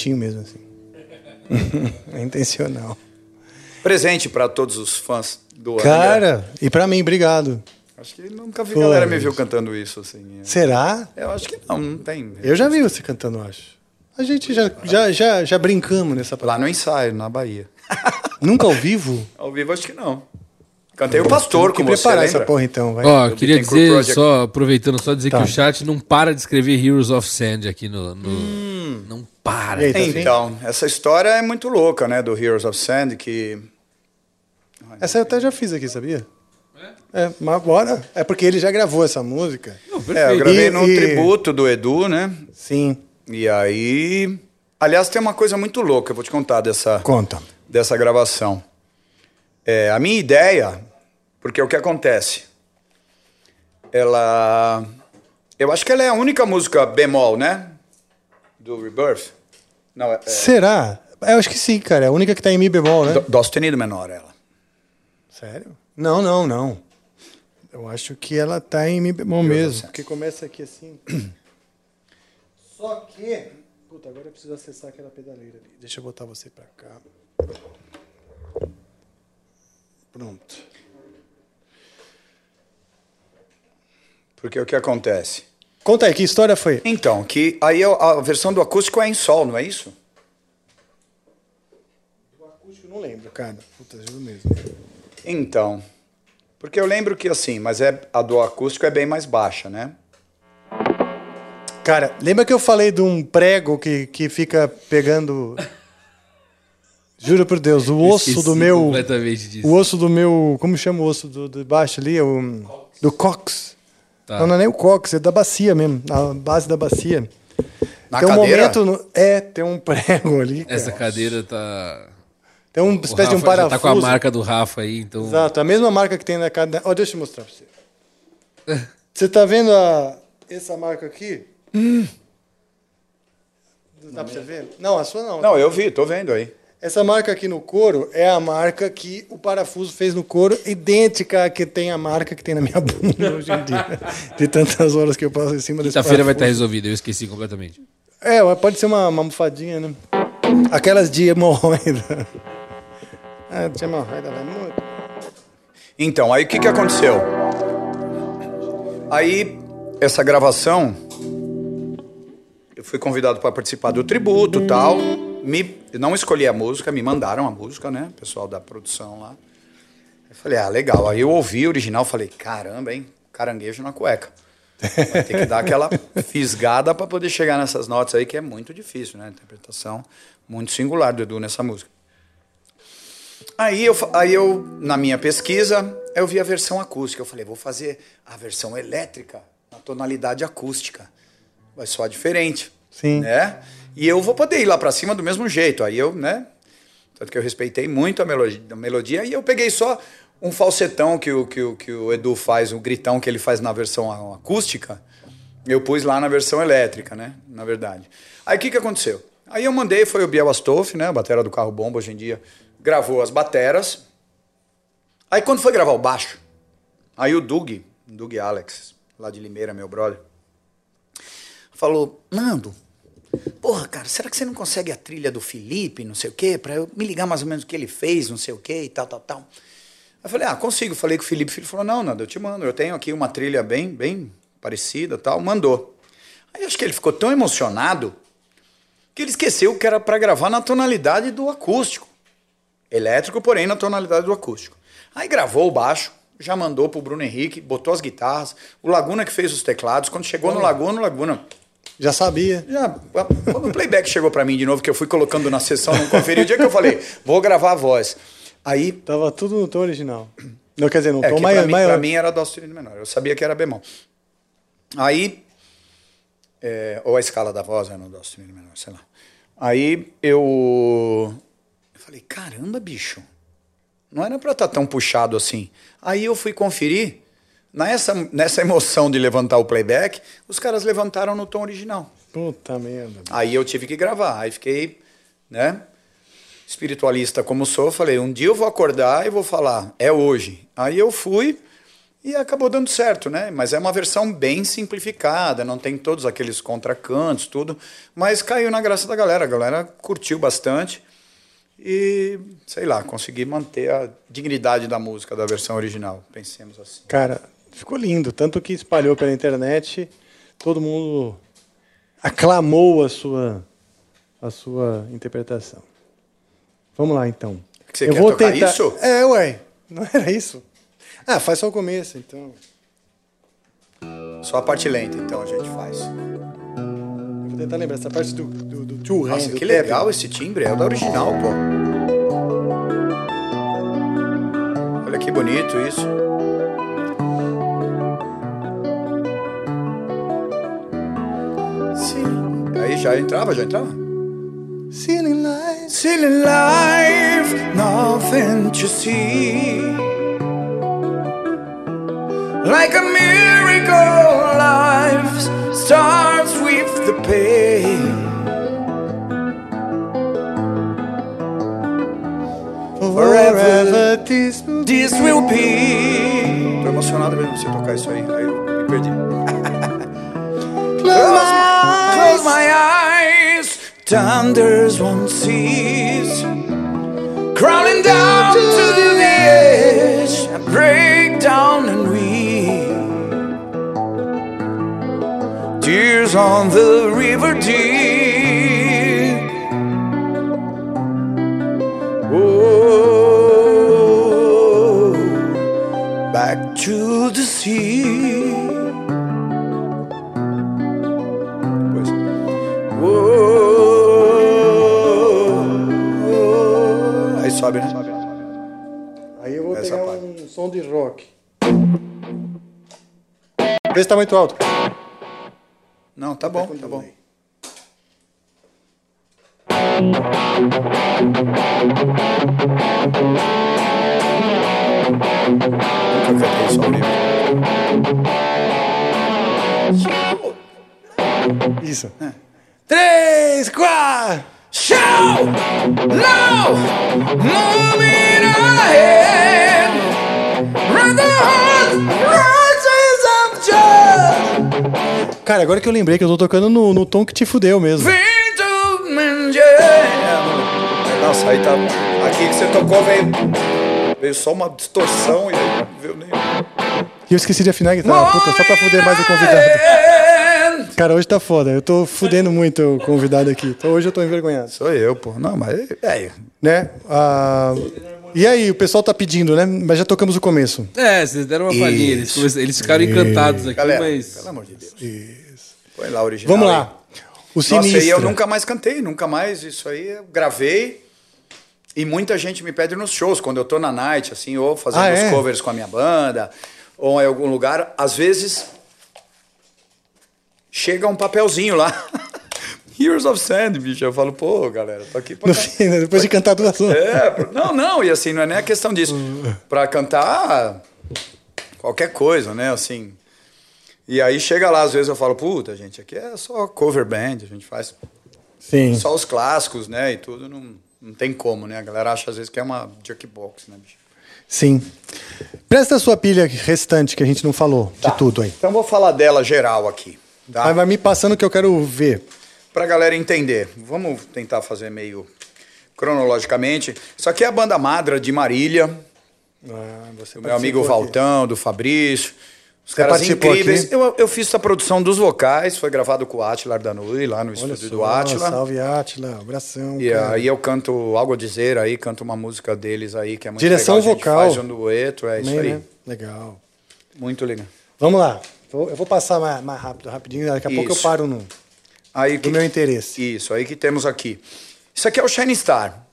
Bonitinho mesmo assim. é intencional. Presente para todos os fãs do. Cara, e pra mim, obrigado. Acho que nunca vi Foi. galera me viu cantando isso assim. Será? Eu acho que não, não tem. Eu já vi você cantando, acho. A gente já, já, já, já brincamos nessa Lá no ensaio, na Bahia. Nunca ao vivo? Ao vivo acho que não. Cantei o Pastor, como você preparar essa porra então, vai. Ó, queria dizer, só aproveitando, só dizer Tá. que o chat não para de escrever Heroes of Sand aqui no. no- E aí, tá assim? Então, essa história é muito louca, né, do Heroes of Sand, que... Essa eu até já fiz aqui, sabia? É, mas agora. É porque ele já gravou essa música. Não, É, eu gravei E- num e- tributo do Edu, né? Sim. E aí... Aliás, tem uma coisa muito louca, eu vou te contar dessa, Conta. dessa gravação. É, a minha ideia, porque o que acontece? Ela... Eu acho que ela é a única música bemol, né? Do Rebirth. Não, é... é Será? Eu acho que sim, cara. É a única que tá em Mi bemol, né? dó- dó sustenido menor, ela. Sério? Não, não, não. Eu acho que ela tá em Mi bemol Deus mesmo. Porque começa aqui assim. Só que. Puta, agora eu preciso acessar aquela pedaleira ali. Deixa eu botar você pra cá. Pronto. Porque o que acontece? Conta aí, que história foi? Então, que aí a a versão do acústico é em sol, não é isso? O acústico não lembro, cara. Puta, juro mesmo. Então, porque eu lembro que assim, mas é a do acústico é bem mais baixa, né? Cara, lembra que eu falei de um prego que, que fica pegando. Juro por Deus, o osso Esqueci do meu. completamente disso. O osso do meu. Como chama o osso do, de baixo ali? É O, do cox. Tá. Não, não é nem o cox, é da bacia mesmo. A base da bacia. Na tem um cadeira? momento. no- é, tem um prego ali. cara. Essa cadeira tá. Tem uma espécie de um Rafa já parafuso. tá com a marca do Rafa aí, então. Exato, a mesma marca que tem na cadeira. Ó, deixa eu mostrar pra você. Você tá vendo a, essa marca aqui? Dá pra você ver? Não, a sua não. Não, eu vi, tô vendo aí. Essa marca aqui no couro é a marca que o parafuso fez no couro, idêntica à que tem a marca que tem na minha bunda hoje em dia. De tantas horas que eu passo em cima desse Quinta-feira vai estar resolvido, eu esqueci completamente. É, pode ser uma, uma almofadinha, né? Aquelas de hemorroida. Ah, de hemorroida vai muito. Então, aí o que que aconteceu? Aí essa gravação eu fui convidado para participar do tributo tal. Me, não escolhi a música, me mandaram a música, né? O pessoal da produção lá. Eu falei, ah, legal. Aí eu ouvi o original, falei, caramba, hein? Caranguejo na cueca. Vai ter que dar aquela fisgada para poder chegar nessas notas aí, que é muito difícil, né? Interpretação muito singular do Edu nessa música. Aí eu, aí eu, na minha pesquisa, eu vi a versão acústica. Eu falei, vou fazer a versão elétrica na tonalidade acústica. Vai soar diferente. Sim. Né? E eu vou poder ir lá para cima do mesmo jeito. Aí eu, né? Tanto que eu respeitei muito a melodia, a melodia e eu peguei só um falsetão que o, que, o, que o Edu faz, um gritão que ele faz na versão acústica. Eu pus lá na versão elétrica, né? Na verdade. Aí o que, que aconteceu? Aí eu mandei, foi o Biel Astoff, né? A batera do carro bomba hoje em dia gravou as bateras. Aí quando foi gravar o baixo, aí o Doug, Doug Alex, lá de Limeira, meu brother, falou: Nando, porra, cara, será que você não consegue a trilha do Felipe, não sei o quê, pra eu me ligar mais ou menos o que ele fez, não sei o quê e tal, tal, tal. Eu falei: Ah, consigo. Falei com o Felipe. O Felipe falou: Não, Nando, eu te mando, eu tenho aqui uma trilha bem, bem parecida tal. Mandou. Aí acho que ele ficou tão emocionado que ele esqueceu que era para gravar na tonalidade do acústico. Elétrico, porém na tonalidade do acústico. Aí gravou o baixo, já mandou pro Bruno Henrique, botou as guitarras, o Laguna que fez os teclados. Quando chegou no Laguna, o Laguna. Já sabia. Já, quando o playback chegou para mim de novo, que eu fui colocando na sessão, não conferi, o dia que eu falei, vou gravar a voz. Aí. Tava tudo no tom original. Não, quer dizer, no É, tom maior. pra, mim, maior. pra mim era dó sustenido menor. Eu sabia que era bemol. Aí. é, ou a escala da voz era no dó sustenido menor, sei lá. Aí eu. Eu falei, caramba, bicho. Não era pra estar tão puxado assim. Aí eu fui conferir. Nessa, nessa emoção de levantar o playback, os caras levantaram no tom original. Puta merda. Aí eu tive que gravar. Aí fiquei, né? Espiritualista como sou, falei, um dia eu vou acordar e vou falar, é hoje. Aí eu fui e acabou dando certo, né? Mas é uma versão bem simplificada, não tem todos aqueles contracantos, tudo. Mas caiu na graça da galera. A galera curtiu bastante. E, sei lá, consegui manter a dignidade da música da versão original. Pensemos assim. Cara, ficou lindo. Tanto que espalhou pela internet, todo mundo aclamou a sua, a sua interpretação. Vamos lá, então. Você quer tocar isso? É, ué. Não era isso? Ah, faz só o começo, então. Só a parte lenta, então, a gente faz. Eu vou tentar lembrar essa parte do, do, do hand, Nossa, do que legal esse timbre, é o da original, pô. Olha que bonito isso. Aí já entrava, já entrava? Ceiling lights. Silly life, nothing to see. Like a miracle, life starts with the pain. Forever this This will be. Tô emocionado vendo você tocar isso aí. Aí eu me perdi. close my Close my eyes, thunders won't cease. Crawling down to the edge, I break down and weep. Tears on the river deep. Oh, back to the sea. Sobe, né? Aí eu vou Essa pegar parte. um som de rock. Vê se tá muito alto. Não, tá bom, tá bom. Nunca cantei isso ao vivo. Isso. Três, quatro. Shout now, moving ahead. Run the heart, rises of joy. Cara, agora que eu lembrei que eu tô tocando no, no tom que te fudeu mesmo. Nossa, aí tá. Aqui que você tocou veio. Veio só uma distorção e aí não veio nem. E eu esqueci de afinar a guitarra. Puta, só pra fuder mais o convidado. Cara, hoje tá foda. Eu tô fudendo muito o convidado aqui. Então hoje eu tô envergonhado. Sou eu, pô. Não, mas. É. Né? Ah, e aí, o pessoal tá pedindo, né? Mas já tocamos o começo. É, vocês deram uma palhinha. Eles, eles ficaram encantados aqui, Galera, mas. pelo amor de Deus. Isso. Põe lá o original. Vamos aí. lá. O Nossa, Sinistra. e eu nunca mais cantei, nunca mais. Isso aí eu gravei. E muita gente me pede nos shows, quando eu tô na night, assim, ou fazendo Ah, os é? covers com a minha banda, ou em algum lugar. Às vezes chega um papelzinho lá. Heroes of Sand, bicho. Eu falo, pô, galera, tô aqui pra fim, né? depois de cantar duas horas. É, não, não, e assim, não é nem a questão disso. Pra cantar qualquer coisa, né, assim. E aí chega lá, às vezes eu falo, puta, gente, aqui é só cover band, a gente faz Sim. só os clássicos, né, e tudo, não, não tem como, né? A galera acha às vezes que é uma jukebox, né, bicho? Sim. Presta a sua pilha restante que a gente não falou de tudo aí. Então vou falar dela geral aqui, tá? Mas vai me passando que eu quero ver. Pra galera entender. Vamos tentar fazer meio cronologicamente. Isso aqui é a banda Madra de Marília, Ah, do meu amigo aqui. Valtão, do Fabrício. Os Você caras incríveis. aqui? Eu, eu fiz a produção dos vocais, foi gravado com o Atila Danui, lá no Olha estúdio só, do Atila. Salve, Atila. Abração. E cara. aí eu canto algo a dizer aí, canto uma música deles aí, que é muito Direção legal. Gente vocal. faz um dueto, é isso Também, aí. né? Legal. Muito legal. Vamos lá. Eu vou passar mais, mais rápido, rapidinho. Daqui a pouco eu Isso. paro no. Aí Do meu interesse. Isso, aí que temos aqui. Isso aqui é o Shining Star.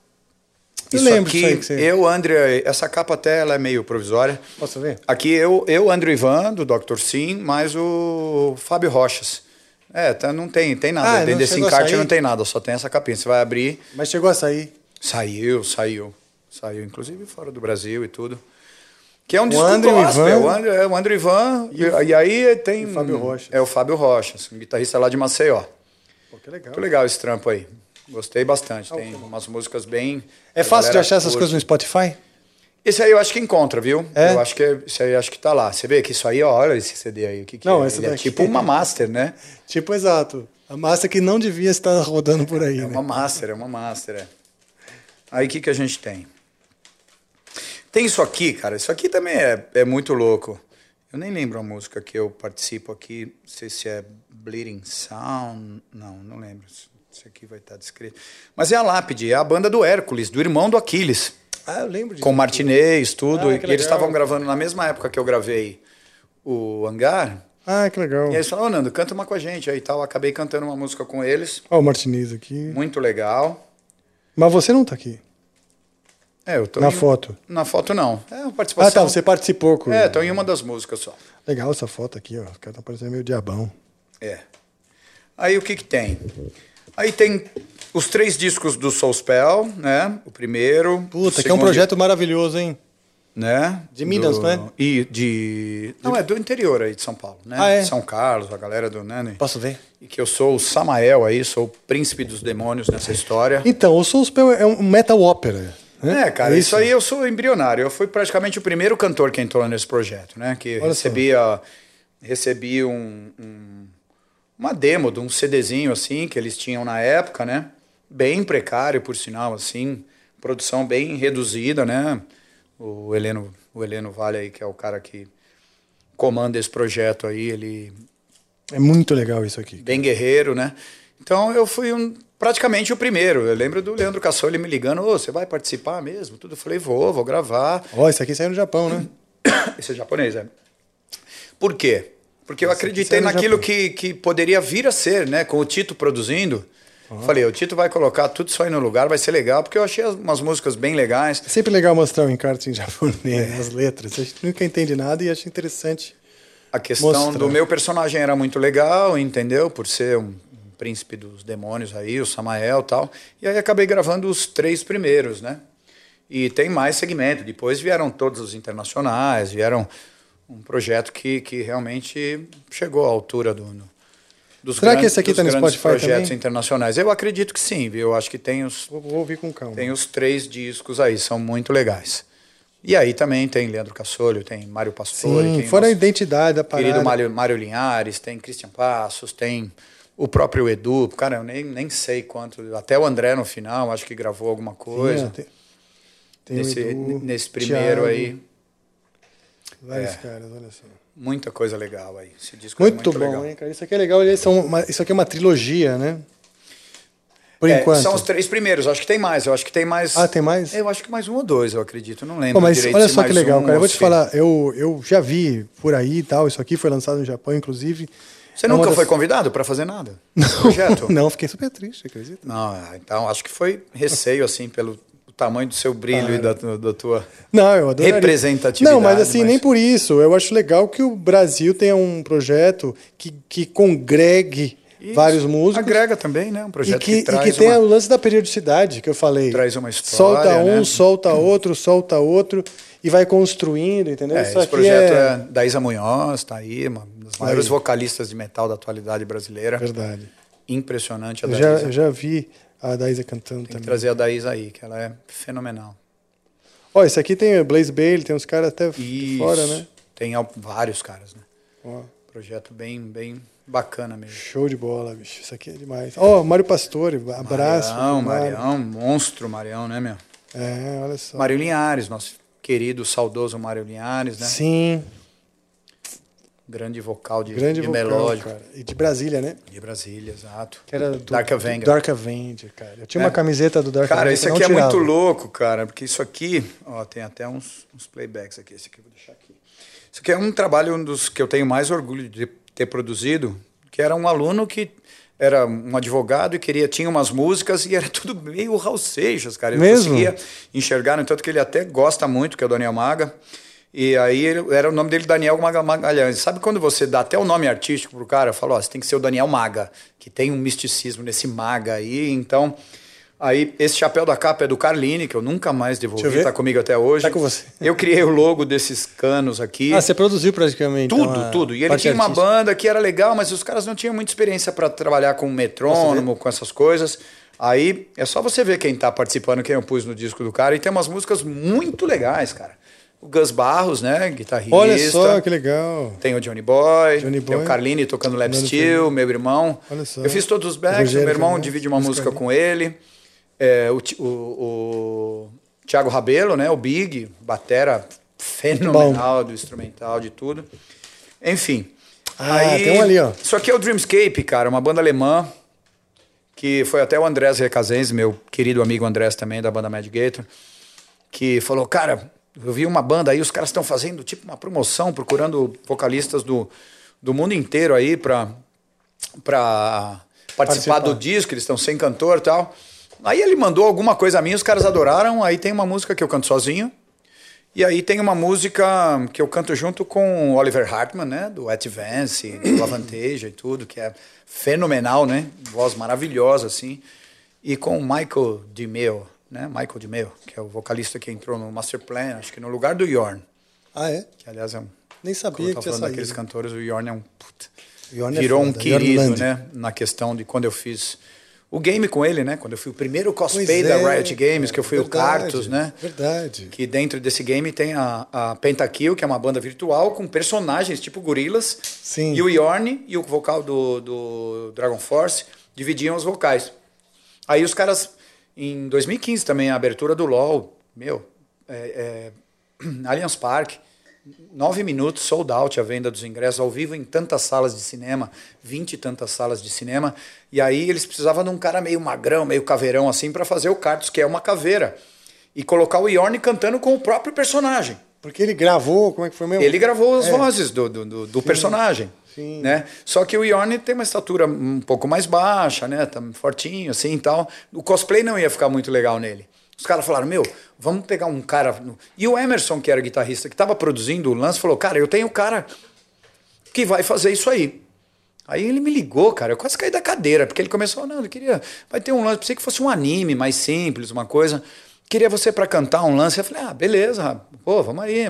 Eu Isso lembro aqui, disso aí que você- eu, André, essa capa até ela é meio provisória. Posso ver? Aqui eu, eu André Ivan, do Dr. Sim, mais o Fábio Rochas. É, tá, não tem, tem nada. Ah, Dentro desse encarte não tem nada, só tem essa capinha. Você vai abrir, Mas chegou a sair. saiu, saiu. Saiu, inclusive fora do Brasil e tudo. Que é um O disco André gospel. Ivan- O André, é o André Ivan. E, e aí tem... O Fábio Rochas. É o Fábio Rochas, um guitarrista lá de Maceió. Pô, que legal. Muito legal esse trampo aí. Gostei bastante. Tem umas músicas bem. É fácil de achar essas curte. coisas no Spotify? Esse aí eu acho que encontra, viu? É? Eu acho que é- esse aí acho que tá lá. Você vê que isso aí, ó, olha esse CD aí. O que, que Não, é? esse é daqui- tipo uma master, né? Tipo, exato. A massa que não devia estar rodando por aí, É né? uma master, é uma master, é. Aí o que, que a gente tem? Tem isso aqui, cara. Isso aqui também é, é muito louco. Eu nem lembro a música que eu participo aqui. Não sei se é Bleeding Sound. Não, não lembro. Isso aqui vai estar descrito. Mas é a Lápide, é a banda do Hércules, do irmão do Aquiles. Ah, eu lembro disso. Com Martinez, tudo. Ah, e eles estavam gravando na mesma época que eu gravei o Hangar. Ah, que legal. E aí eles falaram, ô Nando, canta uma com a gente aí tal. Acabei cantando uma música com eles. Ó, o Martinez aqui. Muito legal. Mas você não tá aqui. É, Na em- foto. Na foto não. É uma Ah, participação. tá. Você participou com. É, tô em uma das músicas só. Legal essa foto aqui, ó. Os caras estão parecendo meio diabão. É. Aí o que que tem? Aí tem os três discos do Soul Spell, né? O primeiro. Puta, o que é um segundo, projeto maravilhoso, hein? Né? De Minas, do... não é? E de... Não, é do interior aí de São Paulo, né? Ah, é? São Carlos, a galera do... Né? Posso ver? E que eu sou o Samael aí, sou o príncipe dos demônios nessa história. Então, o Soul Spell é um metal ópera. Né? É, cara, isso? aí eu sou embrionário. Eu fui praticamente o primeiro cantor que entrou nesse projeto, né? Que Olha recebia, recebi um, um- uma demo de um CDzinho assim que eles tinham na época, né? Bem precário, por sinal, assim, produção bem reduzida, né? O Heleno, o Heleno Vale aí, que é o cara que comanda esse projeto aí, ele É muito legal isso aqui. bem guerreiro, né? Então eu fui um, praticamente o primeiro. Eu lembro do Leandro Cassoli me ligando, ô, você vai participar mesmo? Tudo. Eu falei, vou, vou gravar. Ó, esse aqui saiu no Japão, né? Esse é japonês, é. Por quê? Porque eu Esse acreditei naquilo que, que poderia vir a ser, né? Com o Tito produzindo. Falei, o Tito vai colocar tudo isso aí no lugar, vai ser legal, porque eu achei as- umas músicas bem legais. É sempre legal mostrar o encarte em japonês, as letras. A gente nunca entende nada e acha interessante. A questão Mostrar. do meu personagem era muito legal, entendeu? Por ser um, um príncipe dos demônios aí, o Samael tal. E aí acabei gravando os três primeiros, né? E tem mais segmento. Depois vieram todos os internacionais, vieram um projeto que, que realmente chegou à altura do, dos Será que grandes- esse aqui tá no Spotify projetos também? internacionais. Eu acredito que sim, viu? Eu acho que tem os, Vou, vou ouvir com calma. tem os três discos aí, são muito legais. E aí também tem Leandro Cassolho, tem Mário Pastore, Sim, tem fora a identidade da parada. Querido Mário, Mário Linhares, tem Christian Passos, tem o próprio Edu. Cara, eu nem, nem sei quanto. Até o André no final, acho que gravou alguma coisa. Sim, é, tem, tem nesse, Edu, nesse primeiro Thiago. aí. Vários é. caras, olha só. Muita coisa legal aí. Esse disco muito, é muito bom, legal. hein, cara? Isso aqui é legal. São uma, isso aqui é uma trilogia, né? Por é, enquanto. São os três primeiros. Acho que tem mais. Eu acho que tem mais. Ah, tem mais? Eu acho que mais um ou dois, eu acredito. Não lembro. Pô, mas direito olha só que legal, um cara. Eu vou te falar. Eu, eu já vi por aí e tal. Isso aqui foi lançado no Japão, inclusive. Você é nunca das... foi convidado para fazer nada? Não, projeto? não, fiquei super triste, acredita? Não, então acho que foi receio, assim, pelo tamanho do seu brilho ah, e da, da, tua não, eu representatividade. Não, mas assim, mas... nem por isso. Eu acho legal que o Brasil tenha um projeto que, que congregue isso. vários músicos. Agrega também, né? Um projeto e que, que traz E que tem o lance da periodicidade que eu falei. Traz uma história. Solta um, né? solta outro, solta outro e vai construindo, entendeu? É, Isso esse projeto é... é da Isa Munhoz, tá aí, uma das maiores vocalistas de metal da atualidade brasileira. Verdade. Impressionante a eu já, eu já vi a Daísa cantando tem também. trazer a Daísa aí, que ela é fenomenal. Ó, esse aqui tem Blaze Bailey, tem uns caras até Isso. fora, né? Tem vários caras, né? Ó. Projeto bem, bem bacana mesmo. Show de bola, bicho. Isso aqui é demais. Ó, oh, Mário Pastore, abraço. Marião, Marião, monstro Marião, né, meu? É, olha só. Mário Linhares, nosso querido, saudoso Mário Linhares, né? Sim. Grande vocal de, Grande de vocal, melódico. Cara. E de Brasília, né? De Brasília, exato. Que era do, Dark Avenger. Dark Avenger, cara. Eu tinha é. uma camiseta do Dark cara, Avenger. Cara, isso aqui é muito louco, cara, porque isso aqui, ó, tem até uns, uns playbacks aqui. Esse aqui eu vou deixar aqui. Isso aqui é um trabalho um dos que eu tenho mais orgulho de ter produzido, que era um aluno que era um advogado e queria tinha umas músicas e era tudo meio Raul Seixas, cara. Eu Mesmo? conseguia enxergar, no tanto que ele até gosta muito, que é o Daniel Maga. E aí era o nome dele Daniel Magalhães. Sabe quando você dá até o nome artístico pro cara? Fala, ó, você tem que ser o Daniel Maga, que tem um misticismo nesse Maga aí. Então, aí esse chapéu da capa é do Carline, que eu nunca mais devolvi, tá comigo até hoje. Tá com você. Eu criei o logo desses canos aqui. Ah, você produziu praticamente. Tudo, então, tudo. E ele tinha uma banda que era legal, mas os caras não tinham muita experiência para trabalhar com metrônomo, com essas coisas. Aí é só você ver quem tá participando, quem eu pus no disco do cara, e tem umas músicas muito legais, cara o Gus Barros, né? Guitarrista. Olha só, que legal. Tem o Johnny Boy. Johnny Boy. Tem o Carlini tocando Lap Steel, meu irmão. Olha só. Eu fiz todos os backs, meu irmão divide uma música com ele. É, o, o, o Thiago Rabelo, né? O Big, batera fenomenal do instrumental, de tudo. Enfim. Ah, aí, tem um ali, ó. Isso aqui é o Dreamscape, cara, uma banda alemã que foi até o Andrés Recazenz, meu querido amigo Andrés também, da banda Mad Gator, que falou, cara, eu vi uma banda aí, os caras estão fazendo tipo uma promoção, procurando vocalistas do, do mundo inteiro aí para participar, participar do disco, eles estão sem cantor e tal. Aí ele mandou alguma coisa a mim, os caras adoraram. Aí tem uma música que eu canto sozinho. E aí tem uma música que eu canto junto com o Oliver Hartman, né? Do Advance, do Avanteja e tudo, que é fenomenal, né? Voz maravilhosa, assim. E com o Michael DiMeo né? Michael DeMeo, que é o vocalista que entrou no Master Plan, acho que no lugar do Yorn. Ah, é? Que aliás é um. Nem sabia que tinha saído. daqueles cantores, o Yorn é um. Puta, Yorn é virou é um querido, né? Na questão de quando eu fiz o game com ele, né? Quando eu fui o primeiro cosplay da é, Riot Games, que eu fui verdade, o Cartus, né? Verdade. Que dentro desse game tem a, a Pentakill, que é uma banda virtual com personagens tipo gorilas. Sim. E o Yorn e o vocal do, do Dragon Force dividiam os vocais. Aí os caras em 2015 também, a abertura do LoL, meu, é, é, Allianz Parque, nove minutos, sold out a venda dos ingressos, ao vivo em tantas salas de cinema, vinte e tantas salas de cinema, e aí eles precisavam de um cara meio magrão, meio caveirão assim, para fazer o Cartus, que é uma caveira, e colocar o Yorn cantando com o próprio personagem. Porque ele gravou, como é que foi mesmo? Ele gravou as é. vozes do, do, do, do personagem. Né? Só que o Yorn tem uma estatura um pouco mais baixa, né? Tá fortinho assim e tal. O cosplay não ia ficar muito legal nele. Os caras falaram, meu, vamos pegar um cara. E o Emerson, que era guitarrista, que estava produzindo o lance, falou, cara, eu tenho um cara que vai fazer isso aí. Aí ele me ligou, cara, eu quase caí da cadeira, porque ele começou, não, eu queria, vai ter um lance, pensei que fosse um anime mais simples, uma coisa queria você para cantar um lance. Eu falei, ah, beleza, pô, vamos aí.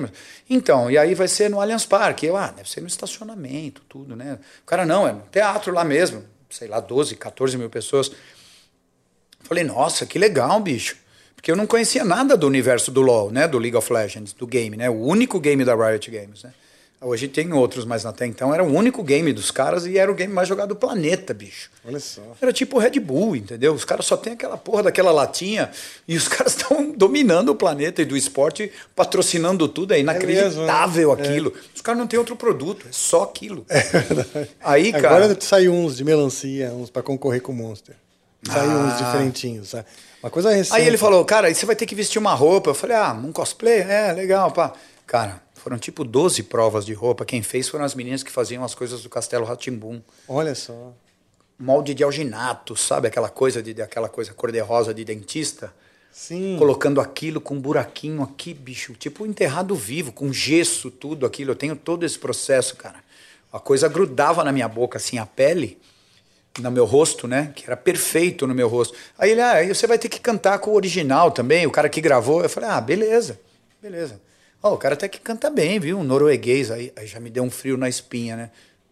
Então, e aí vai ser no Allianz Parque. Eu, ah, deve ser no estacionamento, tudo, né? O cara, não, é no teatro lá mesmo, sei lá, 12, 14 mil pessoas. Falei, nossa, que legal, bicho. Porque eu não conhecia nada do universo do LoL, né? Do League of Legends, do game, né? O único game da Riot Games, né? Hoje tem outros, mas até então era o único game dos caras e era o game mais jogado do planeta, bicho. Olha só. Era tipo Red Bull, entendeu? Os caras só tem aquela porra daquela latinha e os caras estão dominando o planeta e do esporte, patrocinando tudo. É inacreditável é mesmo, aquilo. É. Os caras não têm outro produto, é só aquilo. É verdade. Aí, cara. Agora saiu uns de melancia, uns para concorrer com o Monster. Saiu ah. uns diferentinhos, sabe? Uma coisa recente. Aí ele falou, cara, aí você vai ter que vestir uma roupa. Eu falei, ah, um cosplay? É, legal, pá. Cara, foram tipo 12 provas de roupa. Quem fez foram as meninas que faziam as coisas do Castelo Ratimbum. Olha só. Molde de alginato, sabe? Aquela coisa de aquela coisa cor-de-rosa de dentista. Sim. Colocando aquilo com um buraquinho aqui, bicho. Tipo enterrado vivo, com gesso, tudo aquilo. Eu tenho todo esse processo, cara. A coisa grudava na minha boca, assim, a pele, no meu rosto, né? Que era perfeito no meu rosto. Aí ele, ah, você vai ter que cantar com o original também, o cara que gravou. Eu falei, ah, beleza, beleza. Oh, o cara até que canta bem, viu? Um norueguês. Aí, aí já me deu um frio na espinha, né?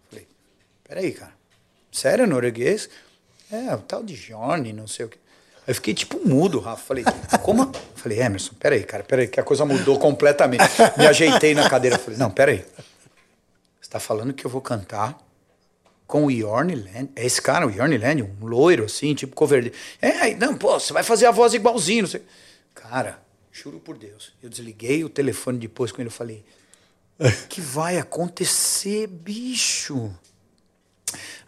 Falei, peraí, cara. Sério, norueguês? É, o tal de Johnny, não sei o quê. Aí fiquei tipo mudo, Rafa. Falei, como? Falei, Emerson, peraí, cara, peraí, que a coisa mudou completamente. Me ajeitei na cadeira. Falei, não, peraí. Você tá falando que eu vou cantar com o Yorn Land? É esse cara, o Yorn Land, um loiro assim, tipo cover. É, não, pô, você vai fazer a voz igualzinho, não sei. Cara, Juro por Deus. Eu desliguei o telefone depois com ele e falei: O que vai acontecer, bicho?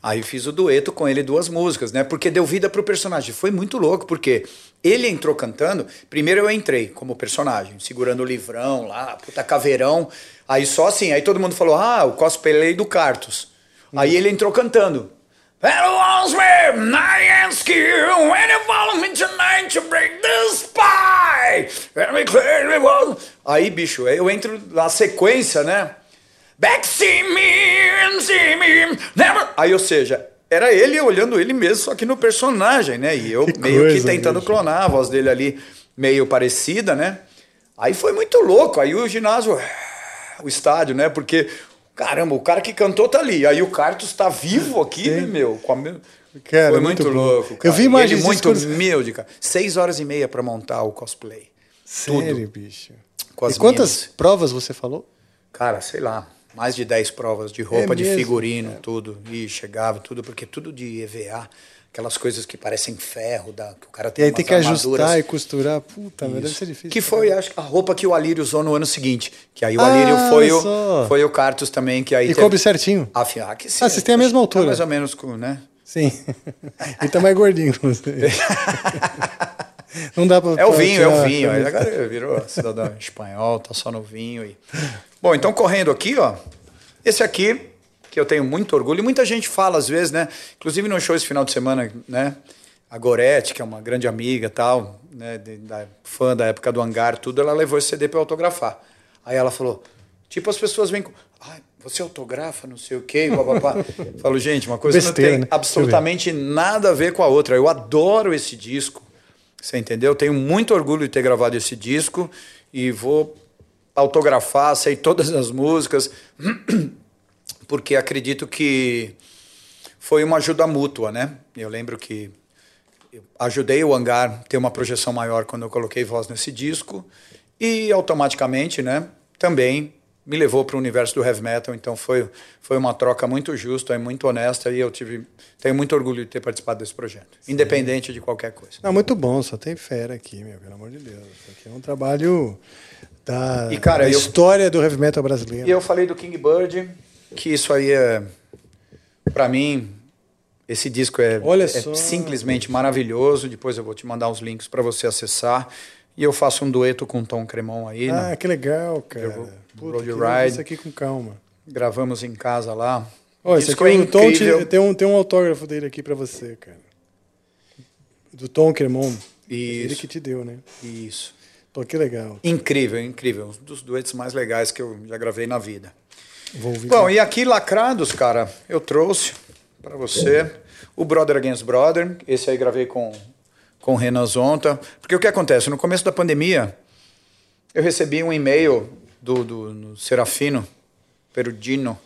Aí fiz o dueto com ele duas músicas, né? Porque deu vida pro personagem. Foi muito louco, porque ele entrou cantando. Primeiro eu entrei como personagem, segurando o livrão lá, puta caveirão. Aí só assim, aí todo mundo falou: ah, o cosplay do Cartus. Aí ele entrou cantando. That was me, I ask you, when you follow me tonight to break the spy. Aí, bicho, eu entro na sequência, né? Back see me, see me, never. Aí, ou seja, era ele olhando ele mesmo, só que no personagem, né? E eu que meio coisa, que tentando clonar a voz dele ali, meio parecida, né? Aí foi muito louco. Aí o ginásio, o estádio, né? Porque Caramba, o cara que cantou tá ali. Aí o Carlos tá vivo aqui, né, meu? Com a... Cara, Foi muito, muito louco. Cara. Eu vi mais ele muito humilde, cara. Seis horas e meia para montar o cosplay. Sério, Tudo. bicho? e quantas minhas... provas você falou? Cara, sei lá. Mais de dez provas de roupa, é de figurino, tudo. E chegava, tudo, porque tudo de EVA aquelas coisas que parecem ferro, da, que o cara tem E aí tem que ajustar e costurar. Puta, mas deve ser difícil. Que foi, acho a roupa que o Alírio usou no ano seguinte. Que aí o ah, Alírio foi o, foi o Cartus também, que aí... E coube certinho? Ah, ah, que sim. Ah, vocês têm a mesma altura. Tá mais ou menos, né? Sim. Ele tá mais gordinho. Não dá pra... É o vinho, é o vinho. Agora virou cidadão espanhol, tá só no vinho. E... Bom, então correndo aqui, ó. Esse aqui que eu tenho muito orgulho. E muita gente fala às vezes, né? Inclusive no show esse final de semana, né? A Gorete, que é uma grande amiga tal, né? De, da, fã da época do hangar, tudo, ela levou esse CD para autografar. Aí ela falou, tipo, as pessoas vêm com. Ai, você autografa, não sei o quê, papapá. Falo, gente, uma coisa Besteira, não tem né? absolutamente nada a ver com a outra. Eu adoro esse disco. Você entendeu? Tenho muito orgulho de ter gravado esse disco e vou autografar, sei todas as músicas. porque acredito que foi uma ajuda mútua, né? Eu lembro que eu ajudei o Hangar a ter uma projeção maior quando eu coloquei voz nesse disco e automaticamente, né, também me levou para o universo do heavy metal, então foi, foi uma troca muito justa e muito honesta e eu tive tenho muito orgulho de ter participado desse projeto, Sim. independente de qualquer coisa. Não, muito bom, só tem fera aqui, meu, pelo amor de Deus. Isso aqui é um trabalho da, e, cara, da eu, história do heavy metal brasileiro. E eu falei do King Bird, que isso aí é, para mim, esse disco é, é simplesmente maravilhoso. Depois eu vou te mandar os links para você acessar. E eu faço um dueto com o Tom Cremon aí. Ah, né? que legal, cara. Vou, Puta, Road Ride. Isso aqui com calma. Gravamos em casa lá. Ó, esse aqui é o Tom te, tem, um, tem um autógrafo dele aqui para você, cara. Do Tom Cremon. Isso. Ele que te deu, né? Isso. Pô, que legal. Incrível, incrível. Um dos duetos mais legais que eu já gravei na vida. Bom, e aqui lacrados, cara, eu trouxe para você o Brother Against Brother. Esse aí gravei com com o Renan Zonta. Porque o que acontece? No começo da pandemia, eu recebi um e-mail do, do, do Serafino Perudino,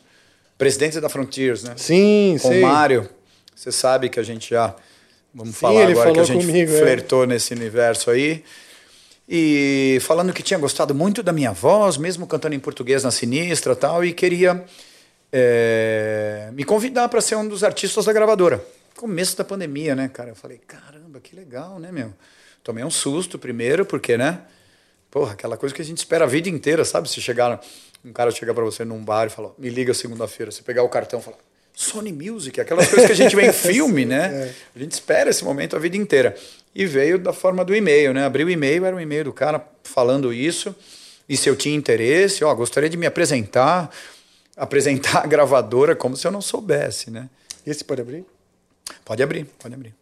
presidente da Frontiers, né? Sim, com sim. o Mário. Você sabe que a gente já. Vamos sim, falar agora que a gente comigo, é. flertou é. nesse universo aí. E falando que tinha gostado muito da minha voz, mesmo cantando em português na Sinistra tal, e queria é, me convidar para ser um dos artistas da gravadora. Começo da pandemia, né, cara? Eu falei, caramba, que legal, né, meu? Tomei um susto primeiro, porque, né? Porra, aquela coisa que a gente espera a vida inteira, sabe? Se chegar, um cara chegar para você num bar e falar, me liga segunda-feira, você pegar o cartão e falar, Sony Music, aquelas coisas que a gente vê em filme, né? É. A gente espera esse momento a vida inteira. E veio da forma do e-mail, né? Abri o e-mail, era um e-mail do cara falando isso. E se eu tinha interesse, ó, gostaria de me apresentar, apresentar a gravadora como se eu não soubesse, né? E esse pode abrir? Pode abrir, pode abrir.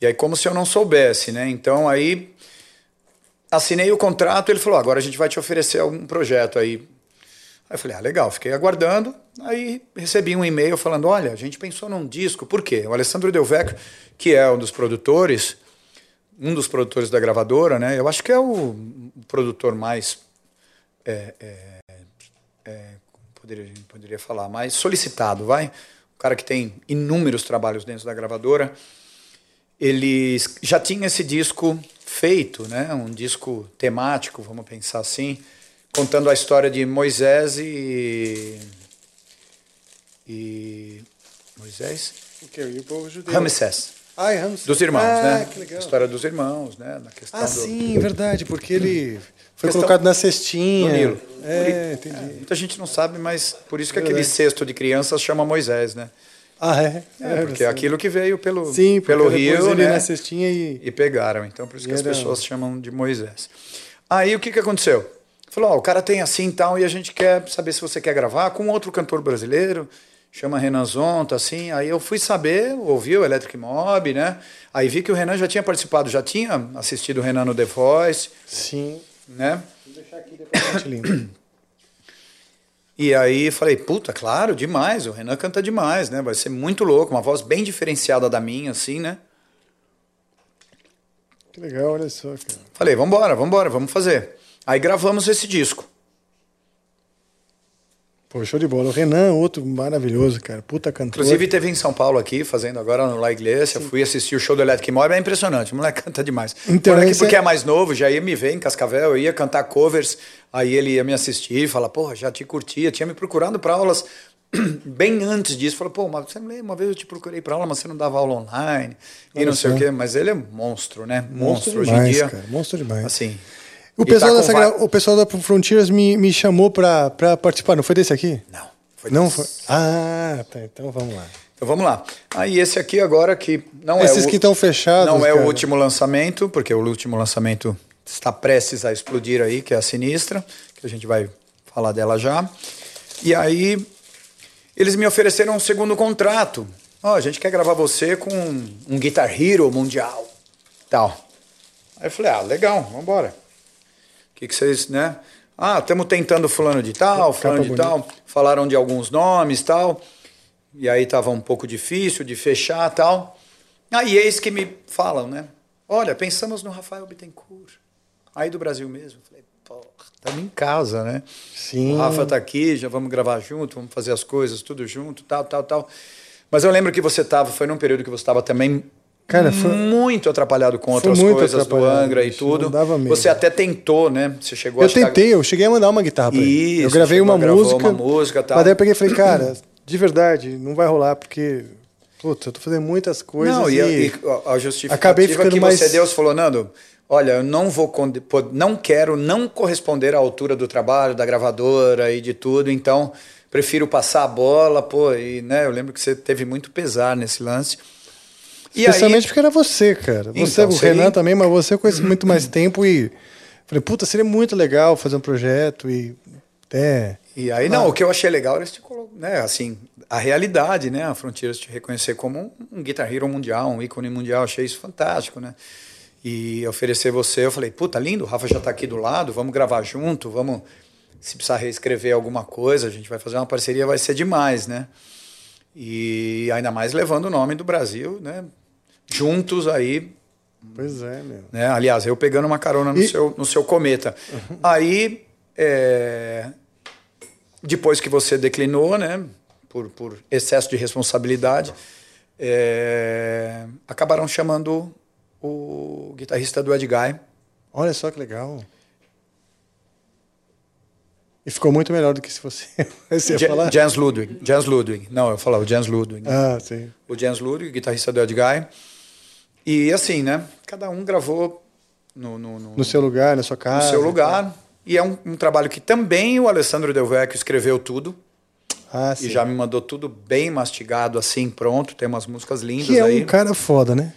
E aí, como se eu não soubesse, né? Então, aí, assinei o contrato, ele falou, agora a gente vai te oferecer algum projeto aí Aí eu falei, ah, legal, fiquei aguardando. Aí recebi um e-mail falando: olha, a gente pensou num disco. Por quê? O Alessandro Del Vecchio, que é um dos produtores, um dos produtores da gravadora, né? Eu acho que é o produtor mais. É, é, é, poderia, poderia falar, mais solicitado, vai? O cara que tem inúmeros trabalhos dentro da gravadora. Ele já tinha esse disco feito, né? Um disco temático, vamos pensar assim contando a história de Moisés e. e Moisés? O que? E o povo judeu. Ramsés. Ah, é Ramsés. Dos irmãos, ah, né? Que legal. A história dos irmãos, né? Na questão ah, do... sim, verdade, porque ele foi questão colocado na cestinha. Do Nilo. É, entendi. É, muita gente não sabe, mas por isso que verdade. aquele cesto de crianças chama Moisés, né? Ah, é? é, é porque é aquilo que veio pelo, Sim, pelo rio, né? na cestinha e... e pegaram. Então, por isso que as pessoas chamam de Moisés. Aí, o que, que aconteceu? Falou, ó, o cara tem assim e tal, e a gente quer saber se você quer gravar com outro cantor brasileiro, chama Renan Zonta, assim. Aí eu fui saber, ouvi o Electric Mob, né? Aí vi que o Renan já tinha participado, já tinha assistido o Renan no The Voice. Sim. Né? Vou deixar aqui depois lindo. E aí falei, puta, claro, demais, o Renan canta demais, né? Vai ser muito louco, uma voz bem diferenciada da minha, assim, né? Que legal, olha só, cara. Falei, vambora, vambora, vamos fazer. Aí gravamos esse disco. Pô, show de bola. O Renan, outro maravilhoso, cara. Puta cantor. Inclusive teve em São Paulo aqui, fazendo agora no La Iglesia. Sim. Fui assistir o show do Electric Mob, é impressionante. O moleque canta demais. Então, aqui porque é... é mais novo, já ia me ver em Cascavel, eu ia cantar covers, aí ele ia me assistir e falar, porra, já te curtia, tinha me procurado para aulas bem antes disso. Falou, pô, mas você lembra, uma vez eu te procurei para aula, mas você não dava aula online e não sei o quê. Mas ele é monstro, né? Monstro, monstro demais, hoje em dia. Cara, monstro demais. Assim, o pessoal, tá dessa, o pessoal da Frontiers me, me chamou para participar, não foi desse aqui? Não. Foi não desse. foi? Ah, tá. Então vamos lá. Então vamos lá. Aí esse aqui agora que não Esses é Esses que estão fechados. Não cara. é o último lançamento, porque o último lançamento está prestes a explodir aí, que é a Sinistra, que a gente vai falar dela já. E aí eles me ofereceram um segundo contrato. Ó, oh, a gente quer gravar você com um Guitar Hero mundial. Tal. Aí eu falei: "Ah, legal, vamos embora" que, que vocês, né? Ah, estamos tentando fulano de tal, fulano de bonita. tal. Falaram de alguns nomes tal. E aí estava um pouco difícil de fechar tal. Aí eis que me falam, né? Olha, pensamos no Rafael Bittencourt. Aí do Brasil mesmo. Falei, pô, estamos em casa, né? Sim. O Rafa está aqui, já vamos gravar junto, vamos fazer as coisas tudo junto, tal, tal, tal. Mas eu lembro que você estava, foi num período que você estava também Cara, foi muito atrapalhado com outras coisas do Angra e tudo. Você até tentou, né? Você chegou Eu tentei, eu cheguei a mandar uma guitarra pra ele. eu gravei uma música, uma música, tal. Mas daí eu peguei e falei, cara, de verdade, não vai rolar porque Puta, eu tô fazendo muitas coisas. Não, e, e, a justificativa acabei ficando que mais... você deu, você falou, Nando, olha, eu não vou, não quero não corresponder à altura do trabalho, da gravadora e de tudo, então prefiro passar a bola, pô, e né, eu lembro que você teve muito pesar nesse lance. Especialmente aí... porque era você, cara. Você, então, o seria... Renan também, mas você conhece muito mais tempo e falei, puta, seria muito legal fazer um projeto e é. E aí, não, ah. o que eu achei legal era este, né, assim, a realidade, né? A Fronteiras te reconhecer como um, um Guitar Hero mundial, um ícone mundial, achei isso fantástico, né? E oferecer você, eu falei, puta, lindo, o Rafa já está aqui do lado, vamos gravar junto, vamos. Se precisar reescrever alguma coisa, a gente vai fazer uma parceria, vai ser demais, né? E ainda mais levando o nome do Brasil, né? Juntos aí. Pois é, meu. Né? Aliás, eu pegando uma carona no, e... seu, no seu cometa. Uhum. Aí, é... depois que você declinou, né? Por, por excesso de responsabilidade, é... acabaram chamando o guitarrista do Ed Guy, Olha só que legal. E ficou muito melhor do que se você, você ia falar. Jens Ludwig. Jens Ludwig. Não, eu falava o Jens Ludwig. Ah, sim. O Jens Ludwig, guitarrista do Ed Guy. E assim, né? Cada um gravou no, no, no- No seu lugar, na sua no casa. seu lugar. E é um, um trabalho que também o Alessandro Del Vecchio escreveu tudo. Ah, sim. E já me mandou tudo bem mastigado, assim, pronto. Tem umas músicas lindas Que é aí. um cara foda, né?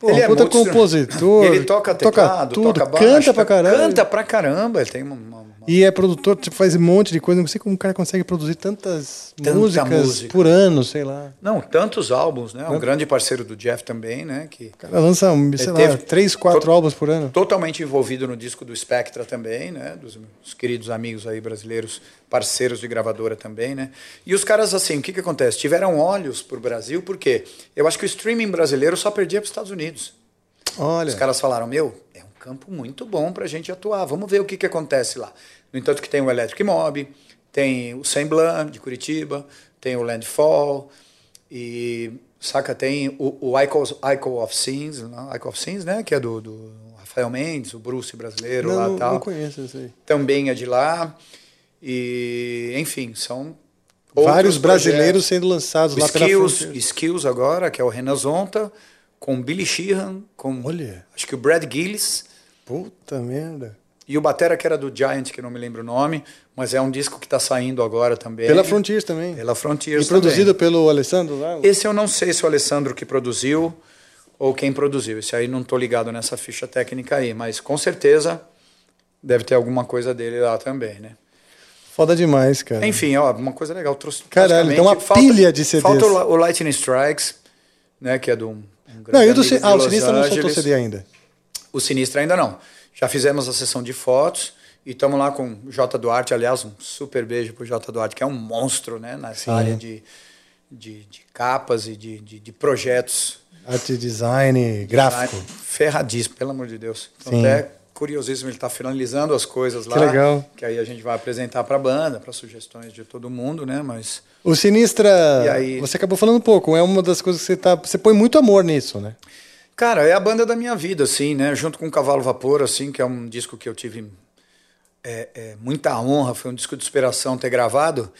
Pô, Ele é puta compositor. Ele toca teclado, tudo, toca baixo, canta pra caramba. Canta pra caramba. Ele tem uma, uma- uma- E é produtor, tipo, faz um monte de coisa. Não sei como o cara consegue produzir tantas Tanta músicas música. por ano, sei lá. Não, tantos álbuns, né? Um grande parceiro do Jeff também, né? Que O cara lança, sei lá, teve- três, quatro to- álbuns por ano. totalmente envolvido no disco do Spectra também, né? Dos meus queridos amigos aí brasileiros, parceiros de gravadora também, né? E os caras, assim, o que que acontece? Tiveram olhos pro Brasil, porque eu acho que o streaming brasileiro só perdia para os Estados Unidos. Olha. Os caras falaram, meu, é um campo muito bom pra gente atuar, vamos ver o que que acontece lá. No entanto que tem o Electric Mob, tem o Semblant de Curitiba, tem o Landfall, e, saca, tem o, o Icon, Icon of Sins? Icon of Sins, né? Que é do, do Rafael Mendes, o Bruce brasileiro não, lá não, e tal. não conheço isso aí. Também é de lá. E, enfim, são Vários brasileiros projetos. sendo lançados lá pela Skills, fronteira. Skills agora, que é o Renan Zonta, com o Billy Sheehan, com Olha. acho que o Brad Gillis Puta merda. e o batera que era do Giant, que não me lembro o nome, mas é um disco que está saindo agora também. Pela Frontiers também. Pela Frontiers E produzido também. pelo Alessandro lá? Esse eu não sei se o Alessandro que produziu ou quem produziu. Esse aí não tô ligado nessa ficha técnica aí, mas com certeza deve ter alguma coisa dele lá também, né? Foda demais, cara. Enfim, ó, uma coisa legal. Trouxe Caralho, tem uma praticamente- pilha de CDs. Falta o, Lightning Strikes, né, que é do um, um Não, e o do Ah, o Los Sinistro não soltou Angeles. CD ainda. O Sinistro ainda não. Já fizemos a sessão de fotos e estamos lá com o J. Duarte, aliás, um super beijo pro J. Duarte, que é um monstro, né, nessa Sim. área de, de, de capas e de, de, de projetos. Arte design, gráfico. Ah, Ferradíssimo, pelo amor de Deus. Então, Sim. até curiosíssimo, ele está finalizando as coisas lá. legal. Que aí a gente vai apresentar para a banda, para sugestões de todo mundo, né? Mas O Sinistra, aí? você acabou falando um pouco, é uma das coisas que você tá. Você põe muito amor nisso, né? Cara, é a banda da minha vida, assim, né? Junto com Cavalo Vapor, assim, que é um disco que eu tive é, é, muita honra, foi um disco de inspiração ter gravado.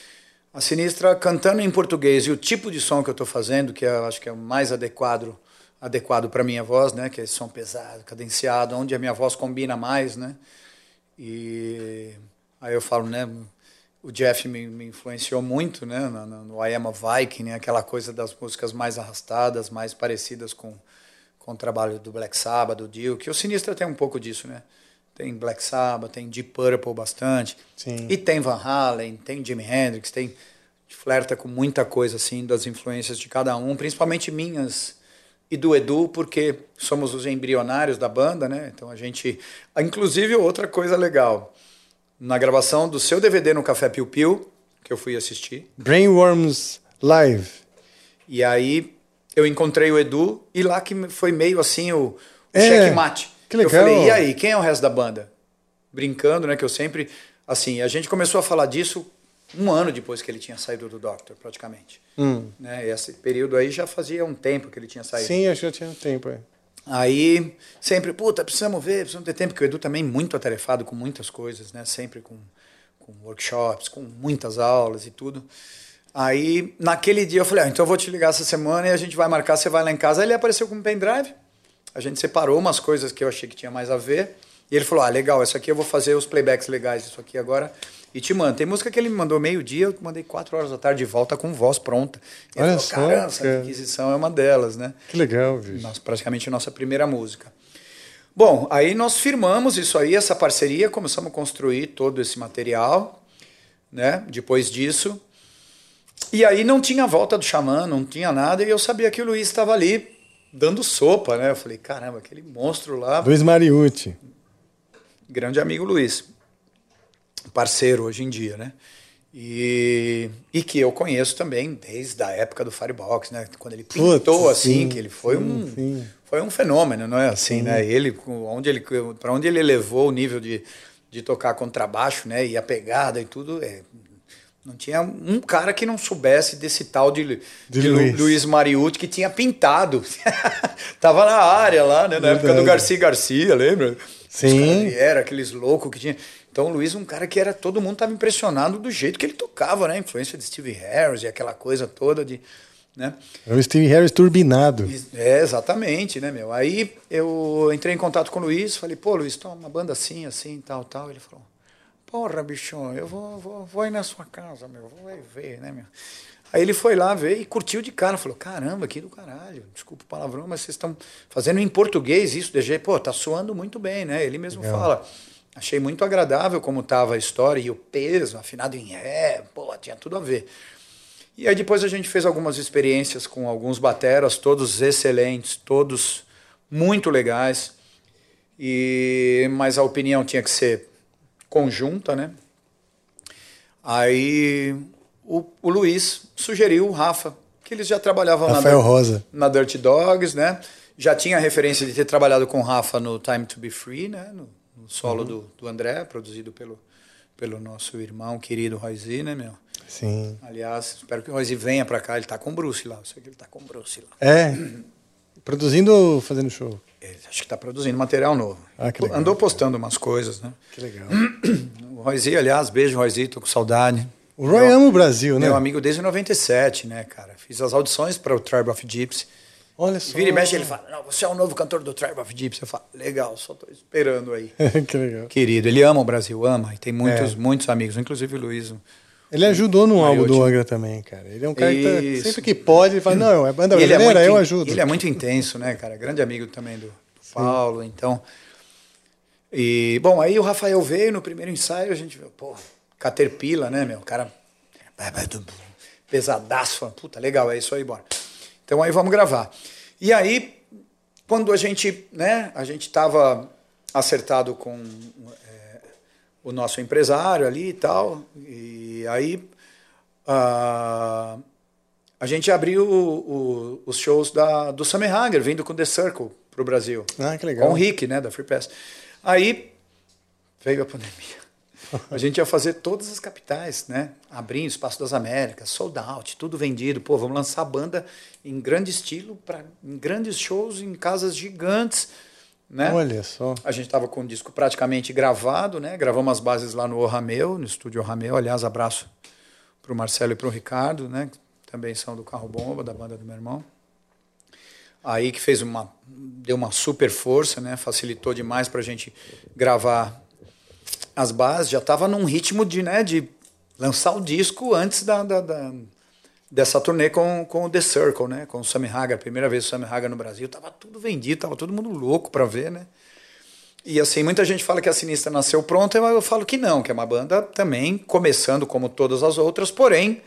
A Sinistra cantando em português e o tipo de som que eu estou fazendo, que eu acho que é o mais adequado adequado para minha voz, né? Que é esse som pesado, cadenciado, onde a minha voz combina mais, né? E aí eu falo, né? O Jeff me, me influenciou muito, né? No, no- no I Am a Viking, né? Aquela coisa das músicas mais arrastadas, mais parecidas com, com o trabalho do Black Sabbath, do Dio, que o Sinistra tem um pouco disso, né? Tem Black Sabbath, tem Deep Purple bastante. Sim. E tem Van Halen, tem Jimi Hendrix, tem flerta com muita coisa assim das influências de cada um, principalmente minhas e do Edu, porque somos os embrionários da banda, né? Então a gente, inclusive outra coisa legal, na gravação do seu DVD no Café Piu Piu, que eu fui assistir, Brainworms Live. e aí eu encontrei o Edu e lá que foi meio assim o, o É, checkmate. que Eu legal. falei, e aí, quem é o resto da banda? Brincando, né? Que eu sempre. Assim, a gente começou a falar disso um ano depois que ele tinha saído do Doctor, praticamente. Né? E esse período aí já fazia um tempo que ele tinha saído. Sim, acho que já tinha um tempo. É. Aí, sempre, puta, precisamos ver, precisamos ter tempo, porque o Edu também é muito atarefado com muitas coisas, né? Sempre com, com workshops, com muitas aulas e tudo. Aí, naquele dia, eu falei, ah, então eu vou te ligar essa semana e a gente vai marcar, você vai lá em casa. Aí ele apareceu com um pendrive, a gente separou umas coisas que eu achei que tinha mais a ver. E ele falou, ah, legal, isso aqui eu vou fazer os playbacks legais disso aqui agora e te mando. Tem música que ele me mandou meio-dia, eu mandei quatro horas da tarde de volta com voz pronta. E ele Olha falou, só, caramba, essa cara. aquisição é uma delas, né? Que legal, bicho. Nossa, praticamente a nossa primeira música. Bom, aí nós firmamos isso aí, essa parceria, começamos a construir todo esse material, né? Depois disso. E aí não tinha volta do xamã, não tinha nada, e eu sabia que o Luiz estava ali dando sopa, né? Eu falei, caramba, aquele monstro lá, Luiz Mariucci. Grande amigo Luiz, parceiro hoje em dia, né? E, e que eu conheço também desde a época do Firebox, né? Quando ele pintou assim, sim, que ele foi sim, um sim. foi um fenômeno, não é assim, né? Ele onde ele para onde ele levou o nível de, de tocar contrabaixo, né? E a pegada e tudo, é, não tinha um cara que não soubesse desse tal de, de, Lu- Luiz. Luiz Mariucci que tinha pintado. Tava na área lá, né? Na época do Verdade. Garcia Garcia, lembra? Sim. Era aqueles loucos que tinha. Então o Luiz, um cara que era. Todo mundo estava impressionado do jeito que ele tocava, né? A influência de Steve Harris e aquela coisa toda de. Né? Era o Steve Harris turbinado. É, exatamente, né, meu? Aí eu entrei em contato com o Luiz, falei, pô, Luiz, toma uma banda assim, assim, tal, tal. Ele falou, porra, bichão, eu vou, vou, vou ir na sua casa, meu, vou ver, né, meu? Aí ele foi lá ver e curtiu de cara. Falou: caramba, que do caralho. Desculpa o palavrão, mas vocês estão fazendo em português isso, de jeito. Pô, tá soando muito bem, né? Ele mesmo Legal. fala. Achei muito agradável como tava a história e o peso, afinado em ré, pô, tinha tudo a ver. E aí depois a gente fez algumas experiências com alguns bateras, todos excelentes, todos muito legais. E mas a opinião tinha que ser conjunta, né? Aí o, o Luiz sugeriu o Rafa, que eles já trabalhavam Rafael na, Rosa. na Dirty Dogs, né? Já tinha a referência de ter trabalhado com o Rafa no Time to Be Free, né? No, no solo uhum. do, do André, produzido pelo, pelo nosso irmão querido Royzi, né, meu? Sim. Aliás, espero que o Royzi venha para cá. Ele tá com o Bruce lá. Eu sei que ele tá com o Bruce lá. É? Produzindo ou fazendo show? Ele, acho que tá produzindo material novo. Ah, que legal. Andou postando umas coisas, né? Que legal. O Royzi, aliás, beijo, Royzi, tô com saudade. O Roy meu, ama o Brasil, né? Meu amigo desde 97, né, cara? Fiz as audições para o Tribe of Gypsy. Olha só. Vira e mexe, ele fala: Não, você é o novo cantor do Tribe of Gypsy. Eu falo: Legal, só tô esperando aí. que legal. Querido, ele ama o Brasil, ama. E tem muitos, é. muitos amigos, inclusive o Luiz. Ele ajudou no álbum do Angra também, cara. Ele é um cara Isso. que tá, sempre que pode, ele fala: Não, é banda brasileira, é muito, eu ajudo. Ele é muito intenso, né, cara? Grande amigo também do, do Paulo, então. E, bom, aí o Rafael veio no primeiro ensaio, a gente viu, pô, Caterpillar, né, meu? O cara pesadaço. Puta, legal, é isso aí, bora. Então aí vamos gravar. E aí, quando a gente, né, a gente estava acertado com é, o nosso empresário ali e tal, e aí uh, a gente abriu o, o, os shows da, do Sammy Hager, vindo com The Circle para o Brasil. Ah, que legal. Com o Rick, né, da Free Pass. Aí veio a pandemia. A gente ia fazer todas as capitais, né? Abrindo Espaço das Américas, sold out, tudo vendido. Pô, vamos lançar a banda em grande estilo, pra, em grandes shows, em casas gigantes. Né? Olha só. A gente estava com o disco praticamente gravado, né? Gravamos as bases lá no O Rameu, no estúdio O Rameu. Aliás, abraço para o Marcelo e para o Ricardo, né? Que também são do Carro Bomba, da banda do meu irmão. Aí que fez uma, deu uma super força, né? Facilitou demais para a gente gravar as bases, já estava num ritmo de, né, de lançar o disco antes da, da, da, dessa turnê com, com o The Circle, né, com o Sammy Hagar, primeira vez o Sammy Hagar no Brasil, tava tudo vendido, tava todo mundo louco para ver, né? E assim, muita gente fala que a Sinistra nasceu pronta, eu falo que não, que é uma banda também começando como todas as outras, porém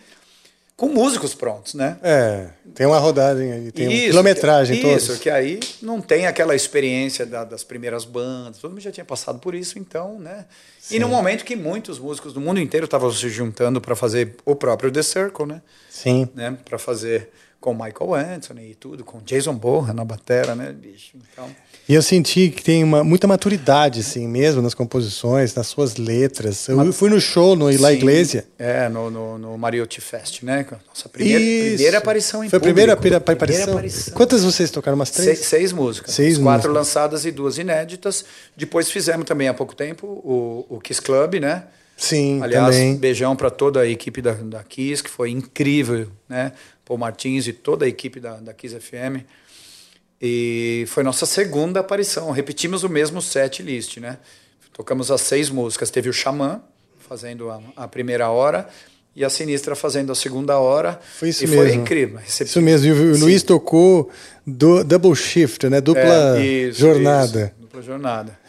com músicos prontos, né? É, tem uma rodagem aí, tem isso, uma quilometragem que, Isso, que aí não tem aquela experiência da, das primeiras bandas, todo mundo já tinha passado por isso, então, né? Sim. E no momento que muitos músicos do mundo inteiro estavam se juntando para fazer o próprio The Circle, né? Sim. Né? Para fazer com Michael Anthony e tudo, com Jason Bourne na batera, né, bicho? Então... E eu senti que tem uma, muita maturidade, assim, mesmo nas composições, nas suas letras. Eu fui no show no Ilá Iglesia. É, no, no, no Mariotti Fest, né? Nossa primeira, primeira aparição em Foi a primeira, primeira, aparição? primeira aparição? Quantas vocês tocaram? Umas três? Seis, seis músicas. Seis quatro músicas. lançadas e duas inéditas. Depois fizemos também há pouco tempo o, o Kiss Club, né? Sim, Aliás, também. beijão para toda a equipe da, da Kiss, que foi incrível, né? Paul Martins e toda a equipe da, da Kiss FM. E foi nossa segunda aparição. Repetimos o mesmo set list, né? Tocamos as seis músicas. Teve o Xamã fazendo a, a primeira hora e a Sinistra fazendo a segunda hora. Foi isso e mesmo. foi incrível. Isso mesmo. E o Sim. Luiz tocou do, double shift, né? Dupla é, isso, jornada. Isso, dupla jornada.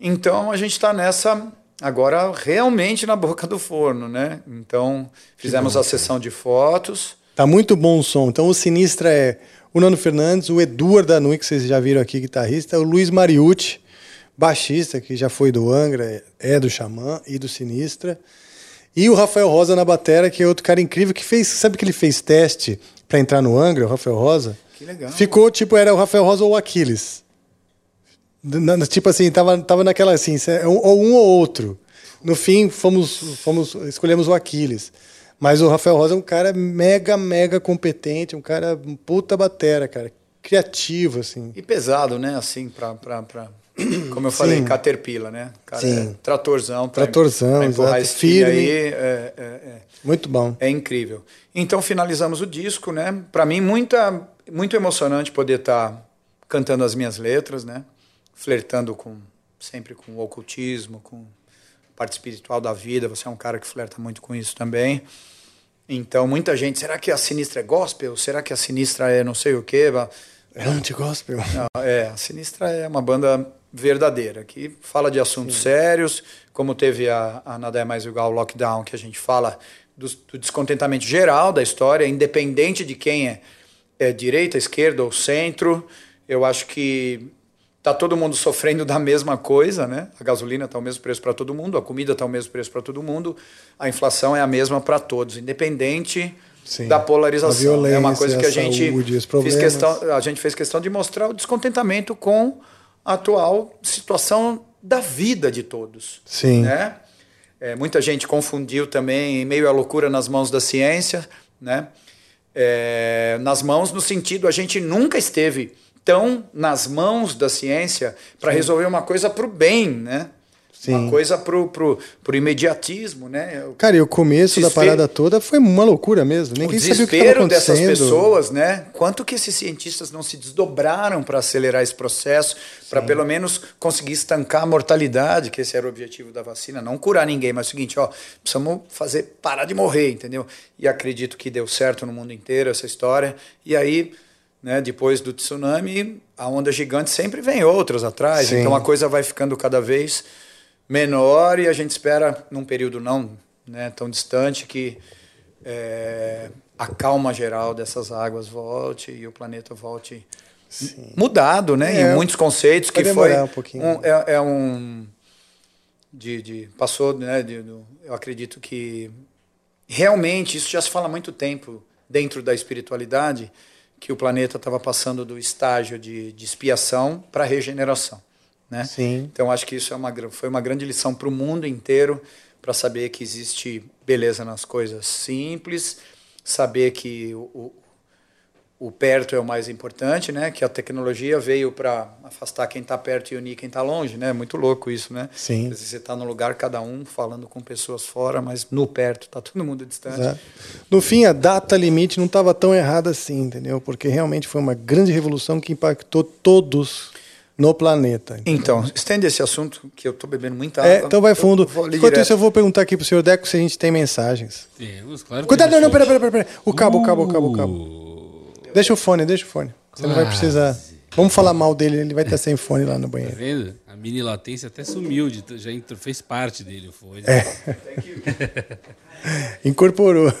Então a gente está nessa agora realmente na boca do forno, né? Então fizemos a sessão de fotos. Tá muito bom o som. Então o Sinistra é o Nando Fernandes, o Eduardo Danui, que vocês já viram aqui, guitarrista, o Luiz Mariucci, baixista, que já foi do Angra, é do Xamã e do Sinistra. E o Rafael Rosa na batera, que é outro cara incrível, que fez, sabe que ele fez teste para entrar no Angra, o Rafael Rosa? Que legal. Ficou, tipo, era o Rafael Rosa ou o Aquiles. Tipo assim, tava, tava naquela assim, ou um ou outro. No fim, fomos, fomos, escolhemos o Aquiles. Mas o Rafael Rosa é um cara mega, mega competente, um cara puta batera, cara. Criativo, assim. E pesado, né? Assim, pra, pra, pra, como eu falei, Sim. Caterpillar, né? Cara, Sim. é tratorzão. pra- Tratorzão, pra esse filho firme. aí. É, é, é. Muito bom. É incrível. Então finalizamos o disco, né? Para mim muita muito emocionante poder estar cantando as minhas letras, né? Flertando com sempre com o ocultismo, com parte espiritual da vida. Você é um cara que flerta muito com isso também. Então muita gente, será que a Sinistra é gospel? Será que a Sinistra é não sei o quê? É anti-gospel. É, a Sinistra é uma banda verdadeira, que fala de assuntos sérios, como teve a, a Nada é Mais Igual Lockdown, que a gente fala do, do descontentamento geral da história, independente de quem é, é direita, esquerda ou centro. Eu acho que tá todo mundo sofrendo da mesma coisa, né? A gasolina está o mesmo preço para todo mundo, a comida está o mesmo preço para todo mundo, a inflação é a mesma para todos, independente Sim. da polarização. é uma coisa que a a gente saúde, fez questão, a gente fez questão de mostrar o descontentamento com a atual situação da vida de todos. Sim. Né? É, muita gente confundiu também, em meio à loucura nas mãos da ciência, né? É, nas mãos no sentido, a gente nunca esteve tão nas mãos da ciência para resolver uma coisa para o bem, né? Sim. Uma coisa pro, pro, pro imediatismo, né? Cara, e o começo da Desespero- parada toda foi uma loucura mesmo. o Ninguém sabia o que estava desespero dessas acontecendo. pessoas, né? Quanto que esses cientistas não se desdobraram para acelerar esse processo, para pelo menos conseguir estancar a mortalidade, que esse era o objetivo da vacina, não curar ninguém, mas é o seguinte, ó, precisamos fazer parar de morrer, entendeu? E acredito que deu certo no mundo inteiro essa história. E aí, né, depois do tsunami, a onda gigante sempre vem outras atrás, Sim. então a coisa vai ficando cada vez menor e a gente espera num período não né, tão distante que é, a calma geral dessas águas volte e o planeta volte mudado, né? É, em muitos conceitos que foi um pouquinho. um- é, é um de, de- passou, né? de- do- eu acredito que realmente isso já se fala há muito tempo dentro da espiritualidade que o planeta estava passando do estágio de, de expiação para regeneração, né? Sim. Então acho que isso é uma, foi uma grande lição para o mundo inteiro para saber que existe beleza nas coisas simples, saber que o, o, o perto é o mais importante, né? Que a tecnologia veio para afastar quem está perto e unir quem está longe, né? Muito louco isso, né? Sim. Às vezes você está num lugar cada um falando com pessoas fora, mas no perto está todo mundo distante. Exato. No fim, a data limite não estava tão errada assim, entendeu? Porque realmente foi uma grande revolução que impactou todos no planeta. Então, estende esse assunto que eu estou bebendo muita É, água. então vai fundo. Enquanto direto. isso, eu vou perguntar aqui pro senhor Deco se a gente tem mensagens. Temos, claro Cuidado, não, não, pera, pera, pera, pera. O cabo, o cabo, o cabo, o cabo. Deixa o fone, deixa o fone. Você não vai Quase. precisar. Vamos falar mal dele, ele vai estar sem fone lá no Tá banheiro. vendo? A mini latência até sumiu, de, já entrou- fez parte dele o fone. É. Incorporou.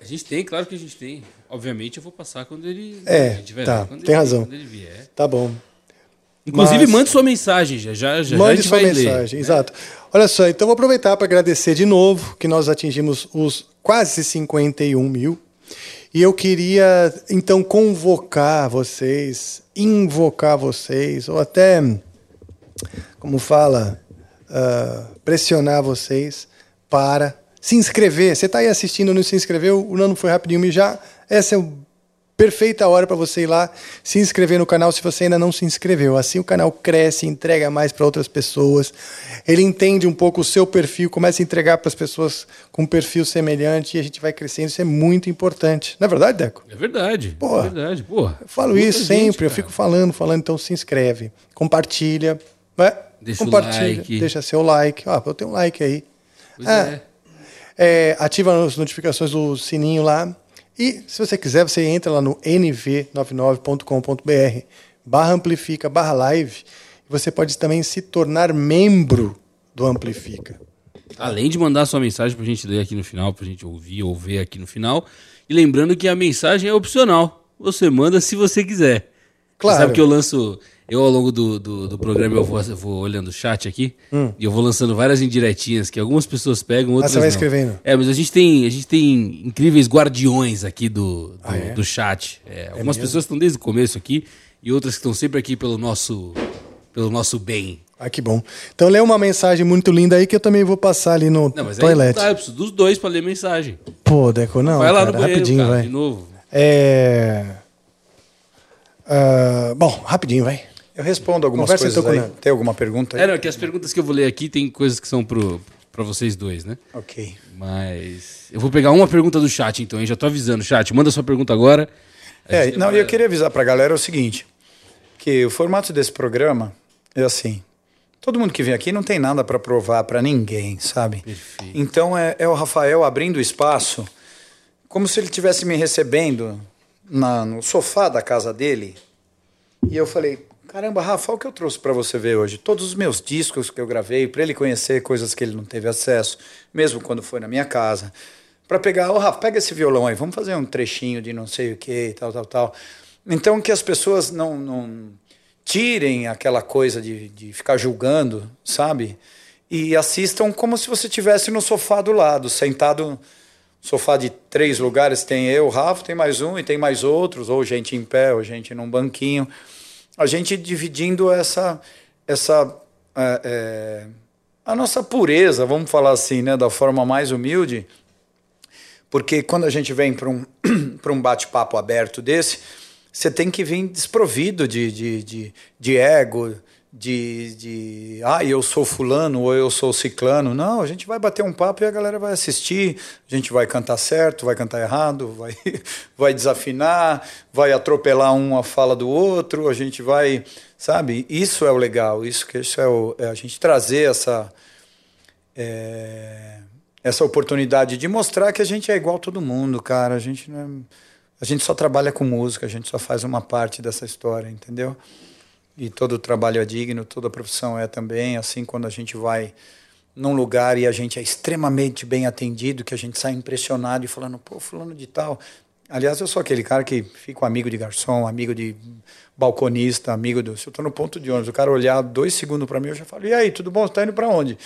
A gente tem, claro que a gente tem. Obviamente eu vou passar quando ele, É, a gente vai tá, quando tem ele- razão. Quando ele vier. Tá bom. Inclusive, Mas- mande sua mensagem, já já, já, Mande sua vai ler. mensagem, exato. Olha só, então vou aproveitar para agradecer de novo que nós atingimos os quase 51 mil. E eu queria, então, convocar vocês, invocar vocês, ou até, como fala, ah, pressionar vocês para se inscrever. Você está aí assistindo, não se inscreveu? O Nano foi rapidinho, me já. Essa é perfeita hora para você ir lá se inscrever no canal se você ainda não se inscreveu. Assim o canal cresce, entrega mais para outras pessoas. Ele entende um pouco o seu perfil, começa a entregar para as pessoas com um perfil semelhante e a gente vai crescendo. Isso é muito importante. Não é verdade, Deco? É verdade. Porra. É verdade. Porra. Eu falo isso gente, sempre, eu cara. fico falando, falando, então se inscreve, compartilha, né? Deixa o compartilha, like. deixa seu like. Ó, eu tenho um like aí. Pois Ah, é. é, ativa as notificações do sininho lá. E se você quiser, você entra lá no nv99.com.br barra amplifica barra live. Você pode também se tornar membro do Amplifica. Além de mandar sua mensagem pra gente ler aqui no final, pra gente ouvir ou ver aqui no final. E lembrando que a mensagem é opcional. Você manda se você quiser. Claro. Você sabe que eu lanço. Eu, ao longo do, do, do programa, eu vou, eu vou olhando o chat aqui e eu vou lançando várias indiretinhas que algumas pessoas pegam, outras Hum. Ah, você vai não. escrevendo? É, mas a gente tem, a gente tem incríveis guardiões aqui do, do, Ah, é? do chat. É, algumas pessoas estão desde o começo aqui e outras que estão sempre aqui pelo nosso, pelo nosso bem. Ah, que bom. Então lê uma mensagem muito linda aí que eu também vou passar ali no Não, mas aí toilet. dá, eu preciso dos dois pra ler mensagem. Pô, Deco, não, vai lá cara, no banheiro, rapidinho, cara, vai. de novo. É... ah, bom, rapidinho, vai. Eu respondo algumas Conversa coisas aí. Tem alguma pergunta aí? É, não, que as perguntas que eu vou ler aqui tem coisas que são pro, pra vocês dois, né? Ok. Mas eu vou pegar uma pergunta do chat, então, hein? Já tô avisando. Chat, manda sua pergunta agora. É, não, vai... eu queria avisar pra galera o seguinte, que o formato desse programa é assim, todo mundo que vem aqui não tem nada para provar para ninguém, sabe? Perfeito. Então é, é o Rafael abrindo espaço, como se ele estivesse me recebendo na, no sofá da casa dele. E eu falei, Caramba, Rafa, o que eu trouxe para você ver hoje? Todos os meus discos que eu gravei, para ele conhecer coisas que ele não teve acesso, mesmo quando foi na minha casa. Para pegar, ô oh, Rafa, pega esse violão aí, vamos fazer um trechinho de não sei o que, tal, tal, tal. Então, que as pessoas não, não tirem aquela coisa de, de ficar julgando, sabe? E assistam como se você estivesse no sofá do lado, sentado sofá de três lugares, tem eu, Rafa, tem mais um e tem mais outros, ou gente em pé, ou gente num banquinho a gente dividindo essa, essa é, é, a nossa pureza, vamos falar assim, né, da forma mais humilde, porque quando a gente vem para um, um bate-papo aberto desse, você tem que vir desprovido de, de, de, de ego, de, de ah, eu sou fulano ou eu sou ciclano. Não, a gente vai bater um papo e a galera vai assistir, a gente vai cantar certo, vai cantar errado, vai, vai desafinar, vai atropelar um a fala do outro, a gente vai, sabe? Isso é o legal, isso que isso é, o, é a gente trazer essa é, essa oportunidade de mostrar que a gente é igual a todo mundo, cara. A gente não é, a gente só trabalha com música, a gente só faz uma parte dessa história, entendeu? E todo trabalho é digno, toda profissão é também. Assim, quando a gente vai num lugar e a gente é extremamente bem atendido, que a gente sai impressionado e falando, pô, fulano de tal. Aliás, eu sou aquele cara que fico amigo de garçom, amigo de balconista, amigo do. Se eu estou no ponto de ônibus, o cara olhar dois segundos para mim, eu já falo: e aí, tudo bom? Você tá indo para onde?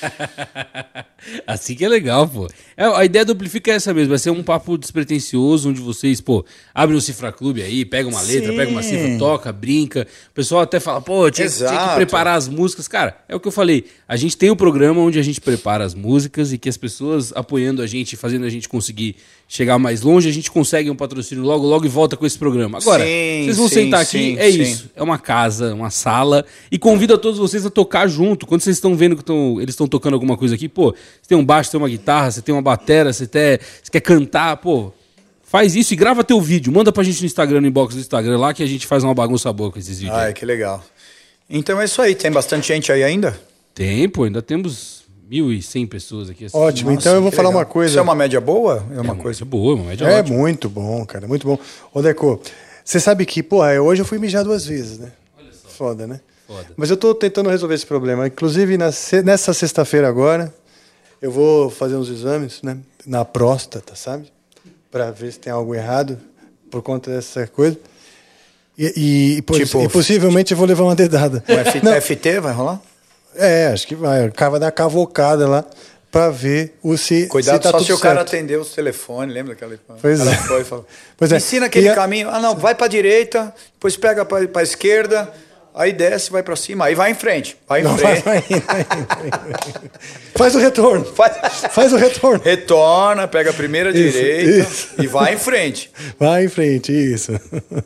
assim que é legal, pô. É, a ideia do Amplifica é essa mesmo: vai ser um papo despretensioso, onde vocês, pô, abrem um cifra clube aí, pega uma letra, Sim. pega uma cifra, toca, brinca. O pessoal até fala: pô, tinha, tinha, que preparar as músicas. Cara, é o que eu falei. A gente tem um programa onde a gente prepara as músicas e que as pessoas apoiando a gente, fazendo a gente conseguir chegar mais longe, a gente consegue um patrocínio logo, logo e volta com esse programa. Agora, sim, vocês vão sim, sentar aqui, sim, é isso. É uma casa, uma sala. E convido a todos vocês a tocar junto. Quando vocês estão vendo que tão, eles estão tocando alguma coisa aqui, pô, você tem um baixo, você tem uma guitarra, você tem uma batera, você, tem, você quer cantar, pô. Faz isso e grava teu vídeo. Manda pra gente no Instagram, no inbox do Instagram lá, que a gente faz uma bagunça boa com esses vídeos. Ai, que legal. Então é isso aí. Tem bastante gente aí ainda? Tem, pô. Ainda temos 1.100 pessoas aqui assistindo. Ótimo, Nossa, então eu vou falar legal. uma coisa. Isso é uma média boa? É uma, é coisa boa, uma média É ótima. muito bom, cara, muito bom. Ô, Deco, você sabe que, pô, hoje eu fui mijar duas vezes, né? Olha só. Foda, né? Foda. Mas eu tô tentando resolver esse problema. Inclusive, nessa sexta-feira agora, eu vou fazer uns exames, né? Na próstata, sabe? Para ver se tem algo errado por conta dessa coisa. E, e, tipo, e possivelmente eu vou levar uma dedada. O FT vai rolar? É, acho que vai. O cara vai dar cavocada lá para ver o se Cuidado se tá só se certo. o cara atender os telefones, lembra aquela Pois é. Falou, pois é. Ensina aquele caminho. Ah, não, vai para direita, depois pega para a esquerda, aí desce, vai para cima, aí vai em frente. Vai em não, frente. Vai, vai, vai, Faz o retorno. Faz, Faz o retorno. Retorna, pega a primeira isso, direita isso. e vai em frente. Vai em frente, isso.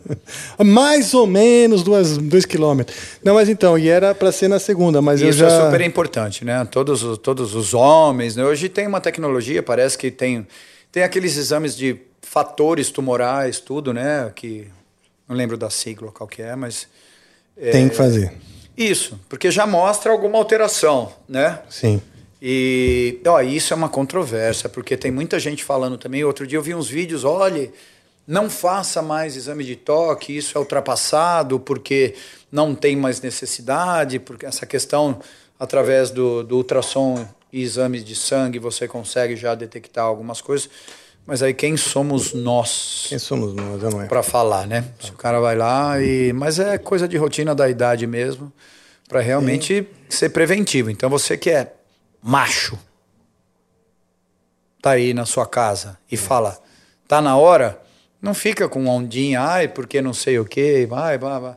Mais ou menos duas, dois quilômetros. Não, mas então, e era para ser na segunda, mas isso eu já... é super importante, né? Todos, todos os homens, né? Hoje tem uma tecnologia, parece que tem, tem aqueles exames de fatores tumorais, tudo, né? Que não lembro da sigla qual que é, mas tem que fazer. Isso, porque já mostra alguma alteração, né? Sim. E ó, isso é uma controvérsia, porque tem muita gente falando também. Outro dia eu vi uns vídeos, olhe, não faça mais exame de toque, isso é ultrapassado, porque não tem mais necessidade, porque essa questão, através do, do ultrassom e exames de sangue, você consegue já detectar algumas coisas. Mas aí quem somos nós? Quem somos nós, não é? Para falar, né? Se o cara vai lá e mas é coisa de rotina da idade mesmo, para realmente Sim. ser preventivo. Então você que é macho tá aí na sua casa e fala: "Tá na hora?" Não fica com ondinha, ai, porque não sei o quê, vai, vai, vai.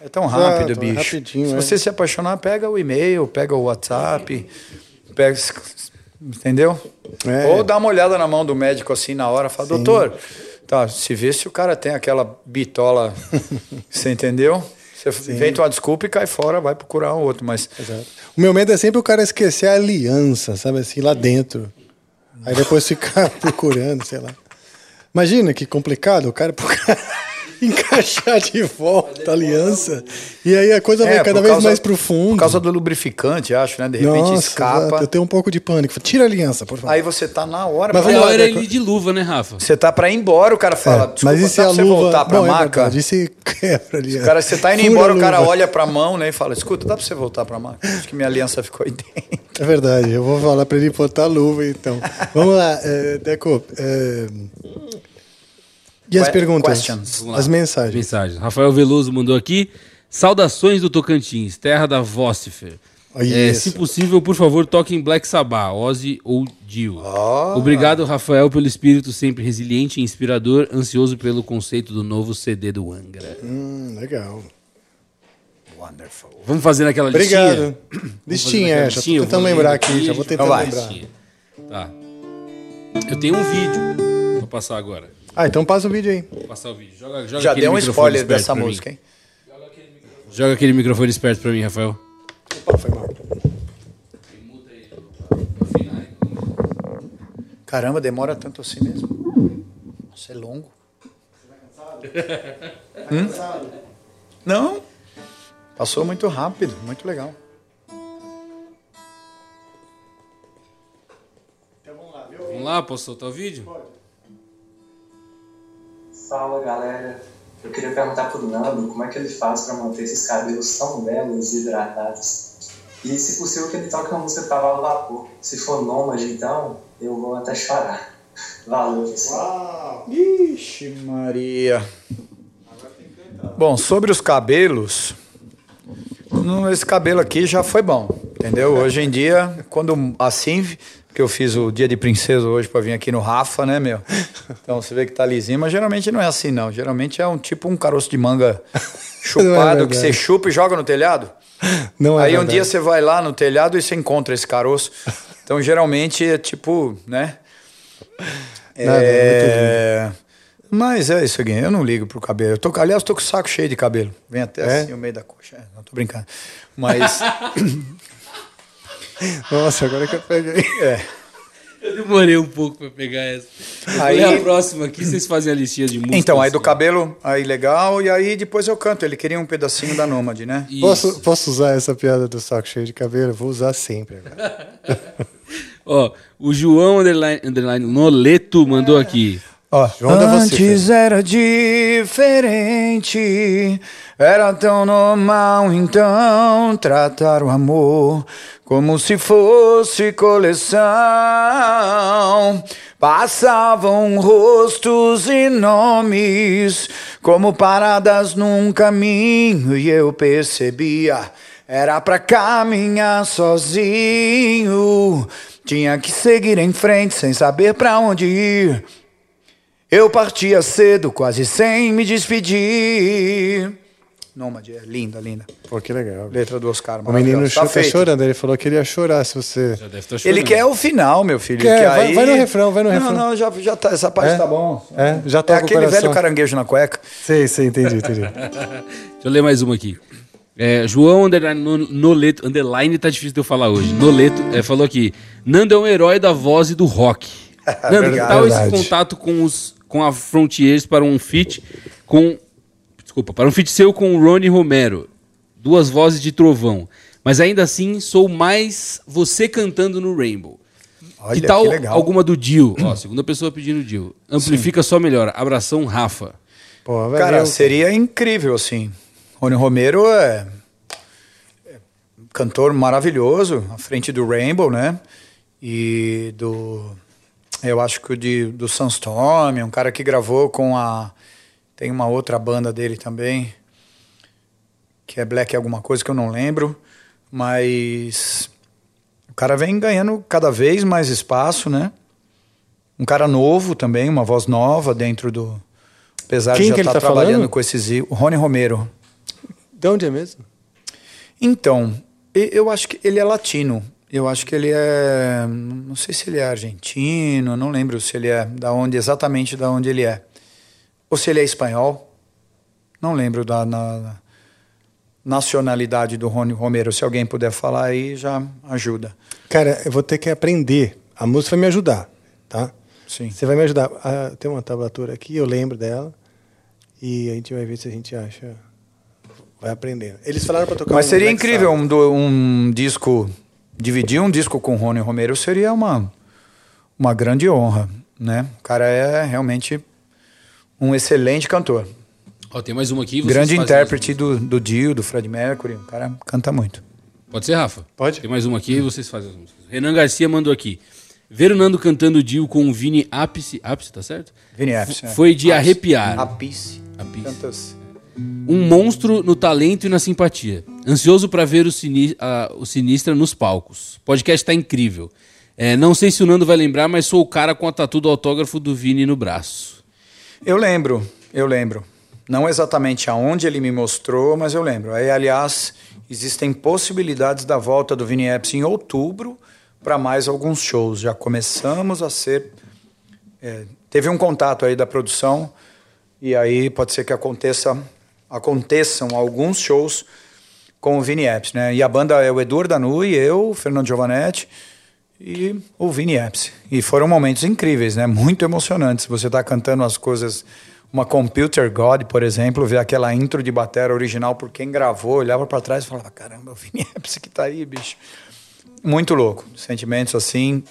É tão rápido, Exato, bicho. Rapidinho, se é. você se apaixonar, pega o e-mail, pega o WhatsApp, pega Entendeu? É. Ou dá uma olhada na mão do médico assim na hora, fala, Sim. doutor, tá, se vê se o cara tem aquela bitola, você entendeu? Você Sim. inventa uma desculpa e cai fora, vai procurar um outro, mas... Exato. O meu medo é sempre o cara esquecer a aliança, sabe assim, lá dentro. Aí depois ficar procurando, sei lá. Imagina que complicado, o cara... encaixar de volta a aliança. E aí a coisa é, vai cada vez mais pro fundo. Por causa do lubrificante, acho, né? De repente Nossa, escapa. Exato. Eu tenho um pouco de pânico. Tira a aliança, por favor. Aí você tá na hora. Mas a hora ele de luva, né, Rafa? Você tá pra ir embora, o cara fala, é, mas e se a luva... voltar pra Bom, é maca? É e se quebra ali. Cara, você tá indo embora, o cara olha pra mão, né, e fala, escuta, dá pra você voltar pra maca? Acho que minha aliança ficou aí dentro. É verdade, eu vou falar pra ele botar a luva, então. Vamos lá, é, Deco. É... E as perguntas? As mensagens. mensagens. Rafael Veloso mandou aqui. Saudações do Tocantins, terra da Vocifer. é, se possível, por favor, toque em Black Sabbath, Ozzy ou Dio. Oh. Obrigado, Rafael, pelo espírito sempre resiliente e inspirador, ansioso pelo conceito do novo CD do Angra. Hum, legal. Wonderful. Vamos fazer naquela Listinha? Listinha, é. Já tô tentando lembrar aqui, já vou tentar lembrar. Listinha. Tá. Eu tenho um vídeo pra passar agora. Ah, então passa o vídeo aí. Vou passar o vídeo. Joga, joga Já deu um spoiler dessa música, hein? Joga aquele microfone esperto pra mim, Rafael. Opa, foi mal. Caramba, demora tanto assim mesmo. Nossa, é longo. Você tá cansado? Hum? cansado? Não. Passou muito rápido, muito legal. Então vamos lá, viu? Vamos lá, posso soltar o vídeo? Pode. Fala galera, eu queria perguntar pro Nando como é que ele faz para manter esses cabelos tão belos e hidratados. E se possível que ele toque uma música cavalo vapor. Se for nômade, então, eu vou até chorar. Valeu, pessoal. Ixi, Maria. Bom, sobre os cabelos, esse cabelo aqui já foi bom, entendeu? Hoje em dia, quando assim porque eu fiz o dia de princesa hoje para vir aqui no Rafa, né, meu? Então você vê que tá lisinho, mas geralmente não é assim, não. Geralmente é um tipo um caroço de manga chupado é que você chupa e joga no telhado. Não é Aí verdade. um dia você vai lá no telhado e você encontra esse caroço. Então geralmente é tipo, né? Nada, é... Mas é isso aqui, eu não ligo pro cabelo. Eu tô, aliás, eu tô com o saco cheio de cabelo. Vem até é? assim o meio da coxa. É, não tô brincando. Mas Nossa, agora que eu peguei. É. Eu demorei um pouco para pegar essa. aí a próxima aqui, vocês fazem a listinha de música. Então, aí do assim. cabelo, aí legal, e aí depois eu canto. Ele queria um pedacinho da Nômade, né? Posso, posso usar essa piada do saco cheio de cabelo? Vou usar sempre agora. Ó, o João Underline, underline Noleto mandou aqui. Ó, Antes era diferente, era tão normal então tratar o amor como se fosse coleção. Passavam rostos e nomes como paradas num caminho e eu percebia era pra caminhar sozinho. Tinha que seguir em frente sem saber pra onde ir. Eu partia cedo, quase sem me despedir. Nômade, é linda, linda. Pô, que legal. Letra do Oscar. O menino tá, tá chorando, ele falou que ele ia chorar se você. Já deve estar tá chorando. Ele quer o final, meu filho. Quer, vai, aí... vai, no refrão, vai no refrão. Não, não, já, já tá, essa parte é? tá bom. É, já tá É aquele velho caranguejo na cueca. Sei, sei, entendi, entendi. Deixa eu ler mais uma aqui. É, João Underline Noleto, Underline tá difícil de eu falar hoje. Noleto é, falou aqui: Nando é um herói da voz e do rock. Nando, que tal esse contato com os com a Frontiers para um feat com. Desculpa, para um feat seu com o Ronnie Romero. Duas vozes de trovão. Mas ainda assim, sou mais você cantando no Rainbow. Olha, que tal que alguma do Dio? Ó, segunda pessoa pedindo Dio. Amplifica Sim. só melhor. Abração, Rafa. Pô, Cara, eu... seria incrível, assim. Rony Romero é... é cantor maravilhoso, à frente do Rainbow, né? E do eu acho que o de, do Sunstorm, um cara que gravou com a. Tem uma outra banda dele também, que é Black alguma coisa que eu não lembro, mas o cara vem ganhando cada vez mais espaço, né? Um cara novo também, uma voz nova dentro do. Apesar Quem de já estar tá trabalhando falando? com esses. O Rony Romero. De onde é mesmo? Então, eu acho que ele é latino. Eu acho que ele é, não sei se ele é argentino, não lembro se ele é da onde exatamente da onde ele é, ou se ele é espanhol, não lembro da, na, nacionalidade do Rony Romero. Se alguém puder falar aí, já ajuda. Cara, eu vou ter que aprender. A música vai me ajudar, tá? Sim. Você vai me ajudar. Ah, tem uma tablatura aqui, eu lembro dela. E a gente vai ver se a gente acha. Vai aprendendo. Eles falaram pra tocar Mas um seria Black incrível um, um disco. Dividir um disco com o Rony Romero seria uma, uma grande honra, né? O cara é realmente um excelente cantor. Ó, tem mais uma aqui. vocês Grande intérprete do, do Dio, do Fred Mercury. O cara canta muito. Pode ser, Rafa? Pode. Tem mais uma aqui vocês fazem as músicas. Renan Garcia mandou aqui. Ver o Nando cantando Dio com o Vini Ápice. Ápice, tá certo? Vini Appice, é. Foi de arrepiar. Apice. Apice. Canta-se. Um monstro no talento e na simpatia. Ansioso pra ver o, sini a- o Sinistra nos palcos. Podcast tá incrível. É, não sei se o Nando vai lembrar, mas sou o cara com a tatu do autógrafo do Vini no braço. Eu lembro, eu lembro. Não exatamente aonde ele me mostrou, mas eu lembro. Aí, aliás, existem possibilidades da volta do Vini Apps em outubro para mais alguns shows. Já começamos a ser. é, teve um contato aí da produção e aí pode ser que aconteça, aconteçam alguns shows com o Vini Apps, né? E a banda é o Edu Danui, eu, o Fernando Giovanetti e o Vini Apps. E foram momentos incríveis, né? Muito emocionantes. Você tá cantando as coisas, uma Computer God, por exemplo, ver aquela intro de bateria original por quem gravou, olhava para trás e falava: "Caramba, o Vini Apps que tá aí, bicho". Muito louco, sentimentos assim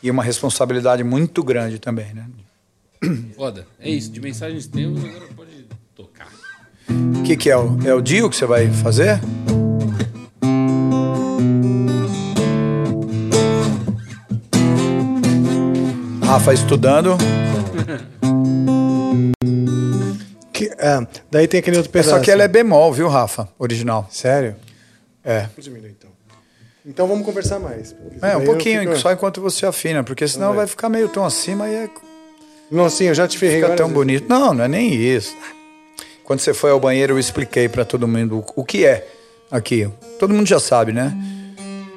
e uma responsabilidade muito grande também, né? Foda. É isso. De mensagens temos, agora pode tocar. O que, que é o é o Dio que você vai fazer? Rafa estudando. Que- ah, daí tem aquele outro É pedaço. só que ela é bemol, viu, Rafa? Original. Sério? É. Diminuir então. Então vamos conversar mais. É, um pouquinho, fico- só enquanto você afina, porque senão vai. vai ficar meio tom acima e é, Não, sim, eu já te ferrei. fica tão vezes. bonito. Não, não é nem isso. Quando você foi ao banheiro, eu expliquei pra todo mundo o- que é aqui. Todo mundo já sabe, né?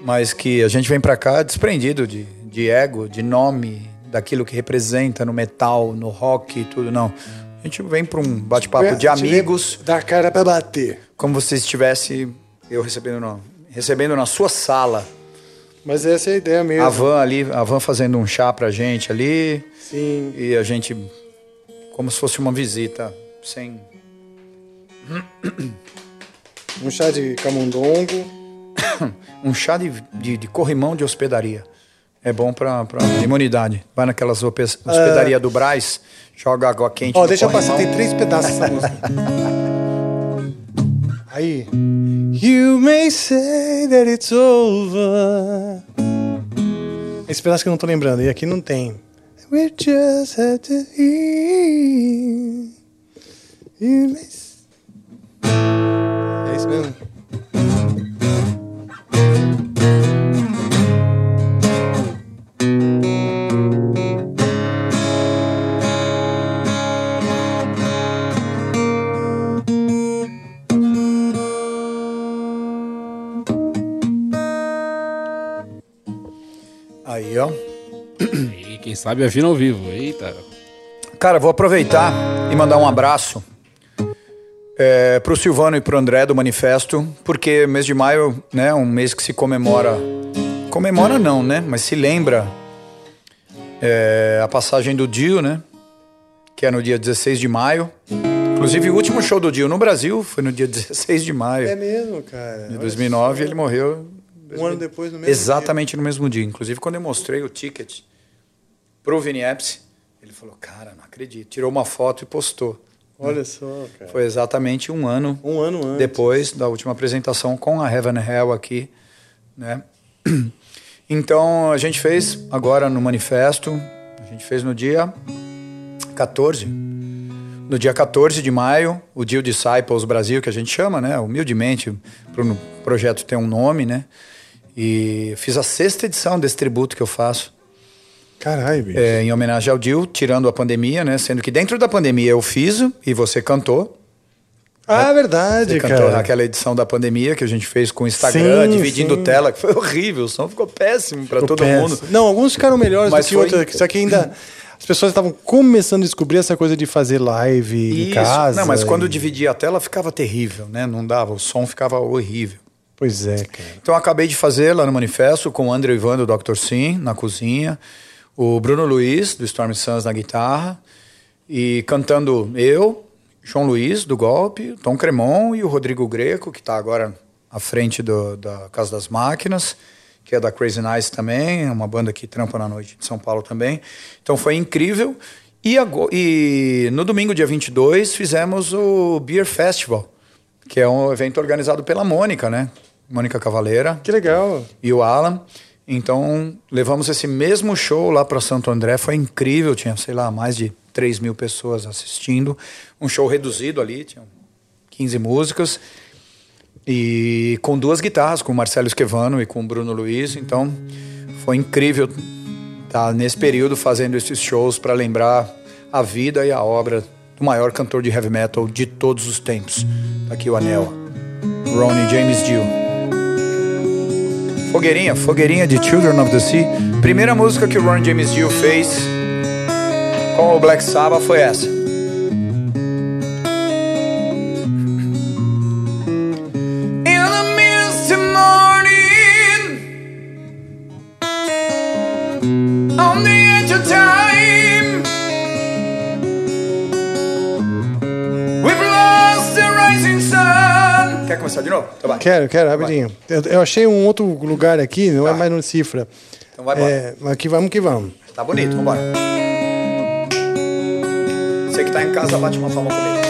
Mas que a gente vem pra cá desprendido de, de ego, de nome, daquilo que representa no metal, no rock e tudo, não. A gente vem pra um bate-papo de amigos, Dá cara pra bater. como se estivesse eu recebendo, no, recebendo na sua sala. Mas essa é a ideia mesmo. A van ali, a van fazendo um chá pra gente ali. Sim. E a gente, como se fosse uma visita, sem. Um chá de camundongo. Um chá de, de, de corrimão de hospedaria. É bom pra, pra imunidade. Vai naquelas hope- hospedarias do Braz, joga água quente. Ó, deixa eu passar, tem três pedaços dessa música. Aí. You may say that it's over. Esse pedaço que eu não tô lembrando, e aqui não tem. We just had to hear. You may É isso mesmo? Quem sabe afina ao vivo. Eita. Cara, vou aproveitar e mandar um abraço é, pro Silvano e pro André do Manifesto, porque mês de maio, né, um mês que se comemora. Comemora não, né? Mas se lembra é, a passagem do Dio, né? Que é no dia 16 de maio. Inclusive, o último show do Dio no Brasil foi no dia 16 de maio É mesmo, cara. de 2009. Ele morreu Um ano depois, no mesmo Exatamente no mesmo dia. Inclusive, quando eu mostrei o ticket pro Vini Apps, ele falou, cara, não acredito. Tirou uma foto e postou. Olha só, cara. Foi exatamente um ano Um ano antes. depois da última apresentação com a Heaven Hell aqui, né? Então, a gente fez agora no manifesto, a gente fez no dia 14. No dia 14 de maio, o Dio Disciples Brasil, que a gente chama, né? Humildemente, para o projeto ter um nome, né? E fiz a sexta edição desse tributo que eu faço. Caralho, bicho. É, em homenagem ao Dio, tirando a pandemia, né? Sendo que dentro da pandemia eu fiz e você cantou. ah, verdade, Você cantou cara. naquela edição da pandemia que a gente fez com o Instagram, Sim, dividindo sim. tela, que foi horrível. O som ficou péssimo para todo péssimo. mundo. Não, alguns ficaram melhores Mas do que foi- outros. Só que ainda as pessoas estavam começando a descobrir essa coisa de fazer live em Isso. casa. Não, mas quando e- dividia a tela ficava terrível, né? Não dava, o som ficava horrível. Pois é, cara. Então eu acabei de fazer lá no Manifesto com o André Ivan do Dr. Sim na cozinha, o Bruno Luiz do Storm Suns na guitarra e cantando eu, João Luiz do Golpe, o Tom Cremon e o Rodrigo Greco que está agora à frente do- da Casa das Máquinas, que é da Crazy Nice também, é uma banda que trampa na noite de São Paulo também. Então foi incrível. E, e no domingo, dia 22, fizemos o Beer Festival, que é um evento organizado pela Mônica, né? Mônica Cavaleira Que legal. e o Alan. Então, levamos esse mesmo show lá para Santo André. Foi incrível, tinha, sei lá, mais de 3 mil pessoas assistindo. Um show reduzido ali, tinha 15 músicas. E com duas guitarras, com o Marcelo Esquevano e com o Bruno Luiz. Então, foi incrível estar nesse período fazendo esses shows para lembrar a vida e a obra do maior cantor de heavy metal de todos os tempos. Tá aqui o anel. Ronnie James Dio. Fogueirinha, Fogueirinha de Children of the Sea. Primeira música que o Ron James Dio fez com o Black Sabbath foi essa. Começar de novo? Então vai. Quero, quero, rapidinho. Eu, eu achei um outro lugar aqui, não é Tá. mais no cifra. Então vai embora. É, mas aqui vamos que vamos. Tá bonito, vambora. Você que tá em casa, bate uma palma comigo.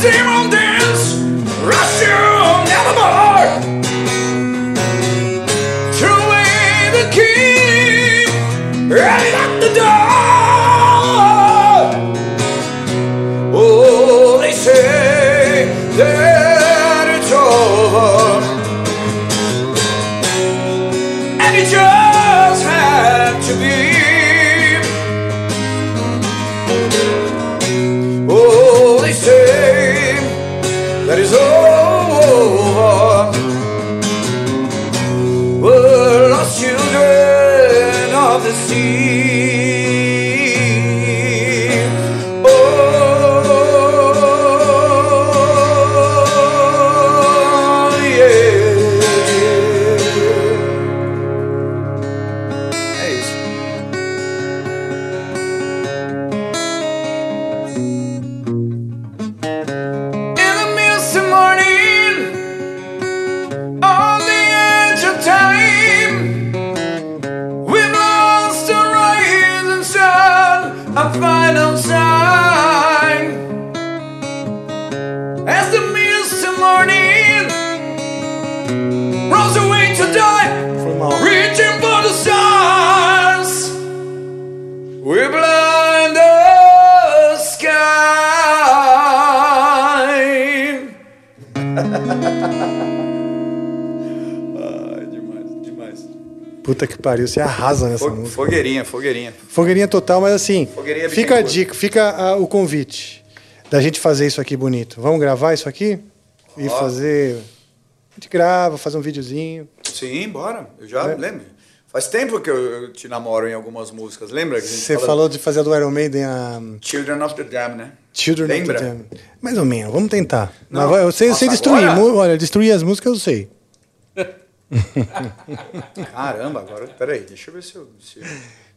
Did the pariu, você arrasa nessa Fo- música. Fogueirinha, fogueirinha. Fogueirinha total, mas assim, Fogueirinha fica a dica, fica ah, o convite da gente fazer isso aqui bonito. Vamos gravar isso aqui? E fazer. A gente grava, fazer um videozinho. Sim, bora. Eu já lembro. Faz tempo que eu, te namoro em algumas músicas. Lembra a Você fala- falou de fazer a do Iron Maiden, a Children of the Dam, né? Children Lembra? of the Dam. Mais ou menos, vamos tentar. Não, Mas eu sei, eu sei destruir. agora? Olha, destruir as músicas eu sei. Caramba, agora. Peraí, deixa eu ver se eu. Se...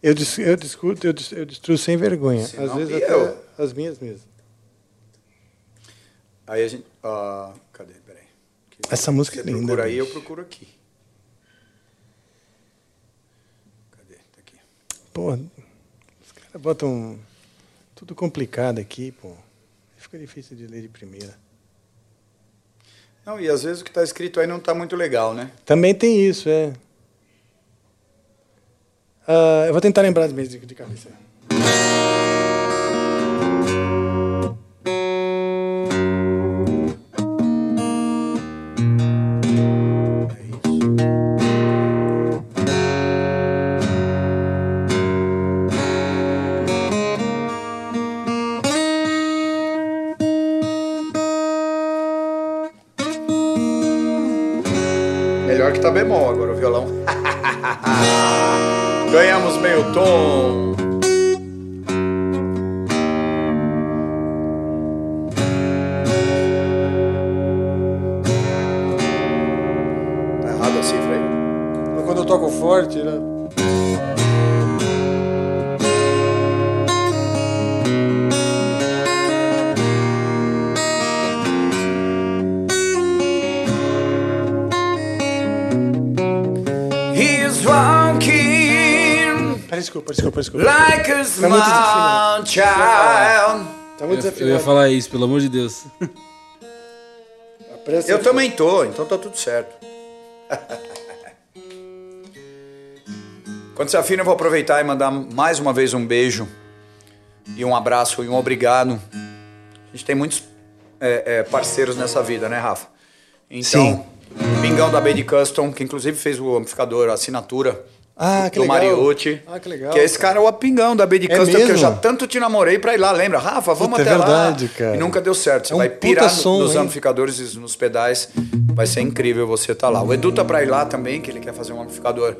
Eu, dis- eu, discuto, eu, dis- eu destruo sem vergonha. Senão, Às vezes até eu? as minhas mesmo. Aí a gente. ah, cadê? Peraí. Que- Essa música é linda, procura aí, eu procuro aqui. Cadê? Tá aqui. Pô, os caras botam tudo complicado aqui, pô. Fica difícil de ler de primeira. Não, e às vezes o que está escrito aí não está muito legal, né? Também tem isso, é. Ah, eu vou tentar lembrar de, de cabeça. A Tá muito small desafinado. child. Tá muito Eu, eu ia falar isso, pelo amor de Deus. Eu também tô, então tá tudo certo. Quando você afina, eu vou aproveitar e mandar mais uma vez um beijo e um abraço e um obrigado. A gente tem muitos é, é, parceiros nessa vida, né, Rafa? Então, Sim. Pingão da Baby Custom, que inclusive fez o amplificador, a assinatura Ah, que do legal. Mariotti. Ah, que legal, Que esse cara é o Pingão da Baby É Custom, que eu mesmo? já tanto te namorei pra ir lá, lembra? Rafa, vamos Puta, é até verdade, lá. cara. E nunca deu certo. Você É um vai pirar som, nos hein? amplificadores e nos pedais. Vai ser incrível você estar lá. O Edu tá pra ir lá também, que ele quer fazer um amplificador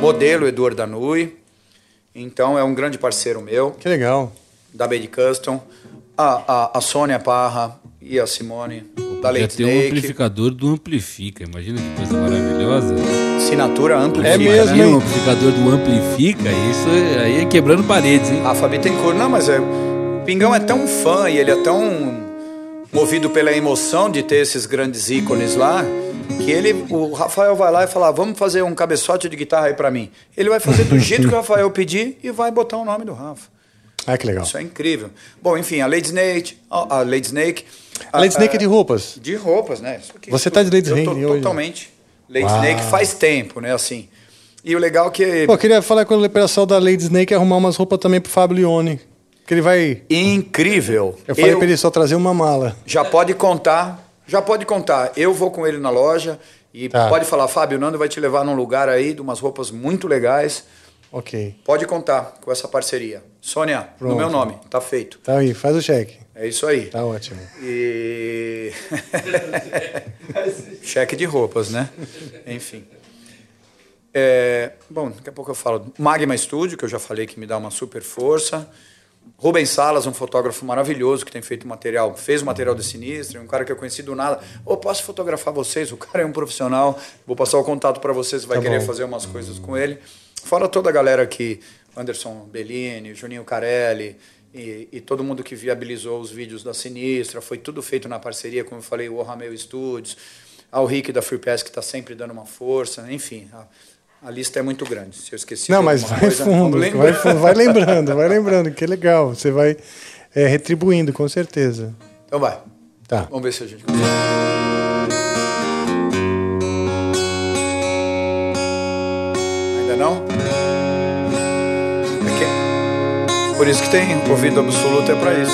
modelo Eduardo Danui. Então é um grande parceiro meu, Que legal. da Baby Custom. A, a, a Sônia Parra e a Simone, da Já Late tem um Snake. amplificador do Amplifica. Imagina que coisa maravilhosa. Assinatura Amplifica. É mesmo, né? Tem um hein? amplificador do Amplifica, isso é- aí é quebrando paredes, hein? Rafa Bittencourt, não, mas é, o Pingão é tão fã e ele é tão movido pela emoção de ter esses grandes ícones lá, que ele, o Rafael vai lá e fala, vamos fazer um cabeçote de guitarra aí pra mim. Ele vai fazer do jeito que o Rafael pedir e vai botar o nome do Rafa. Ah, que legal. Isso é incrível. Bom, enfim, a Lady Snake, a a Lady Snake. A Lady Snake é de roupas. De roupas, né? Você tudo. tá de Lady Snake hoje? Totalmente. Lady Uau. Snake faz tempo, né? Assim. E o legal é que. Pô, eu queria falar com o pessoal da Lady Snake e arrumar umas roupas também pro Fábio Leone. Que ele vai. Incrível. Eu falei Eu- pra ele só trazer uma mala. Já pode contar, já pode contar. Eu vou com ele na loja e Tá. pode falar, Fábio, o Nando vai te levar num lugar aí de umas roupas muito legais. Ok. Pode contar com essa parceria. Sônia, Pronto. no meu nome, tá feito. Tá aí, faz o cheque. É isso aí. Tá ótimo. E cheque de roupas, né? Enfim. É, bom, daqui a pouco eu falo. Magma Studio, que eu já falei que me dá uma super força. Rubens Salas, um fotógrafo maravilhoso que tem feito material, fez o material de Sinistro, um cara que eu conheci do nada. Ô, oh, posso fotografar vocês? O cara é um profissional, vou passar o contato para vocês, vai tá querer bom. fazer umas coisas com ele. Fora toda a galera aqui, Anderson Bellini, Juninho Carelli, e, e, todo mundo que viabilizou os vídeos da Sinistra, foi tudo feito na parceria, como eu falei, o Rameu Studios, ao Rick da Free Pass, que está sempre dando uma força, enfim. A, a, lista é muito grande. Se eu esqueci Não, mas vai coisa, fundo, vai fundo, vai lembrando, vai lembrando, que legal. Você vai é, retribuindo, com certeza. Então vai. Tá. Vamos ver se a gente consegue. Ainda não? Por isso que tem ouvido absoluto, é para isso.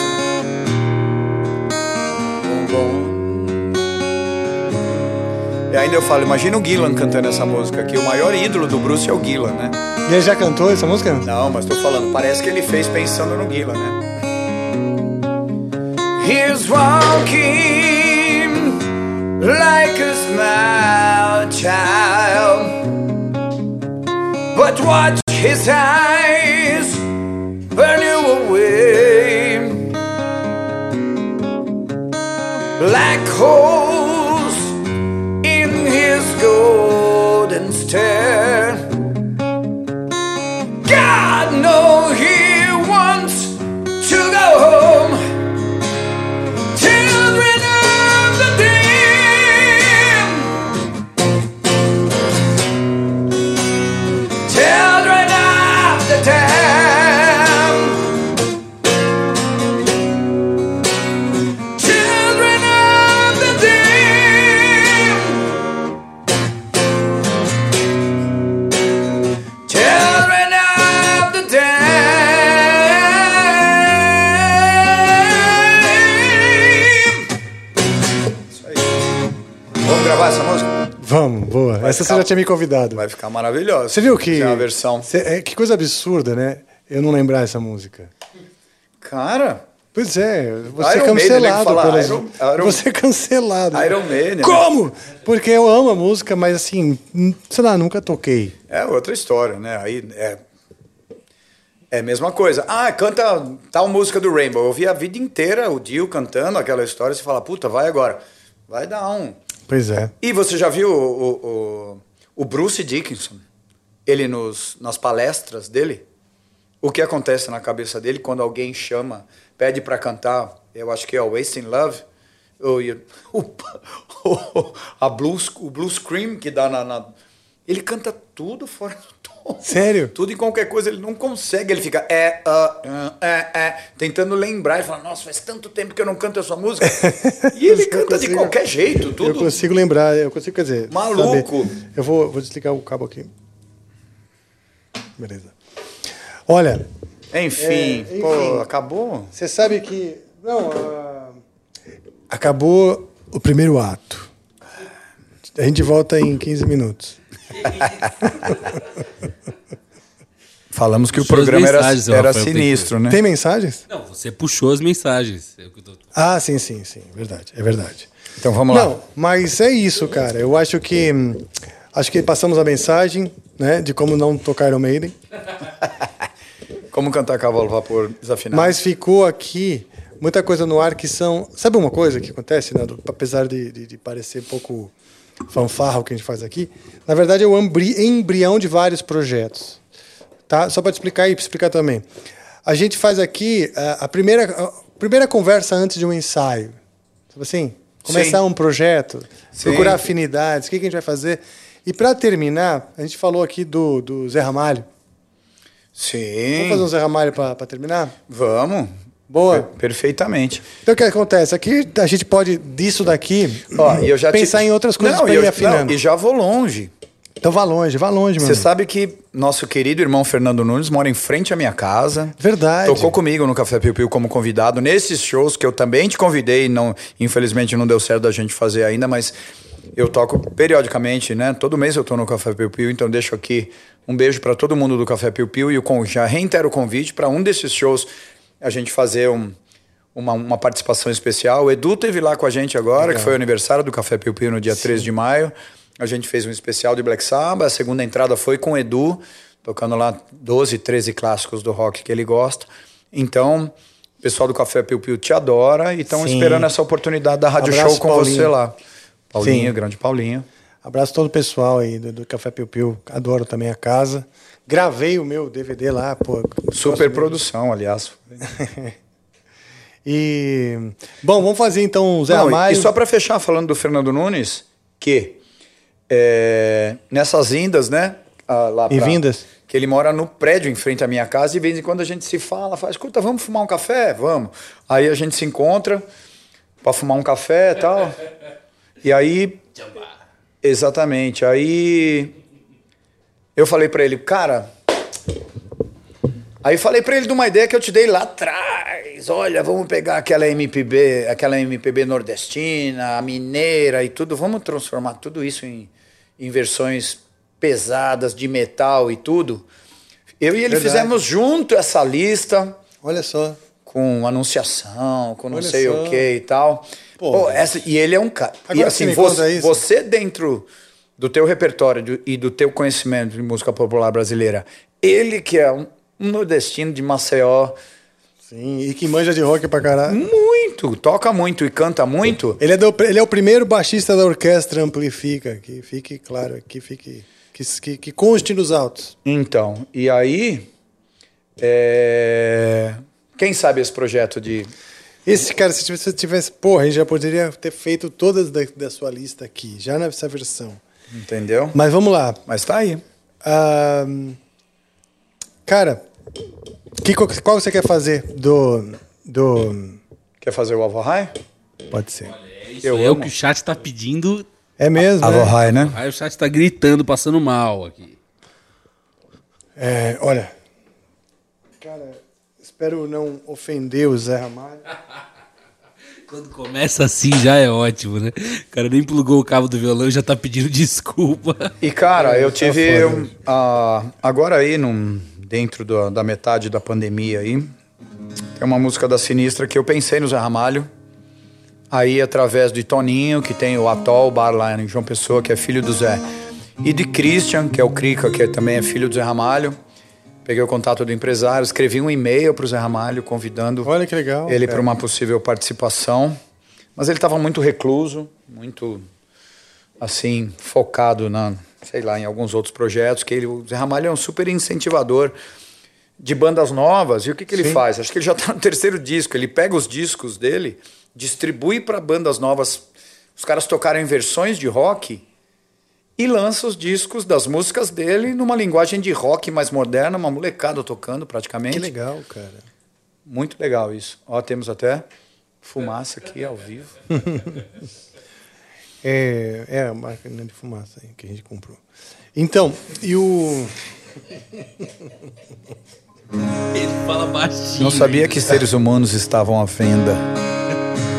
E ainda eu falo, imagina o Gillan cantando essa música aqui. O maior ídolo do Bruce é o Gillan, né? E ele já cantou essa música? Não, mas tô falando, parece que ele fez pensando no Gillan, né? He's walking like a small child But watch his eyes burn you away. Black holes boa. Vai Essa ficar- você já tinha me convidado. Vai ficar maravilhosa. Você viu que. Tem uma versão. Cê- é, que coisa absurda, né? Eu não lembrar essa música. Cara, Pois é, você é Iron cancelado fala pelas... Iron- Iron- Você é cancelado. Iron né? Como? Porque eu amo a música, mas assim, sei lá, nunca toquei. é outra história, né? Aí é. É a mesma coisa. Ah, canta tal música do Rainbow. Eu ouvi a vida inteira o Dio cantando aquela história. Você fala, puta, vai agora. Vai dar um. Pois é. E você já viu o, o, o- Bruce Dickinson? Ele nos, nas palestras dele? O que acontece na cabeça dele quando alguém chama, pede pra cantar, eu acho que é o Wasting Love, ou, o, a blues, o Blue Scream que dá na, na- Ele canta tudo fora do. Sério? Tudo e qualquer coisa, ele não consegue. Ele fica é, ah, é, é, tentando lembrar. Ele fala, nossa, faz tanto tempo que eu não canto essa música. E ele Eu canta de consigo- qualquer jeito, Eu tudo. consigo lembrar, eu consigo, quer dizer. Maluco. saber. Eu vou, vou desligar o cabo aqui. Beleza. Olha, Enfim, É, pô, enfim. acabou? você sabe que. Não, ah, acabou o primeiro ato. A gente volta em 15 minutos. Falamos que o Suas programa era, mensagens, era Rafael sinistro, né? Tem mensagens? Não, você puxou as mensagens. Tô- Ah, sim, sim, sim. Verdade, é verdade. Então vamos lá. Não, mas é isso, cara. Eu acho que acho que passamos a mensagem, né, de como não tocar Iron Maiden. Como cantar cavalo vapor desafinado? Mas ficou aqui muita coisa no ar que são. Sabe uma coisa que acontece, Nando? Apesar de, de, de parecer pouco fanfarra que a gente faz aqui, na verdade é o embri- embrião de vários projetos. Tá? Só para te explicar e para explicar também. A gente faz aqui ah, a primeira, a primeira conversa antes de um ensaio. Sabe assim? Começar Sim. um projeto, Sim. procurar afinidades, o que, que a gente vai fazer. E para terminar, a gente falou aqui do, do Zé Ramalho. Sim. Vamos fazer um Zé Ramalho para terminar? Vamos. Boa. Per- Perfeitamente. Então o que acontece? Aqui a gente pode, disso daqui, Ó, eu já te- pensar em outras coisas Não, para ir afinando. não, e já vou longe. Então vá longe, vá longe, meu Você sabe que nosso querido irmão Fernando Nunes mora em frente à minha casa. Verdade. Tocou comigo no Café Piu Piu como convidado nesses shows que eu também te convidei, não, infelizmente não deu certo da gente fazer ainda, mas eu toco periodicamente, né? Todo mês eu tô no Café Piu Piu, então deixo aqui um beijo para todo mundo do Café Piu Piu e o já reitero o convite para um desses shows a gente fazer um- uma, uma participação especial. O Edu teve lá com a gente agora, Legal. que foi o aniversário do Café Piu Piu no dia 3 de maio. a gente fez um especial de Black Sabbath. A segunda entrada foi com o Edu, tocando lá 12, 13 clássicos do rock que ele gosta. Então, o pessoal do Café Piu Piu te adora e estão esperando essa oportunidade da Rádio Abraço, Show com Paulinho. você lá. Paulinho, Sim. grande Paulinho. Abraço todo o pessoal aí do, do Café Piu Piu. Adoro também a casa. Gravei o meu DVD lá, pô. Super produção, aliás. E. Bom, vamos fazer então o Zé Não, e-. E só para fechar falando do Fernando Nunes, que é, nessas indas, né? lá E pra- vindas? Que ele mora no prédio em frente à minha casa e de vez em quando a gente se fala, faz, escuta, vamos fumar um café? Vamos. Aí a gente se encontra para fumar um café e tal. E aí. Exatamente. Aí eu falei para ele, cara. Aí falei para ele de uma ideia que eu te dei lá atrás. Olha, vamos pegar aquela MPB, aquela MPB nordestina, a mineira e tudo, vamos transformar tudo isso em, em versões pesadas de metal e tudo. Eu e ele Verdade. fizemos junto essa lista Olha só. com anunciação, com não Olha sei só. o que e tal. Pô. Pô, essa, e ele é um cara. Agora E assim, você isso. você dentro do teu repertório e do teu conhecimento de música popular brasileira, ele que é um, nordestino de Maceió, Sim, e que manja de rock pra caralho. muito, toca muito e canta muito. Ele é, do- ele é o primeiro baixista da orquestra Amplifica. Que fique claro aqui, fique. Que, que, que conste nos autos. Então, e aí. é, Quem sabe esse projeto de. Esse cara, se você tivesse. Porra, ele já poderia ter feito todas da, da sua lista aqui, já nessa versão. Entendeu? Mas vamos lá. Mas tá aí. Cara, que, qual, você quer fazer do. do. Quer fazer o Avohai? Pode ser. Isso Eu é o amo. que o chat tá pedindo. É mesmo? né? Avohai, né? Aí o chat tá gritando, passando mal aqui. É, olha. Cara, espero não ofender o Zé Ramalho. Quando começa assim já é ótimo, né? O cara nem plugou o cabo do violão e já tá pedindo desculpa. E cara, eu tá tive foda. um, ah, agora aí num, dentro da, da metade da pandemia aí, tem uma música da Sinistra que eu pensei no Zé Ramalho. Aí através de Toninho, que tem o Atol Bar lá em João Pessoa, que é filho do Zé, e de Christian, que é o Crica, que também é filho do Zé Ramalho. Peguei o contato do empresário, escrevi um e-mail pro Zé Ramalho convidando Olha que legal. ele para uma possível participação, mas ele estava muito recluso, muito assim focado na, sei lá, em alguns outros projetos. Que ele, o Zé Ramalho é um super incentivador de bandas novas. E o que, que ele Sim. faz? Acho que ele já está no terceiro disco. Ele pega os discos dele, distribui para bandas novas, os caras tocarem versões de rock e lança os discos das músicas dele numa linguagem de rock mais moderna, uma molecada tocando praticamente. Que legal, cara. Muito legal isso. Ó, temos até fumaça aqui ao vivo. É, é a máquina de fumaça aí que a gente comprou. Então, e o. Ele fala baixinho. Não sabia que seres humanos estavam à venda.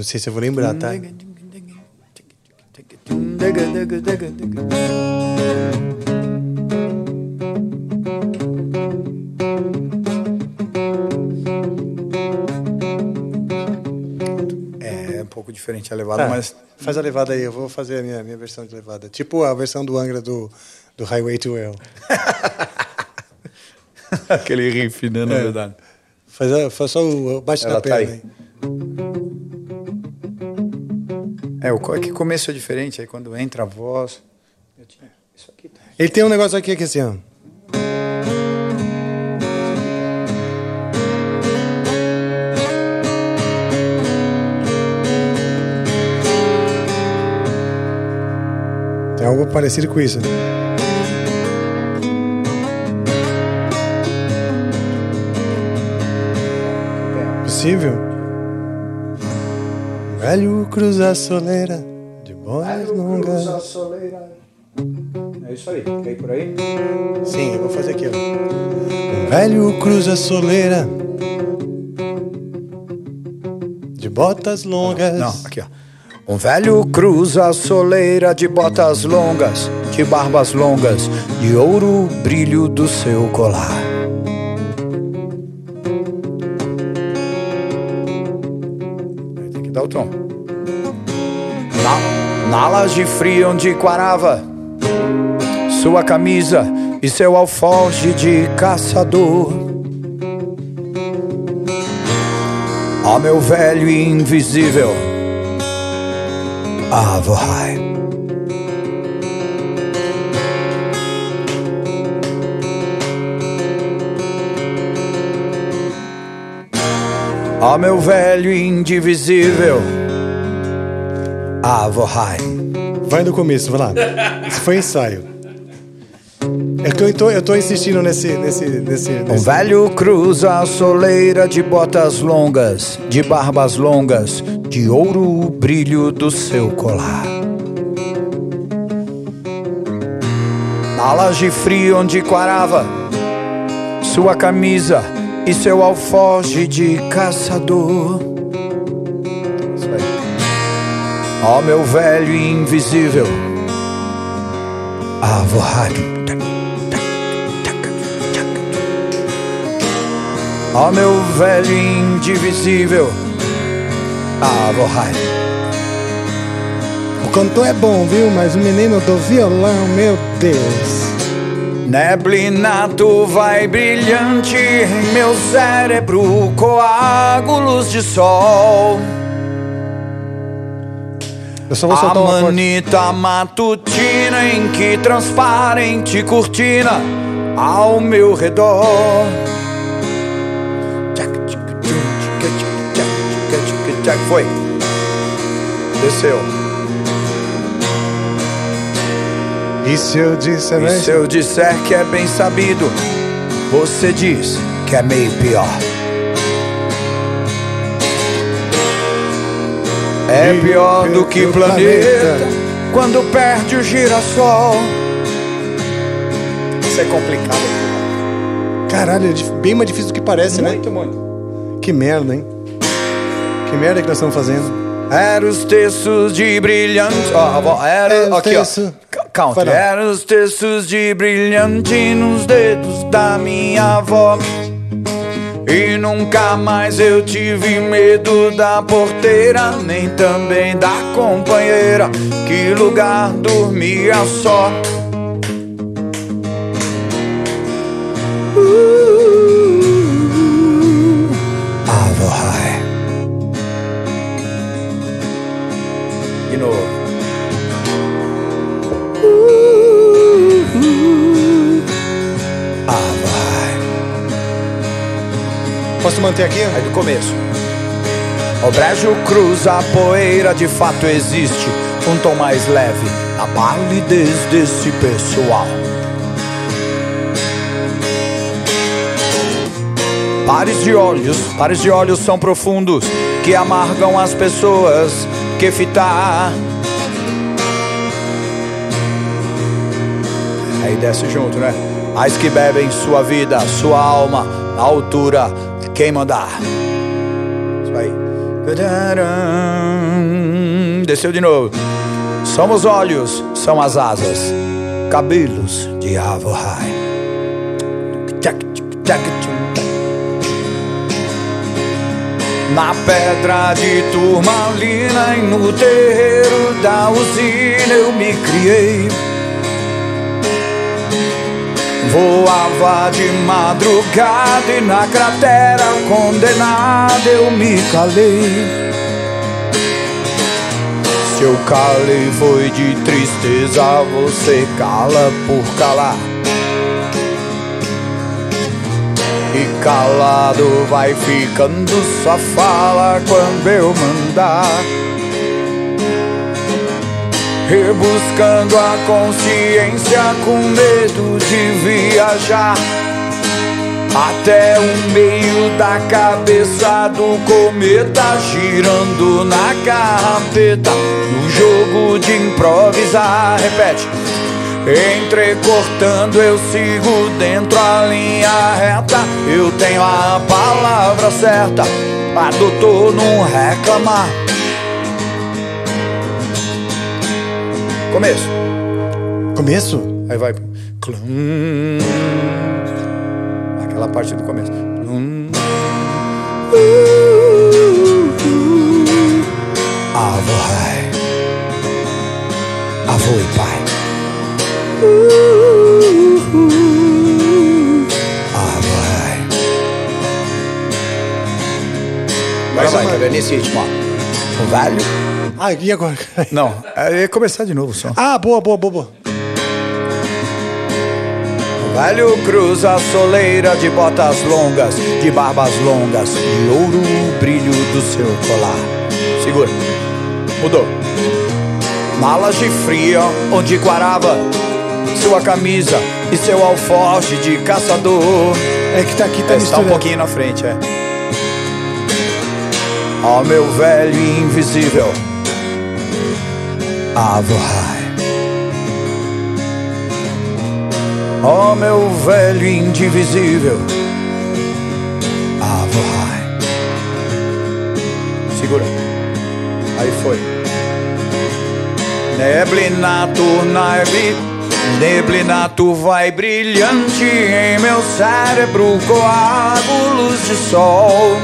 Não sei se eu vou lembrar, tá? É um pouco diferente a levada, Tá, mas Faz a levada aí, eu vou fazer a minha, minha versão de levada. Tipo a versão do Angra do, do Highway to Hell. aquele riff, né, na É. verdade. Faz, a, faz só o bate Ela na tá perna aí. aí. É, o co- é que começo é diferente, aí quando entra a voz. eu tinha- Isso aqui tá. Ele tem um negócio aqui que é assim, ó. Tem algo parecido com isso. né? Possível? Velho cruza a soleira de boas longas. É isso aí, quer ir por aí? Sim, eu vou fazer aqui, ó. Um velho cruza a soleira de botas longas. Não, aqui ó. Um velho cruza a soleira de botas longas, de barbas longas, de ouro brilho do seu colar. Tom. Na, na laje fria onde quarava sua camisa e seu alforje de caçador. Ó meu velho invisível Avohai. Ó meu velho indivisível Avohai. Vai do começo, vai lá. Isso foi ensaio. É que eu tô, eu tô insistindo nesse. nesse, nesse, Um nesse... velho cruza a soleira de botas longas, de barbas longas, de ouro o brilho do seu colar. Na laje fria onde quarava sua camisa e seu alforje de caçador. Ó meu velho invisível, Avohad. Ó meu velho indivisível Avohai O cantor é bom, viu? Mas o menino do violão, meu Deus. Neblina tu vai brilhante em meu cérebro Coágulos de sol Eu só vou A coisa. manita matutina em que transparente cortina ao meu redor. Foi. Desceu. E se eu disser, E né? se eu disser que é bem sabido, você diz que é meio pior. É pior do que o planeta quando perde o girassol. Isso é complicado. Caralho, é bem mais difícil do que parece, né? muito. Que merda, hein? Que merda que nós estamos fazendo. Era os textos de brilhante. Ó, a vo- era. É, aqui, ó. texto. Count. Vai lá. Era os textos de brilhante nos dedos da minha avó. E nunca mais eu tive medo da porteira, nem também da companheira. Que lugar dormia só. Manter aqui? Aí do começo. O brejo cruza a poeira, de fato existe um tom mais leve na palidez desse pessoal. Pares de olhos, pares de olhos são profundos que amargam as pessoas que fitar. Aí desce junto, né? As que bebem sua vida, sua alma, a altura, quem mandar. Isso aí. Desceu de novo. Somos olhos, são as asas, cabelos de tchac, tchum. Na pedra de turmalina e no terreiro da usina eu me criei. Voava de madrugada e na cratera condenada eu me calei. Se eu calei foi de tristeza, você cala por calar. E calado vai ficando, só fala quando eu mandar. Rebuscando a consciência com medo de viajar. Até o meio da cabeça do cometa Girando na carpeta No jogo de improvisar Repete. Entrecortando eu sigo dentro a linha reta. Eu tenho a palavra certa Pra doutor não reclamar Começo. Começo? Aí vai. Clum. Aquela parte do começo. Clum. Avo Rai. Avô e pai. Avo Rai. Vai, vai, vai, vai nesse ritmo, ó. Velho. Ah, e agora? Não, é começar de novo só. Ah, boa, boa, boa, boa. O velho cruza a soleira de botas longas, de barbas longas, de ouro o brilho do seu colar. Segura. Mudou. Malas de fria, onde quarava sua camisa e seu alforje de caçador. É que tá aqui, tá Esse tá um pouquinho na frente, é. Ó meu velho invisível. Avohai. Ó meu velho indivisível. Avohai. Segura. Aí foi. Neblina turnaire, neblina tu vai brilhante em meu cérebro, coágulos de sol.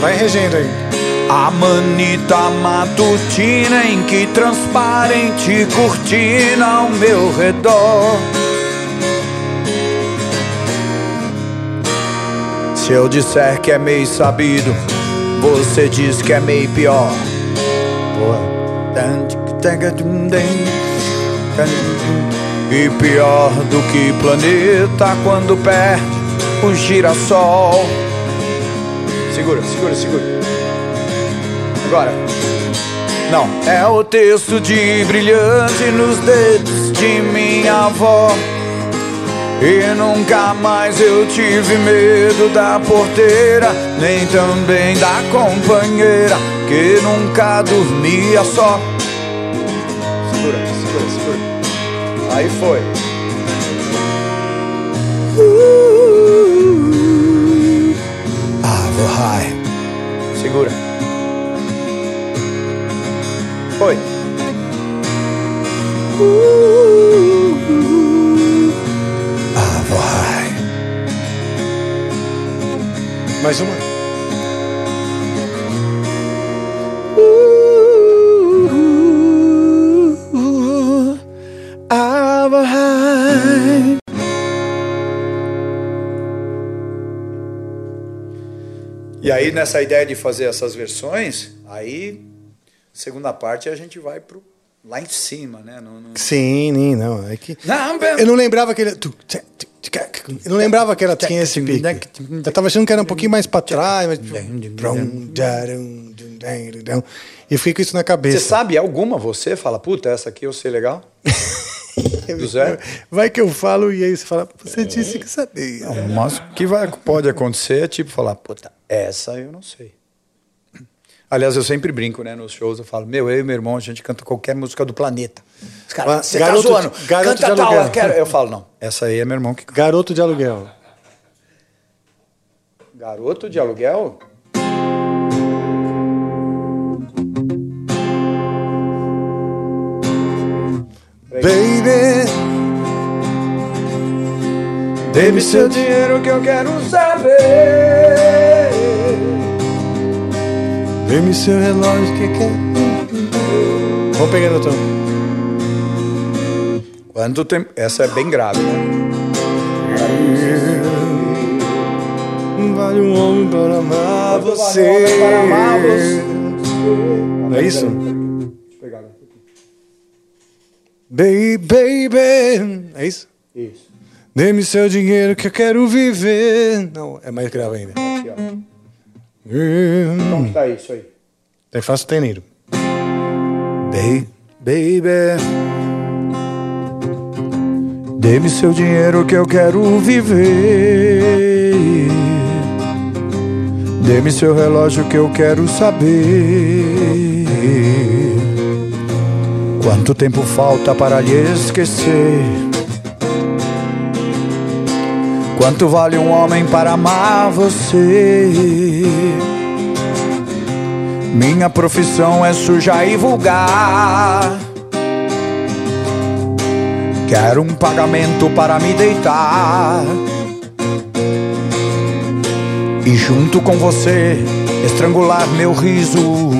Vai regendo aí. A manita matutina em que transparente cortina ao meu redor. Se eu disser que é meio sabido, você diz que é meio pior. E pior do que planeta quando perde o girassol. Segura, segura, segura. Agora. Não, é o texto de brilhante nos dedos de minha avó. E nunca mais eu tive medo da porteira, nem também da companheira, que nunca dormia só. Segura, segura, segura. Aí foi. Ah, vou high. Segura. Foi. Ah. Mais uma. Ah. E aí, nessa ideia de fazer essas versões, aí, segunda parte, a gente vai pro lá em cima, né? No, no... Sim, nem, não. É que. Não, Eu não lembrava que ele. Eu não lembrava que ela tinha esse pique. Eu tava achando que era um pouquinho mais pra trás, mas. E fiquei com isso na Você cabeça. sabe alguma você? Fala, puta, essa aqui eu sei legal? Do Zé? Vai que eu falo e aí você fala, você disse que sabia. O máximo que vai, pode acontecer é tipo falar, puta, essa eu não sei. Aliás, eu sempre brinco, né? Nos shows eu falo, meu, eu e meu irmão, a gente canta qualquer música do planeta. Os caras, você garoto tá zoando, garoto canta de tal, aluguel. eu, quero. eu falo, não, essa aí é meu irmão que canta. Garoto de aluguel. Garoto de aluguel? Baby, Dê-me seu dinheiro que eu quero saber. Dê-me seu relógio que quer. Vamos pegar no tom. Quanto tempo? Essa é bem grave, né? Vale um homem para amar você. Não é isso? Baby, baby. É isso? Isso. Dê-me seu dinheiro que eu quero viver. Não, é mais grave ainda. Aqui, ó. Hum. Como que tá isso aí? Tem fácil teneiro. Baby, baby. Dê-me seu dinheiro que eu quero viver. Dê-me seu relógio que eu quero saber. Quanto tempo falta para lhe esquecer? Quanto vale um homem para amar você? Minha profissão é suja e vulgar. Quero um pagamento para me deitar. E junto com você estrangular meu riso.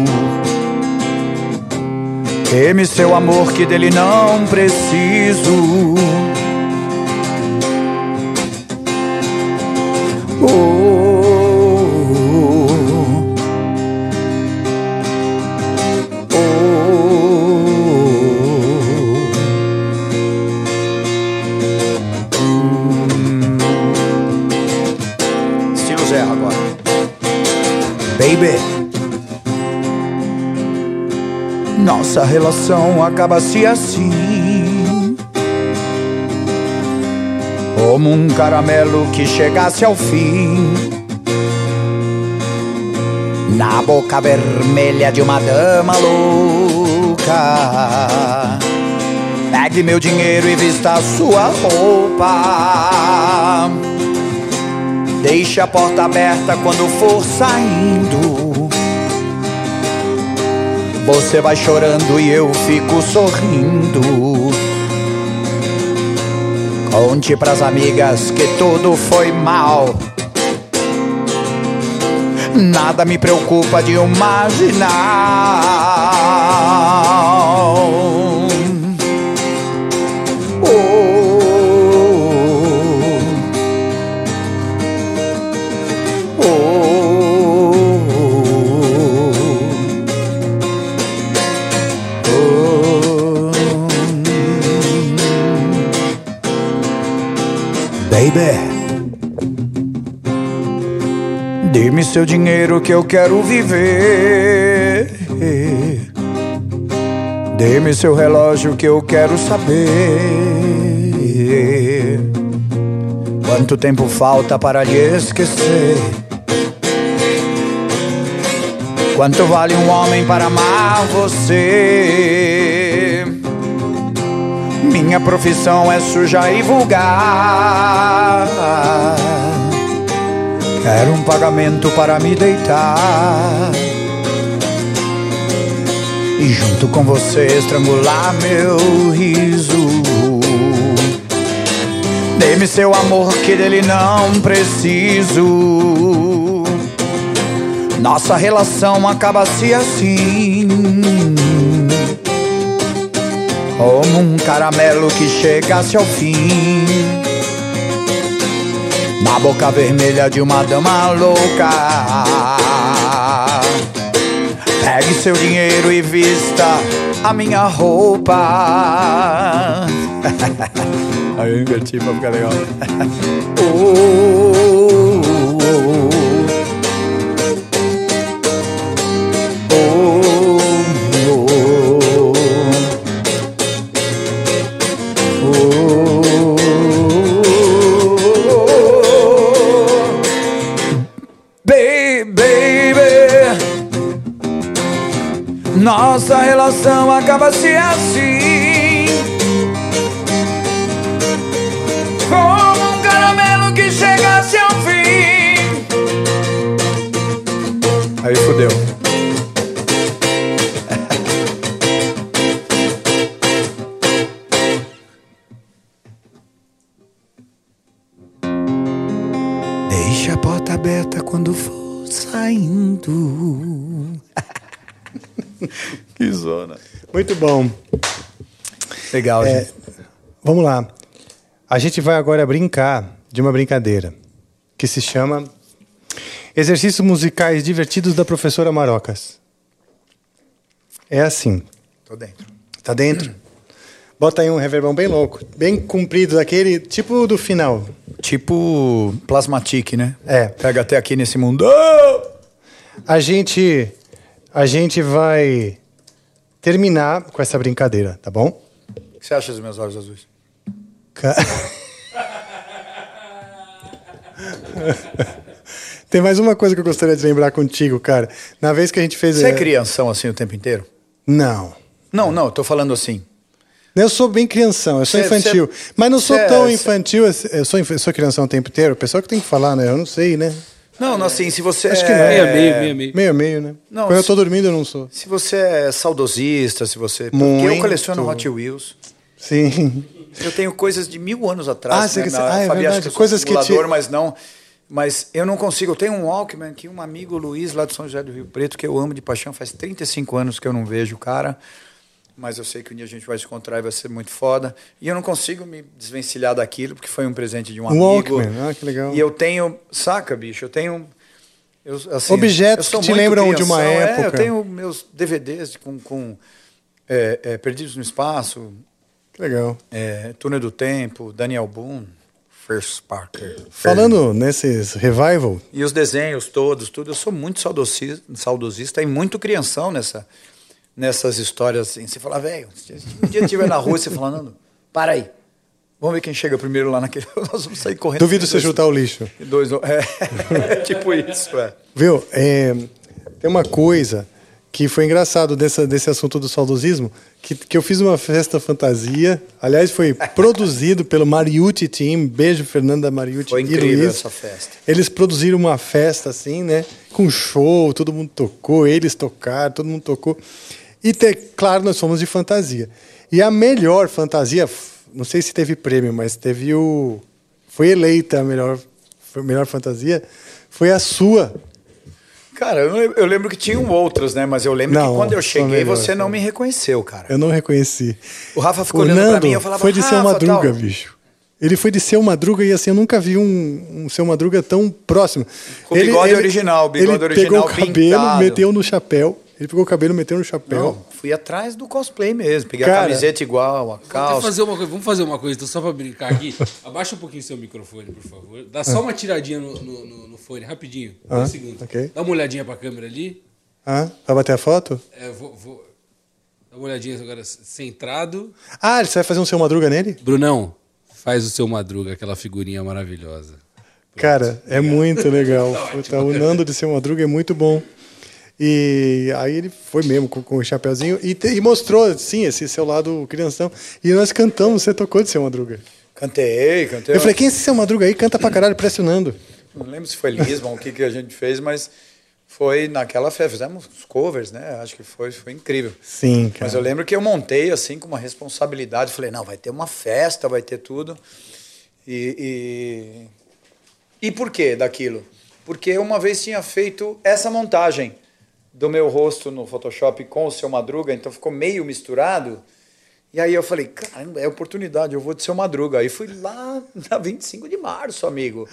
Teme seu amor que dele não preciso. Relação acaba-se assim. Como um caramelo que chegasse ao fim. Na boca vermelha de uma dama louca. Pegue meu dinheiro e vista sua roupa. Deixe a porta aberta quando for saindo você vai chorando e eu fico sorrindo. Conte pras amigas que tudo foi mal. Nada me preocupa de imaginar. Dê-me seu dinheiro que eu quero viver. Dê-me seu relógio que eu quero saber. Quanto tempo falta para lhe esquecer? Quanto vale um homem para amar você? Minha profissão é suja e vulgar. Quero um pagamento para me deitar e junto com você estrangular meu riso. Dê-me seu amor que dele não preciso. Nossa relação acaba-se assim. Como um caramelo que chegasse ao fim na boca vermelha de uma dama louca. Pegue seu dinheiro e vista a minha roupa. Aí eu inverti pra ficar legal. oh, relação bom. Legal, é, gente. Vamos lá. A gente vai agora brincar de uma brincadeira que se chama Exercícios Musicais Divertidos da Professora Marocas. É assim. Tô dentro. Tá dentro? Bota aí um reverbão bem louco, bem comprido, daquele tipo do final. Tipo Plasmatic, né? É. Pega até aqui nesse mundo. A gente a gente vai terminar com essa brincadeira, tá bom? O que você acha dos meus olhos azuis? Ca... Tem mais uma coisa que eu gostaria de lembrar contigo, cara. Na vez que a gente fez. Você é crianção assim o tempo inteiro? Não. Não, não, eu tô falando assim. Eu sou bem crianção, eu sou cê, infantil. Cê, mas não sou tão infantil. Eu sou, eu sou crianção o tempo inteiro. O pessoal que tem que falar, né? Eu não sei, né? Não, não, assim, se você Acho que não. É... Meio, meio, meio, meio. Meio, meio, né? Não, Quando se... eu tô dormindo, eu não sou. Se você é saudosista, se você... Porque eu coleciono Hot Wheels. Sim. Eu tenho coisas de mil anos atrás. Ah, você né? que- Na ah, é Fabi verdade. que eu sou Coisas que te- mas não. Mas eu não consigo. Eu tenho um Walkman que um amigo Luiz, lá de São José do Rio Preto, que eu amo de paixão, faz 35 anos que eu não vejo o cara. Mas eu sei que um dia a gente vai se encontrar e vai ser muito foda. E eu não consigo me desvencilhar daquilo, porque foi um presente de um Um amigo. Walkman, ah, que legal. E eu tenho. Saca, bicho? Eu tenho. Eu, assim, Objetos que te lembram de uma crianção, é, época. eu tenho meus DVDs com, com é, é, Perdidos no Espaço, Que legal. é, Túnel do Tempo, Daniel Boone, First Parker. Falando nesses revival, E os desenhos todos, tudo. Eu sou muito saudosista, saudosista e muito crianção nessa, nessas histórias assim. Você fala, velho, se um dia estiver na rua, você fala, Nando, para aí. Vamos ver quem chega primeiro lá naquele. Nós vamos sair correndo. duvido você chutar o lixo. Dois, é, é tipo isso, é. Viu? É, tem uma coisa que foi engraçado dessa, desse assunto do saudosismo, que, que eu fiz uma festa fantasia. Aliás, foi produzido pelo Mariucci Team. Beijo, Fernanda Mariucci Foi incrível Luiz. essa festa. Eles produziram uma festa assim, né? Com show, todo mundo tocou, eles tocaram, todo mundo tocou. E, te, claro, nós fomos de fantasia. E a melhor fantasia, não sei se teve prêmio, mas teve o. Foi eleita a melhor, a melhor fantasia, foi a sua. Cara, eu, eu lembro que tinham outros, né? Mas eu lembro Não, que quando eu cheguei, melhor, você não foi. me reconheceu, cara. Eu não reconheci. O Rafa ficou O olhando pra Nando mim e eu falava, foi de seu "Rafa, Madruga, tal." bicho. Ele foi de seu Madruga e assim, eu nunca vi um, um seu Madruga tão próximo. Com o bigode original, o bigode ele original pegou o cabelo, pintado. meteu no chapéu. Ele pegou o cabelo, meteu no chapéu. Não, fui atrás do cosplay mesmo. Peguei Cara, a camiseta igual, a calça. fazer uma coisa, vamos fazer uma coisa, então, só pra brincar aqui. Abaixa um pouquinho seu microfone, por favor. Dá só uma tiradinha no, no, no- no fone, rapidinho. Ah, Dois segundos. ok. Dá uma olhadinha pra câmera ali. Ah, vai bater a foto? É, vou, vou- Dá uma olhadinha agora centrado. Ah, você vai fazer um seu Madruga nele? Brunão, faz o seu Madruga, aquela figurinha maravilhosa. Cara, é muito legal. Puta, o Nando de seu Madruga é muito bom. E aí ele foi mesmo com, com o chapeuzinho e, te- e mostrou, sim, esse seu lado crianção. E nós cantamos, você tocou de seu Madruga. Cantei, cantei. Eu falei, quem é esse seu Madruga aí? Canta pra caralho, parece o Nando. Não lembro se foi Lisbon, o que, que a gente fez, mas foi naquela festa. Fizemos os covers, né? Acho que foi, foi incrível. Sim, cara. Mas eu lembro que eu montei assim com uma responsabilidade. Falei, não, vai ter uma festa, vai ter tudo. E, e, e por que daquilo? Porque eu uma vez tinha feito essa montagem do meu rosto no Photoshop com o seu Madruga, então ficou meio misturado. E aí eu falei, caramba, é oportunidade, eu vou de seu Madruga. Aí fui lá na 25 de março, amigo.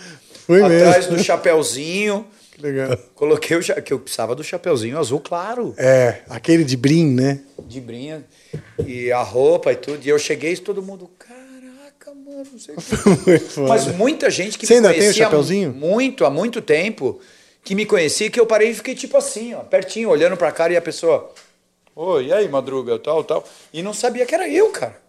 Foi Atrás mesmo. do chapeuzinho. Que legal. Coloquei o que eu precisava do chapeuzinho azul claro É, aquele de brim, né? de brinha e a roupa e tudo. E eu cheguei e todo mundo, caraca, mano, não sei o que. Mas muita gente que Você ainda tem o conhecia chapeuzinho? muito, há muito tempo, que me conhecia, que eu parei e fiquei tipo assim, ó, pertinho, olhando pra cara e a pessoa, oi, e aí, Madruga, tal, tal. E não sabia que era eu, cara.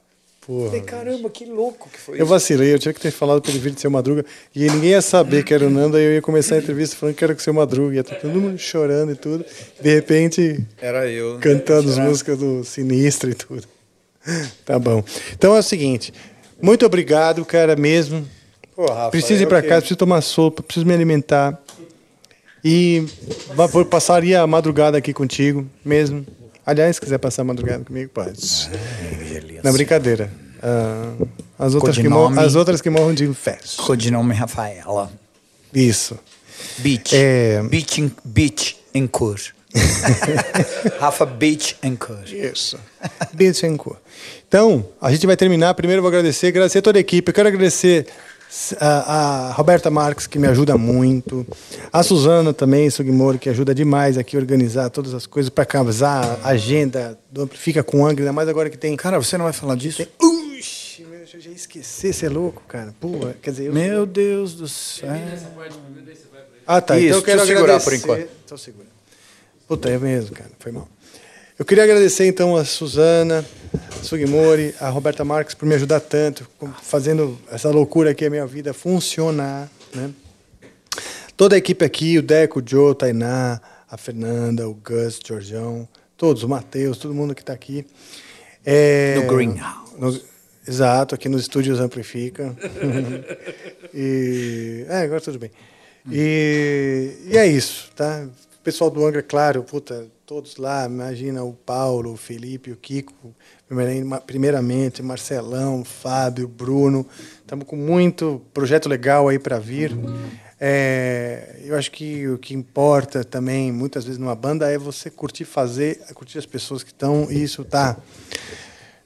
Porra, Falei, caramba, que louco que foi Eu isso. vacilei, eu tinha que ter falado pra ele vir de seu Madruga. E ninguém ia saber que era o Nando, aí eu ia começar a entrevista falando que era com o seu Madruga. Ia todo mundo chorando e tudo. De repente, Era eu. cantando as músicas do Sinistro e tudo. Tá bom. Então é o seguinte, muito obrigado, cara, mesmo. Pô, Rafa, Preciso ir eu pra que- casa, preciso tomar sopa, preciso me alimentar. E passaria a madrugada aqui contigo mesmo. Aliás, se quiser passar a madrugada comigo, pode. Na brincadeira. Ah, as, outras que morram, as outras que morram de festa. Codinome Rafaela. Isso. Beach. É. Beach, em, beach em cor. Rafa Beach em cor. Isso. Bittencourt. Então, a gente vai terminar. Primeiro eu vou agradecer, agradecer toda a equipe. Eu quero agradecer a, a Roberta Marques, que me ajuda muito. A Suzana também, Sugimori, que ajuda demais aqui a organizar todas as coisas para casar a agenda do Amplifica com Angra, ainda mais agora que tem. Cara, você não vai falar disso? Uxi, meu, eu já ia esquecer, você é louco, cara. Pô, quer dizer, eu... Meu Deus do céu. Ah, tá. Isso, então eu quero eu segurar agradecer. por enquanto. Então segura. Puta, é mesmo, cara. Foi mal. Eu queria agradecer então a Suzana, a Sugimori, a Roberta Marques por me ajudar tanto, fazendo essa loucura aqui a minha vida funcionar, né? Toda a equipe aqui, o Deco, o Joe, o Tainá, a Fernanda, o Gus, o Jorjão, todos, o Matheus, todo mundo que está aqui. É, No Greenhouse. no- exato, aqui nos estúdios Amplifica. e, é, agora tudo bem. E, e é isso, tá? pessoal do Angra, claro, puta, todos lá, imagina o Paulo, o Felipe, o Kiko, primeiramente, Marcelão, Fábio, Bruno. Estamos com muito projeto legal aí para vir. É, eu acho que o que importa também, muitas vezes, numa banda é você curtir fazer, curtir as pessoas que estão, isso tá,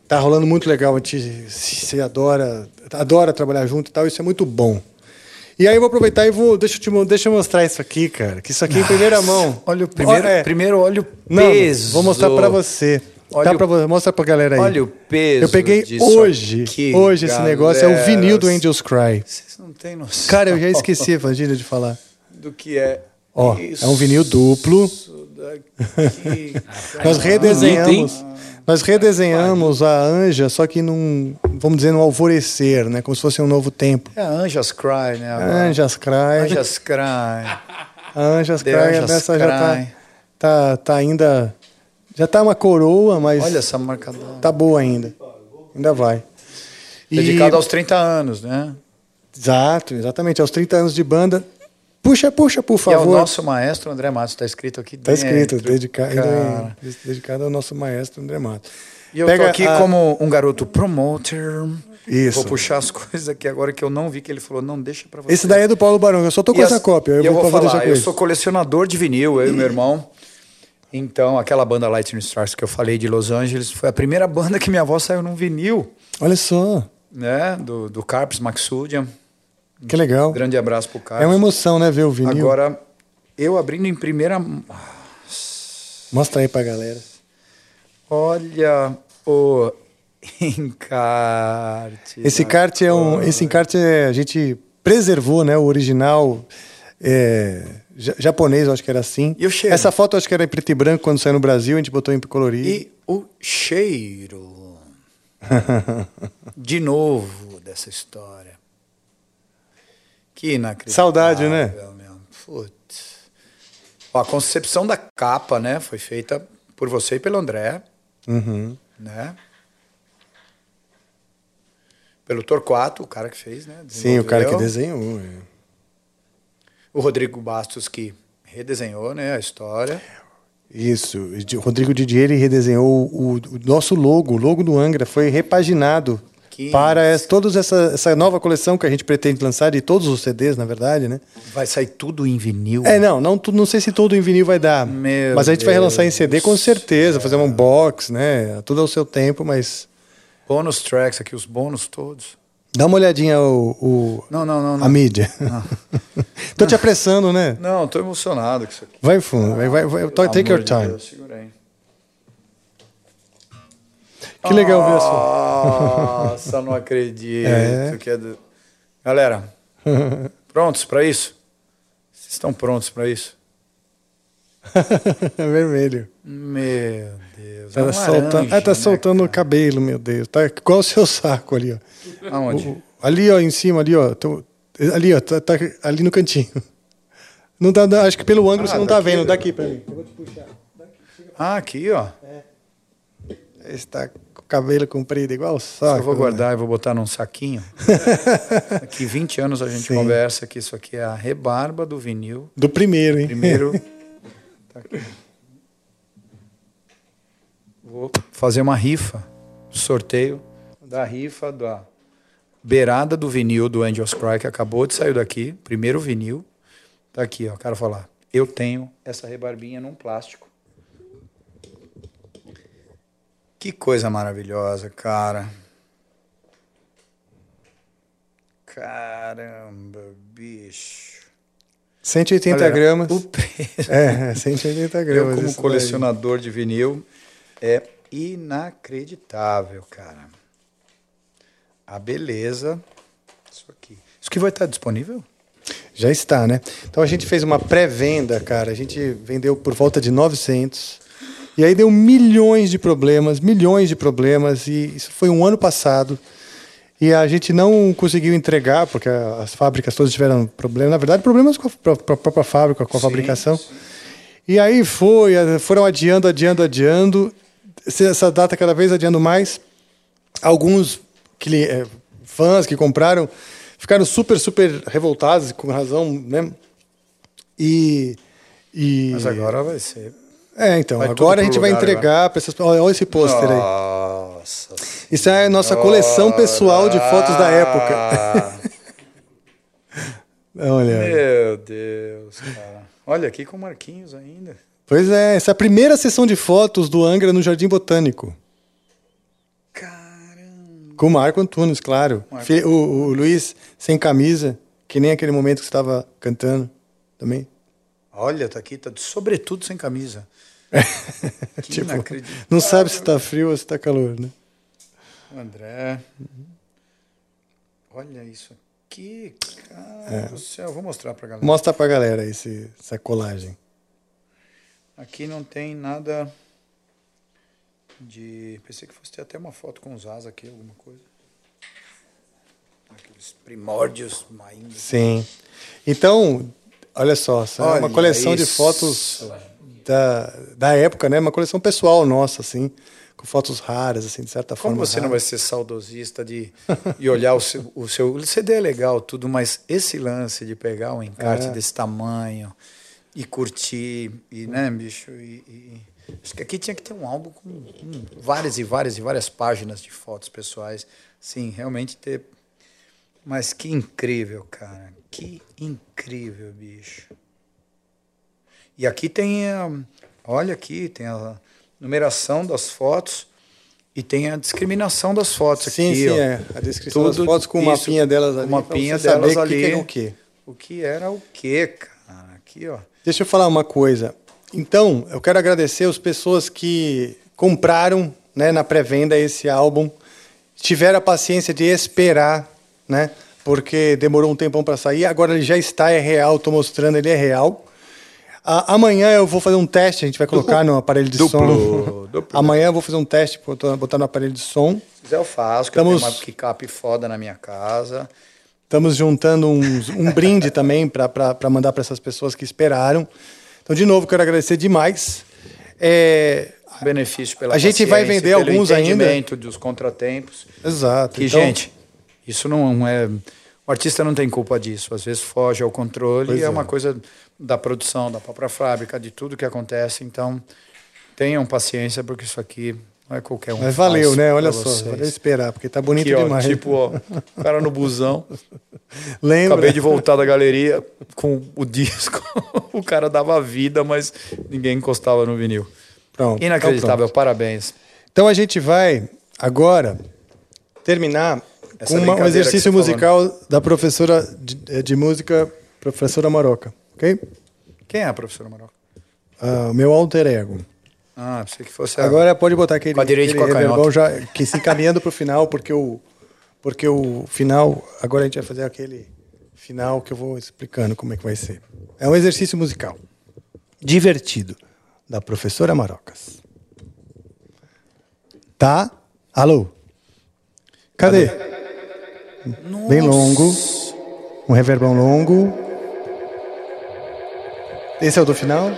tá rolando muito legal. A gente se adora, adora trabalhar junto e tal, isso é muito bom. E aí eu vou aproveitar e vou. Deixa eu, te, deixa eu mostrar isso aqui, cara. Que isso aqui é em primeira mão. Olha o primeiro, olha, é. primeiro olha o peso. Não, vou mostrar para você. Olha tá o, pra, mostra pra galera aí. Olha o peso. Eu peguei hoje. Aqui, hoje esse negócio é o vinil do Angels Cry. Vocês não têm noção. Cara, eu já esqueci, Evangília, de falar. Do que é. Ó, é um vinil duplo. Daqui. Nós redesenhamos. Nós redesenhamos a Anja, só que num, vamos dizer, no alvorecer, né? Como se fosse um novo tempo. É a Anjas Cry, né? Agora. Anjas Cry. Anjas Cry. Anjas Cry, Anjas essa já tá, tá, tá ainda... Já tá uma coroa, mas... Olha essa marcadora. Tá boa ainda. Ainda vai. Dedicado e... aos 30 anos, né? Exato, exatamente. Aos 30 anos de banda. Puxa, puxa, por favor. E é o nosso maestro André Matos, está escrito aqui Está escrito, dedicado, dedicado ao nosso maestro André Matos. E eu Pega tô aqui a... como um garoto promoter. Isso. Vou puxar as coisas aqui agora que eu não vi que ele falou, não deixa para você. Esse daí é do Paulo Barão, eu só tô com e essa as... cópia. Eu, eu vou, vou falar, eu sou colecionador de vinil, eu e meu irmão. Então, aquela banda Lightning Stars que eu falei de Los Angeles foi a primeira banda que minha avó saiu num vinil. Olha só. Né? Do, do Carpes Maxudian. Que legal. Um grande abraço pro Carlos. É uma emoção, né, ver o vinil. Agora, eu abrindo em primeira. Mostra aí pra galera. Olha o encarte. Esse encarte é um. Esse encarte é, a gente preservou, né? O original. É, japonês, acho que era assim. E o cheiro? Essa foto acho que era em preto e branco quando saiu no Brasil, a gente botou em colorido. E o cheiro. De novo dessa história. Que inacreditável. Saudade, né? Putz. Ó, a concepção da capa, né, foi feita por você e pelo André. Uhum. Né? Pelo Torquato, o cara que fez, né? Sim, o cara que desenhou. É. O Rodrigo Bastos que redesenhou, né, a história. Isso. O Rodrigo Didier redesenhou o, o nosso logo, o logo do Angra foi repaginado para essa, toda essa, essa nova coleção que a gente pretende lançar, de todos os CDs, na verdade, né? Vai sair tudo em vinil? É, não, não, não sei se todo em vinil vai dar. Meu mas a gente Deus vai relançar em CD com certeza, fazer um box, né? Tudo ao seu tempo, mas. Bônus tracks aqui, os bônus todos. Dá uma olhadinha o, o não, não, não, não, a mídia. Não. tô te apressando, né? Não, tô emocionado com isso aqui. Vai fundo, vai, vai, vai. Take your time. Deus, segura aí. Que legal ver isso. Nossa, não acredito. É. É do... Galera, prontos para isso? Vocês estão prontos para isso? vermelho. Meu Deus. Tá, é soltando, é, tá né, soltando o cabelo, meu Deus. Tá igual o seu saco ali, ó. Aonde? O, ali, ó, em cima, ali, ó. Tô, ali, ó, tá, tá, ali no cantinho. Não tá, acho que pelo ângulo ah, você não tá vendo. Daqui pra mim. Eu vou te puxar. Daqui, ah, aqui, ó. É. Está cabelo comprido, igual o saco. Eu vou guardar e vou botar num saquinho. Aqui 20 anos a gente Sim. conversa que isso aqui é a rebarba do vinil. Do primeiro, hein? Primeiro. tá vou fazer uma rifa, sorteio da rifa da beirada do vinil do Angels Cry, que acabou de sair daqui, primeiro vinil. Tá aqui, ó, quero falar. Eu tenho essa rebarbinha num plástico. Que coisa maravilhosa, cara. Caramba, bicho. 180 Galera, gramas. O preço. É, 180 gramas. Eu, como colecionador daí. de vinil, é inacreditável, cara. A beleza. Isso aqui. Isso que vai estar disponível? Já está, né? Então a gente fez uma pré-venda, cara. A gente vendeu por volta de 900. E aí deu milhões de problemas, milhões de problemas, e isso foi um ano passado. E a gente não conseguiu entregar, porque as fábricas todas tiveram problemas. Na verdade, problemas com a própria fábrica, com a sim, fabricação. Sim. E aí foi, foram adiando, adiando, adiando. Essa data cada vez adiando mais. Alguns eh, fãs que compraram ficaram super, super revoltados, com razão, né? E E... Mas agora vai ser. É, então, Vai agora a gente vai lugar entregar para essas Olha, olha esse pôster aí. Nossa. Isso é a nossa coleção pessoal de fotos da época. Olha. Meu Deus, cara. Olha aqui com Marquinhos ainda. Pois é, essa é a primeira sessão de fotos do Angra no Jardim Botânico. Caramba. Com o Marco Antunes, claro. Marco. O, o Luiz sem camisa, que nem aquele momento que você estava cantando também. Olha, tá aqui, tá de sobretudo sem camisa. Tipo, não sabe se tá frio ou se tá calor, né? André. Olha isso aqui, cara do céu. Vou mostrar pra galera. Mostra pra galera esse, essa colagem. Aqui não tem nada de. Pensei que fosse ter até uma foto com os asas aqui, alguma coisa. Aqueles primórdios ainda. Sim. Então, olha só, essa é uma Olha coleção de isso. fotos da, da época, né? Uma coleção pessoal nossa, assim, com fotos raras, assim, de certa Como forma. você não vai ser saudosista de, de olhar o seu, o seu. CD é legal, tudo, mas esse lance de pegar um encarte É. desse tamanho e curtir, e, né, bicho? E, e- acho que aqui tinha que ter um álbum com, com várias e várias e várias páginas de fotos pessoais. Sim, realmente ter. Mas que incrível, cara. Que incrível, bicho. E aqui tem. a- Olha aqui, tem a numeração das fotos e tem a discriminação das fotos Sim, aqui. sim, ó. é. A descrição das fotos com o mapinha delas com ali. o pra mapinha você saber delas o que ali. é o quê. O que era o quê, cara? Aqui, ó. Deixa eu falar uma coisa. Então, eu quero agradecer as pessoas que compraram né, na pré-venda esse álbum, tiveram a paciência de esperar, né? Porque demorou um tempão para sair. Agora ele já está, é real, estou mostrando, ele é real. A- amanhã eu vou fazer um teste, a gente vai colocar no aparelho de Duplo, som. duplo. Amanhã eu vou fazer um teste, botar botar no aparelho de som. Se quiser eu faço, que Estamos- eu tenho uma picape foda na minha casa. Estamos juntando uns- um brinde também para mandar para essas pessoas que esperaram. Então, de novo, quero agradecer demais. É, Benefício pela A gente vai vender alguns ainda. entendimento dos contratempos. exato. Que, Então, gente, isso não é. O artista não tem culpa disso. Às vezes foge ao controle Pois e é, é. uma coisa da produção, da própria fábrica, de tudo que acontece. Então, tenham paciência, porque isso aqui não é qualquer um. Mas valeu, né? Olha só, vocês. valeu esperar, porque tá bonito Aqui, ó, demais. tipo, ó, o cara no busão. Lembra? Acabei de voltar da galeria com o disco. o cara dava vida, mas ninguém encostava no vinil. Pronto, Inacreditável, Então, pronto. parabéns. Então a gente vai agora terminar Essa com uma- um exercício musical da professora de, de música, professora Maroca, ok? Quem é a professora Maroca? Ah, meu alter ego. Ah, pensei que fosse a... Agora pode botar aquele, Com a direita aquele com a canhota. já que se encaminhando para o final, porque o porque o final agora a gente vai fazer aquele final que eu vou explicando como é que vai ser. É um exercício musical divertido da professora Marocas. Tá? Alô? Cadê? Bem longo. Um reverbão longo. Esse é o do final?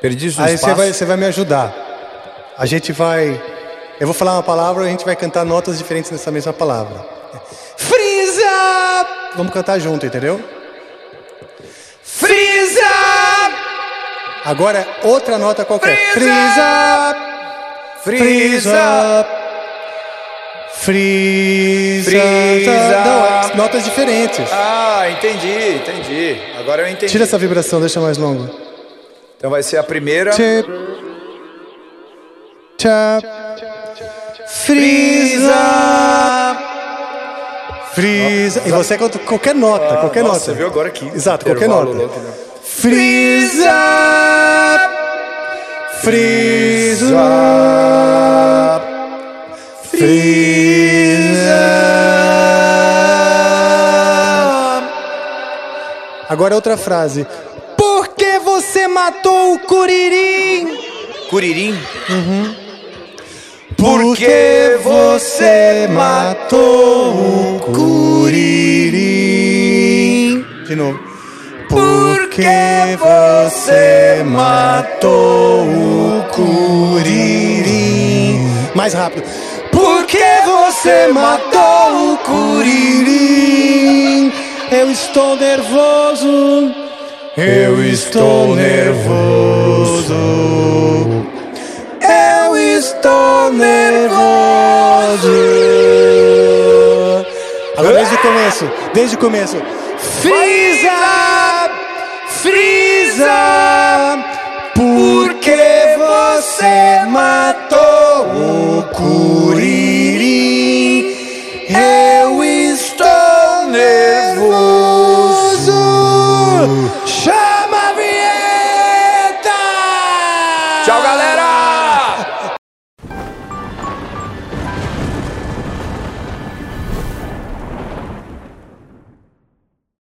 Perdi o Aí você vai, você vai me ajudar. A gente vai. Eu vou falar uma palavra e a gente vai cantar notas diferentes nessa mesma palavra. Freeza! Vamos cantar junto, entendeu? Freeza! Agora outra nota qualquer. Freeza! Freeza! Freeza! Freeza! Não, é notas diferentes. Ah, entendi, entendi. Agora eu entendi. Tira essa vibração, deixa mais longo. Então vai ser a primeira. Tchê. Tchá. Freeza. Freeza. E você conta qualquer nota, qualquer Ah, Nossa, nota. Você viu agora aqui? Exato, qualquer nota. louco, né? Freeza. Freeza. Agora outra frase. Por que você matou o Curirim? Curirim? Por que você matou o Curirim? De novo. Por que você matou o Curirim? Mais rápido. Por que você matou o Curirim? Eu estou nervoso. Eu estou nervoso. Eu estou nervoso. Agora desde o começo, desde o começo. Frieza! Frieza! Porque você matou o Curirim?